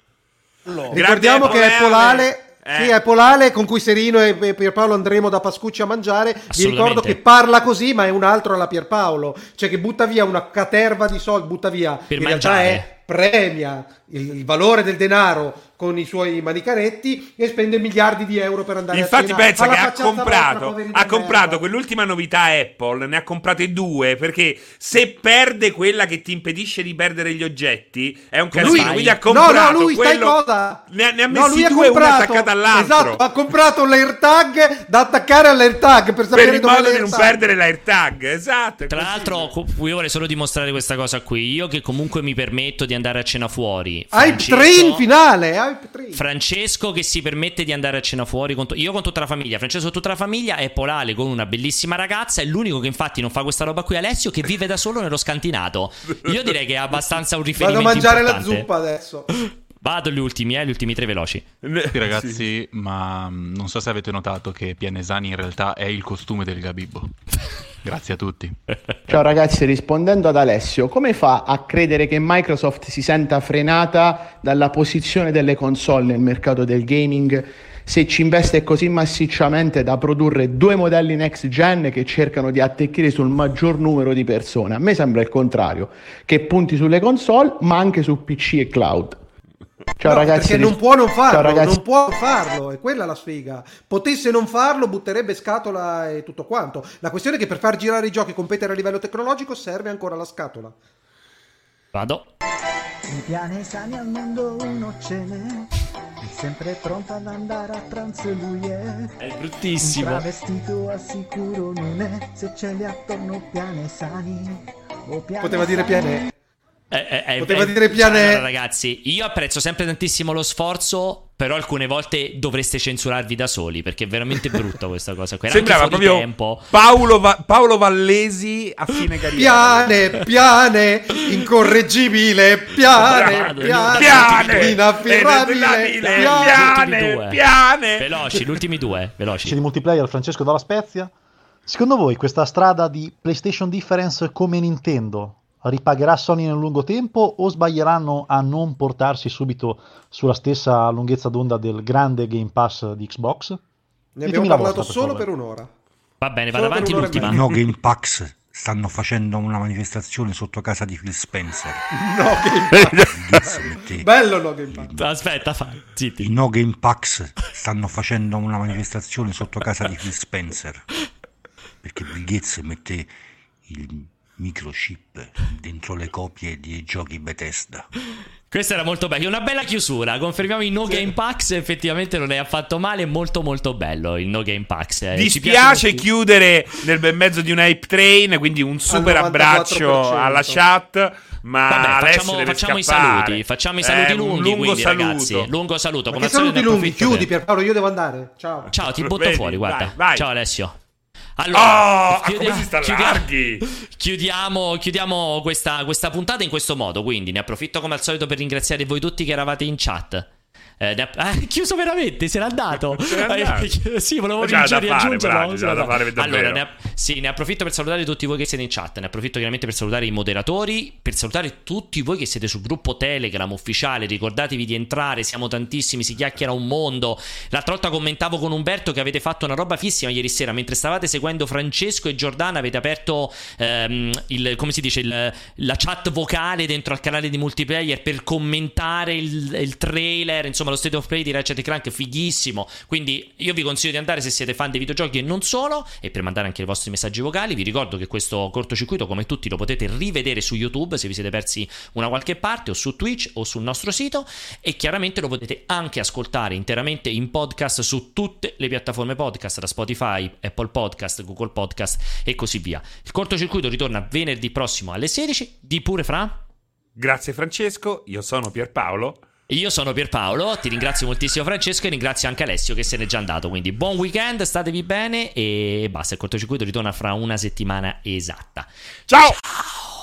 Ricordiamo che è Polale. Eh. Sì, è Polale con cui Serino e Pierpaolo andremo da Pascucci a mangiare. Vi ricordo che parla così, ma è un altro alla Pierpaolo. Cioè che butta via una caterva di soldi, butta via. Per in mangiare. realtà è premia il, il valore del denaro con i suoi manicaretti e spende miliardi di euro per andare Infatti a cena pensa che ha vostra, comprato, ha comprato merda. quell'ultima novità Apple, ne ha comprate due perché se perde quella che ti impedisce di perdere gli oggetti è un Lui- casino, quindi ha no, comprato no, lui stai quello cosa? ne ha, ne ha No, messi lui ha due una comprato- attaccata all'altro. Esatto, ha comprato l'AirTag da attaccare all'AirTag per per sapere il dove modo di non perdere l'AirTag, esatto. Tra l'altro, io vorrei solo dimostrare questa cosa qui. Io che comunque mi permetto di andare a cena fuori. Hype train finale, hype train. Francesco che si permette di andare a cena fuori con to- io con tutta la famiglia, Francesco con tutta la famiglia e Polale con una bellissima ragazza, è l'unico che infatti non fa questa roba qui Alessio che vive da solo nello scantinato. Io direi che è abbastanza un Vado riferimento a mangiare la importante. zuppa adesso. Vado gli ultimi, eh, gli ultimi tre veloci. Sì, ragazzi, ma mm, non so se avete notato che Pianesani in realtà è il costume del Gabibbo. Grazie a tutti. Ciao ragazzi, rispondendo ad Alessio, come fa a credere che Microsoft si senta frenata dalla posizione delle console nel mercato del gaming se ci investe così massicciamente da produrre due modelli next gen che cercano di attecchire sul maggior numero di persone? A me sembra il contrario, che punti sulle console ma anche su PC e cloud. Ciao No, ragazzi. perché ris- non può non farlo, Ciao ragazzi. non può farlo, è quella la sfiga. Potesse non farlo, butterebbe scatola e tutto quanto. La questione è che per far girare i giochi e competere a livello tecnologico serve ancora la scatola. Vado. Di Pianesani al mondo uno ce n'è, è sempre pronto ad andare a trance lui è. È bruttissimo. Un travestito al sicuro non è, se ce li attorno Pianesani. O Pianesani. Poteva dire piane. Eh, eh, eh, Poteva eh, dire piane- allora, ragazzi, io apprezzo sempre tantissimo lo sforzo, però alcune volte dovreste censurarvi da soli, perché è veramente brutta questa cosa. Era Sembrava proprio tempo. Paolo, Va- Paolo Vallesi a fine carriera. Piane, piane, incorreggibile, piane, piane, piane, inaffirmabile, inaffirmabile, piane. Piane. Veloci, gli ultimi due, veloci. C'è di multiplayer Francesco dalla Spezia. Secondo voi questa strada di PlayStation Difference come Nintendo ripagherà Sony nel lungo tempo o sbaglieranno a non portarsi subito sulla stessa lunghezza d'onda del grande Game Pass di Xbox? Ne Ditemi abbiamo la parlato vostra, solo favore. per un'ora. Va bene, vado avanti per l'ultima. No Game Pax stanno facendo una manifestazione sotto casa di Phil Spencer. No Game Pass. metti- Bello no Game Pass. Aspetta, fa. Zitti. I No Game Pax stanno facendo una manifestazione sotto casa di Phil Spencer. Perché Bill Gates mette il microchip dentro le copie dei giochi Bethesda. Questa era molto bella. Una bella chiusura. Confermiamo il No Game Packs. Effettivamente non è affatto male. Molto, molto bello il No Game Packs. Eh, Dispiace piace chiudere nel bel mezzo di un hype train, quindi un super 94%. abbraccio alla chat. Ma Vabbè, facciamo, deve facciamo i saluti. Facciamo i saluti Eh, un lunghi. lungo quindi, saluto. ragazzi. Lungo saluto. Ma Come saluti lunghi, chiudi Pierpaolo, io devo andare. Ciao. Ciao, ti butto Vedi, fuori. Guarda. vai, vai. Ciao, Alessio. Oh, Allora, ah, come si sta larghi. chiudiamo, chiudiamo questa, questa puntata in questo modo. Quindi ne approfitto come al solito per ringraziare voi tutti che eravate in chat. Eh, ne ha- ah, è chiuso veramente, se n'è andato. Se n'è andato. Eh, sì, volevo C'era da fare, so da fare. Allora, ne, sì, ne approfitto per salutare tutti voi che siete in chat. Ne approfitto chiaramente per salutare i moderatori. Per salutare tutti voi che siete sul gruppo Telegram ufficiale. Ricordatevi di entrare, siamo tantissimi, si chiacchiera un mondo. L'altra volta commentavo con Umberto che avete fatto una roba fissima ieri sera. Mentre stavate seguendo Francesco e Giordana, avete aperto ehm, il, come si dice, il- la chat vocale dentro al canale di multiplayer per commentare il, il trailer, insomma, lo state of play di Ratchet Clank, fighissimo. Quindi io vi consiglio di andare se siete fan dei videogiochi e non solo, e per mandare anche i vostri messaggi vocali. Vi ricordo che questo cortocircuito, come tutti, lo potete rivedere su YouTube se vi siete persi una qualche parte, o su Twitch o sul nostro sito. E chiaramente lo potete anche ascoltare interamente in podcast su tutte le piattaforme podcast, da Spotify, Apple Podcast, Google Podcast e così via. Il cortocircuito ritorna venerdì prossimo alle 16. Di pure fra. Grazie Francesco, io sono Pierpaolo. Io sono Pierpaolo, ti ringrazio moltissimo Francesco e ringrazio anche Alessio che se n'è già andato. Quindi buon weekend, statevi bene e basta. Il cortocircuito ritorna fra una settimana esatta. Ciao! Ciao!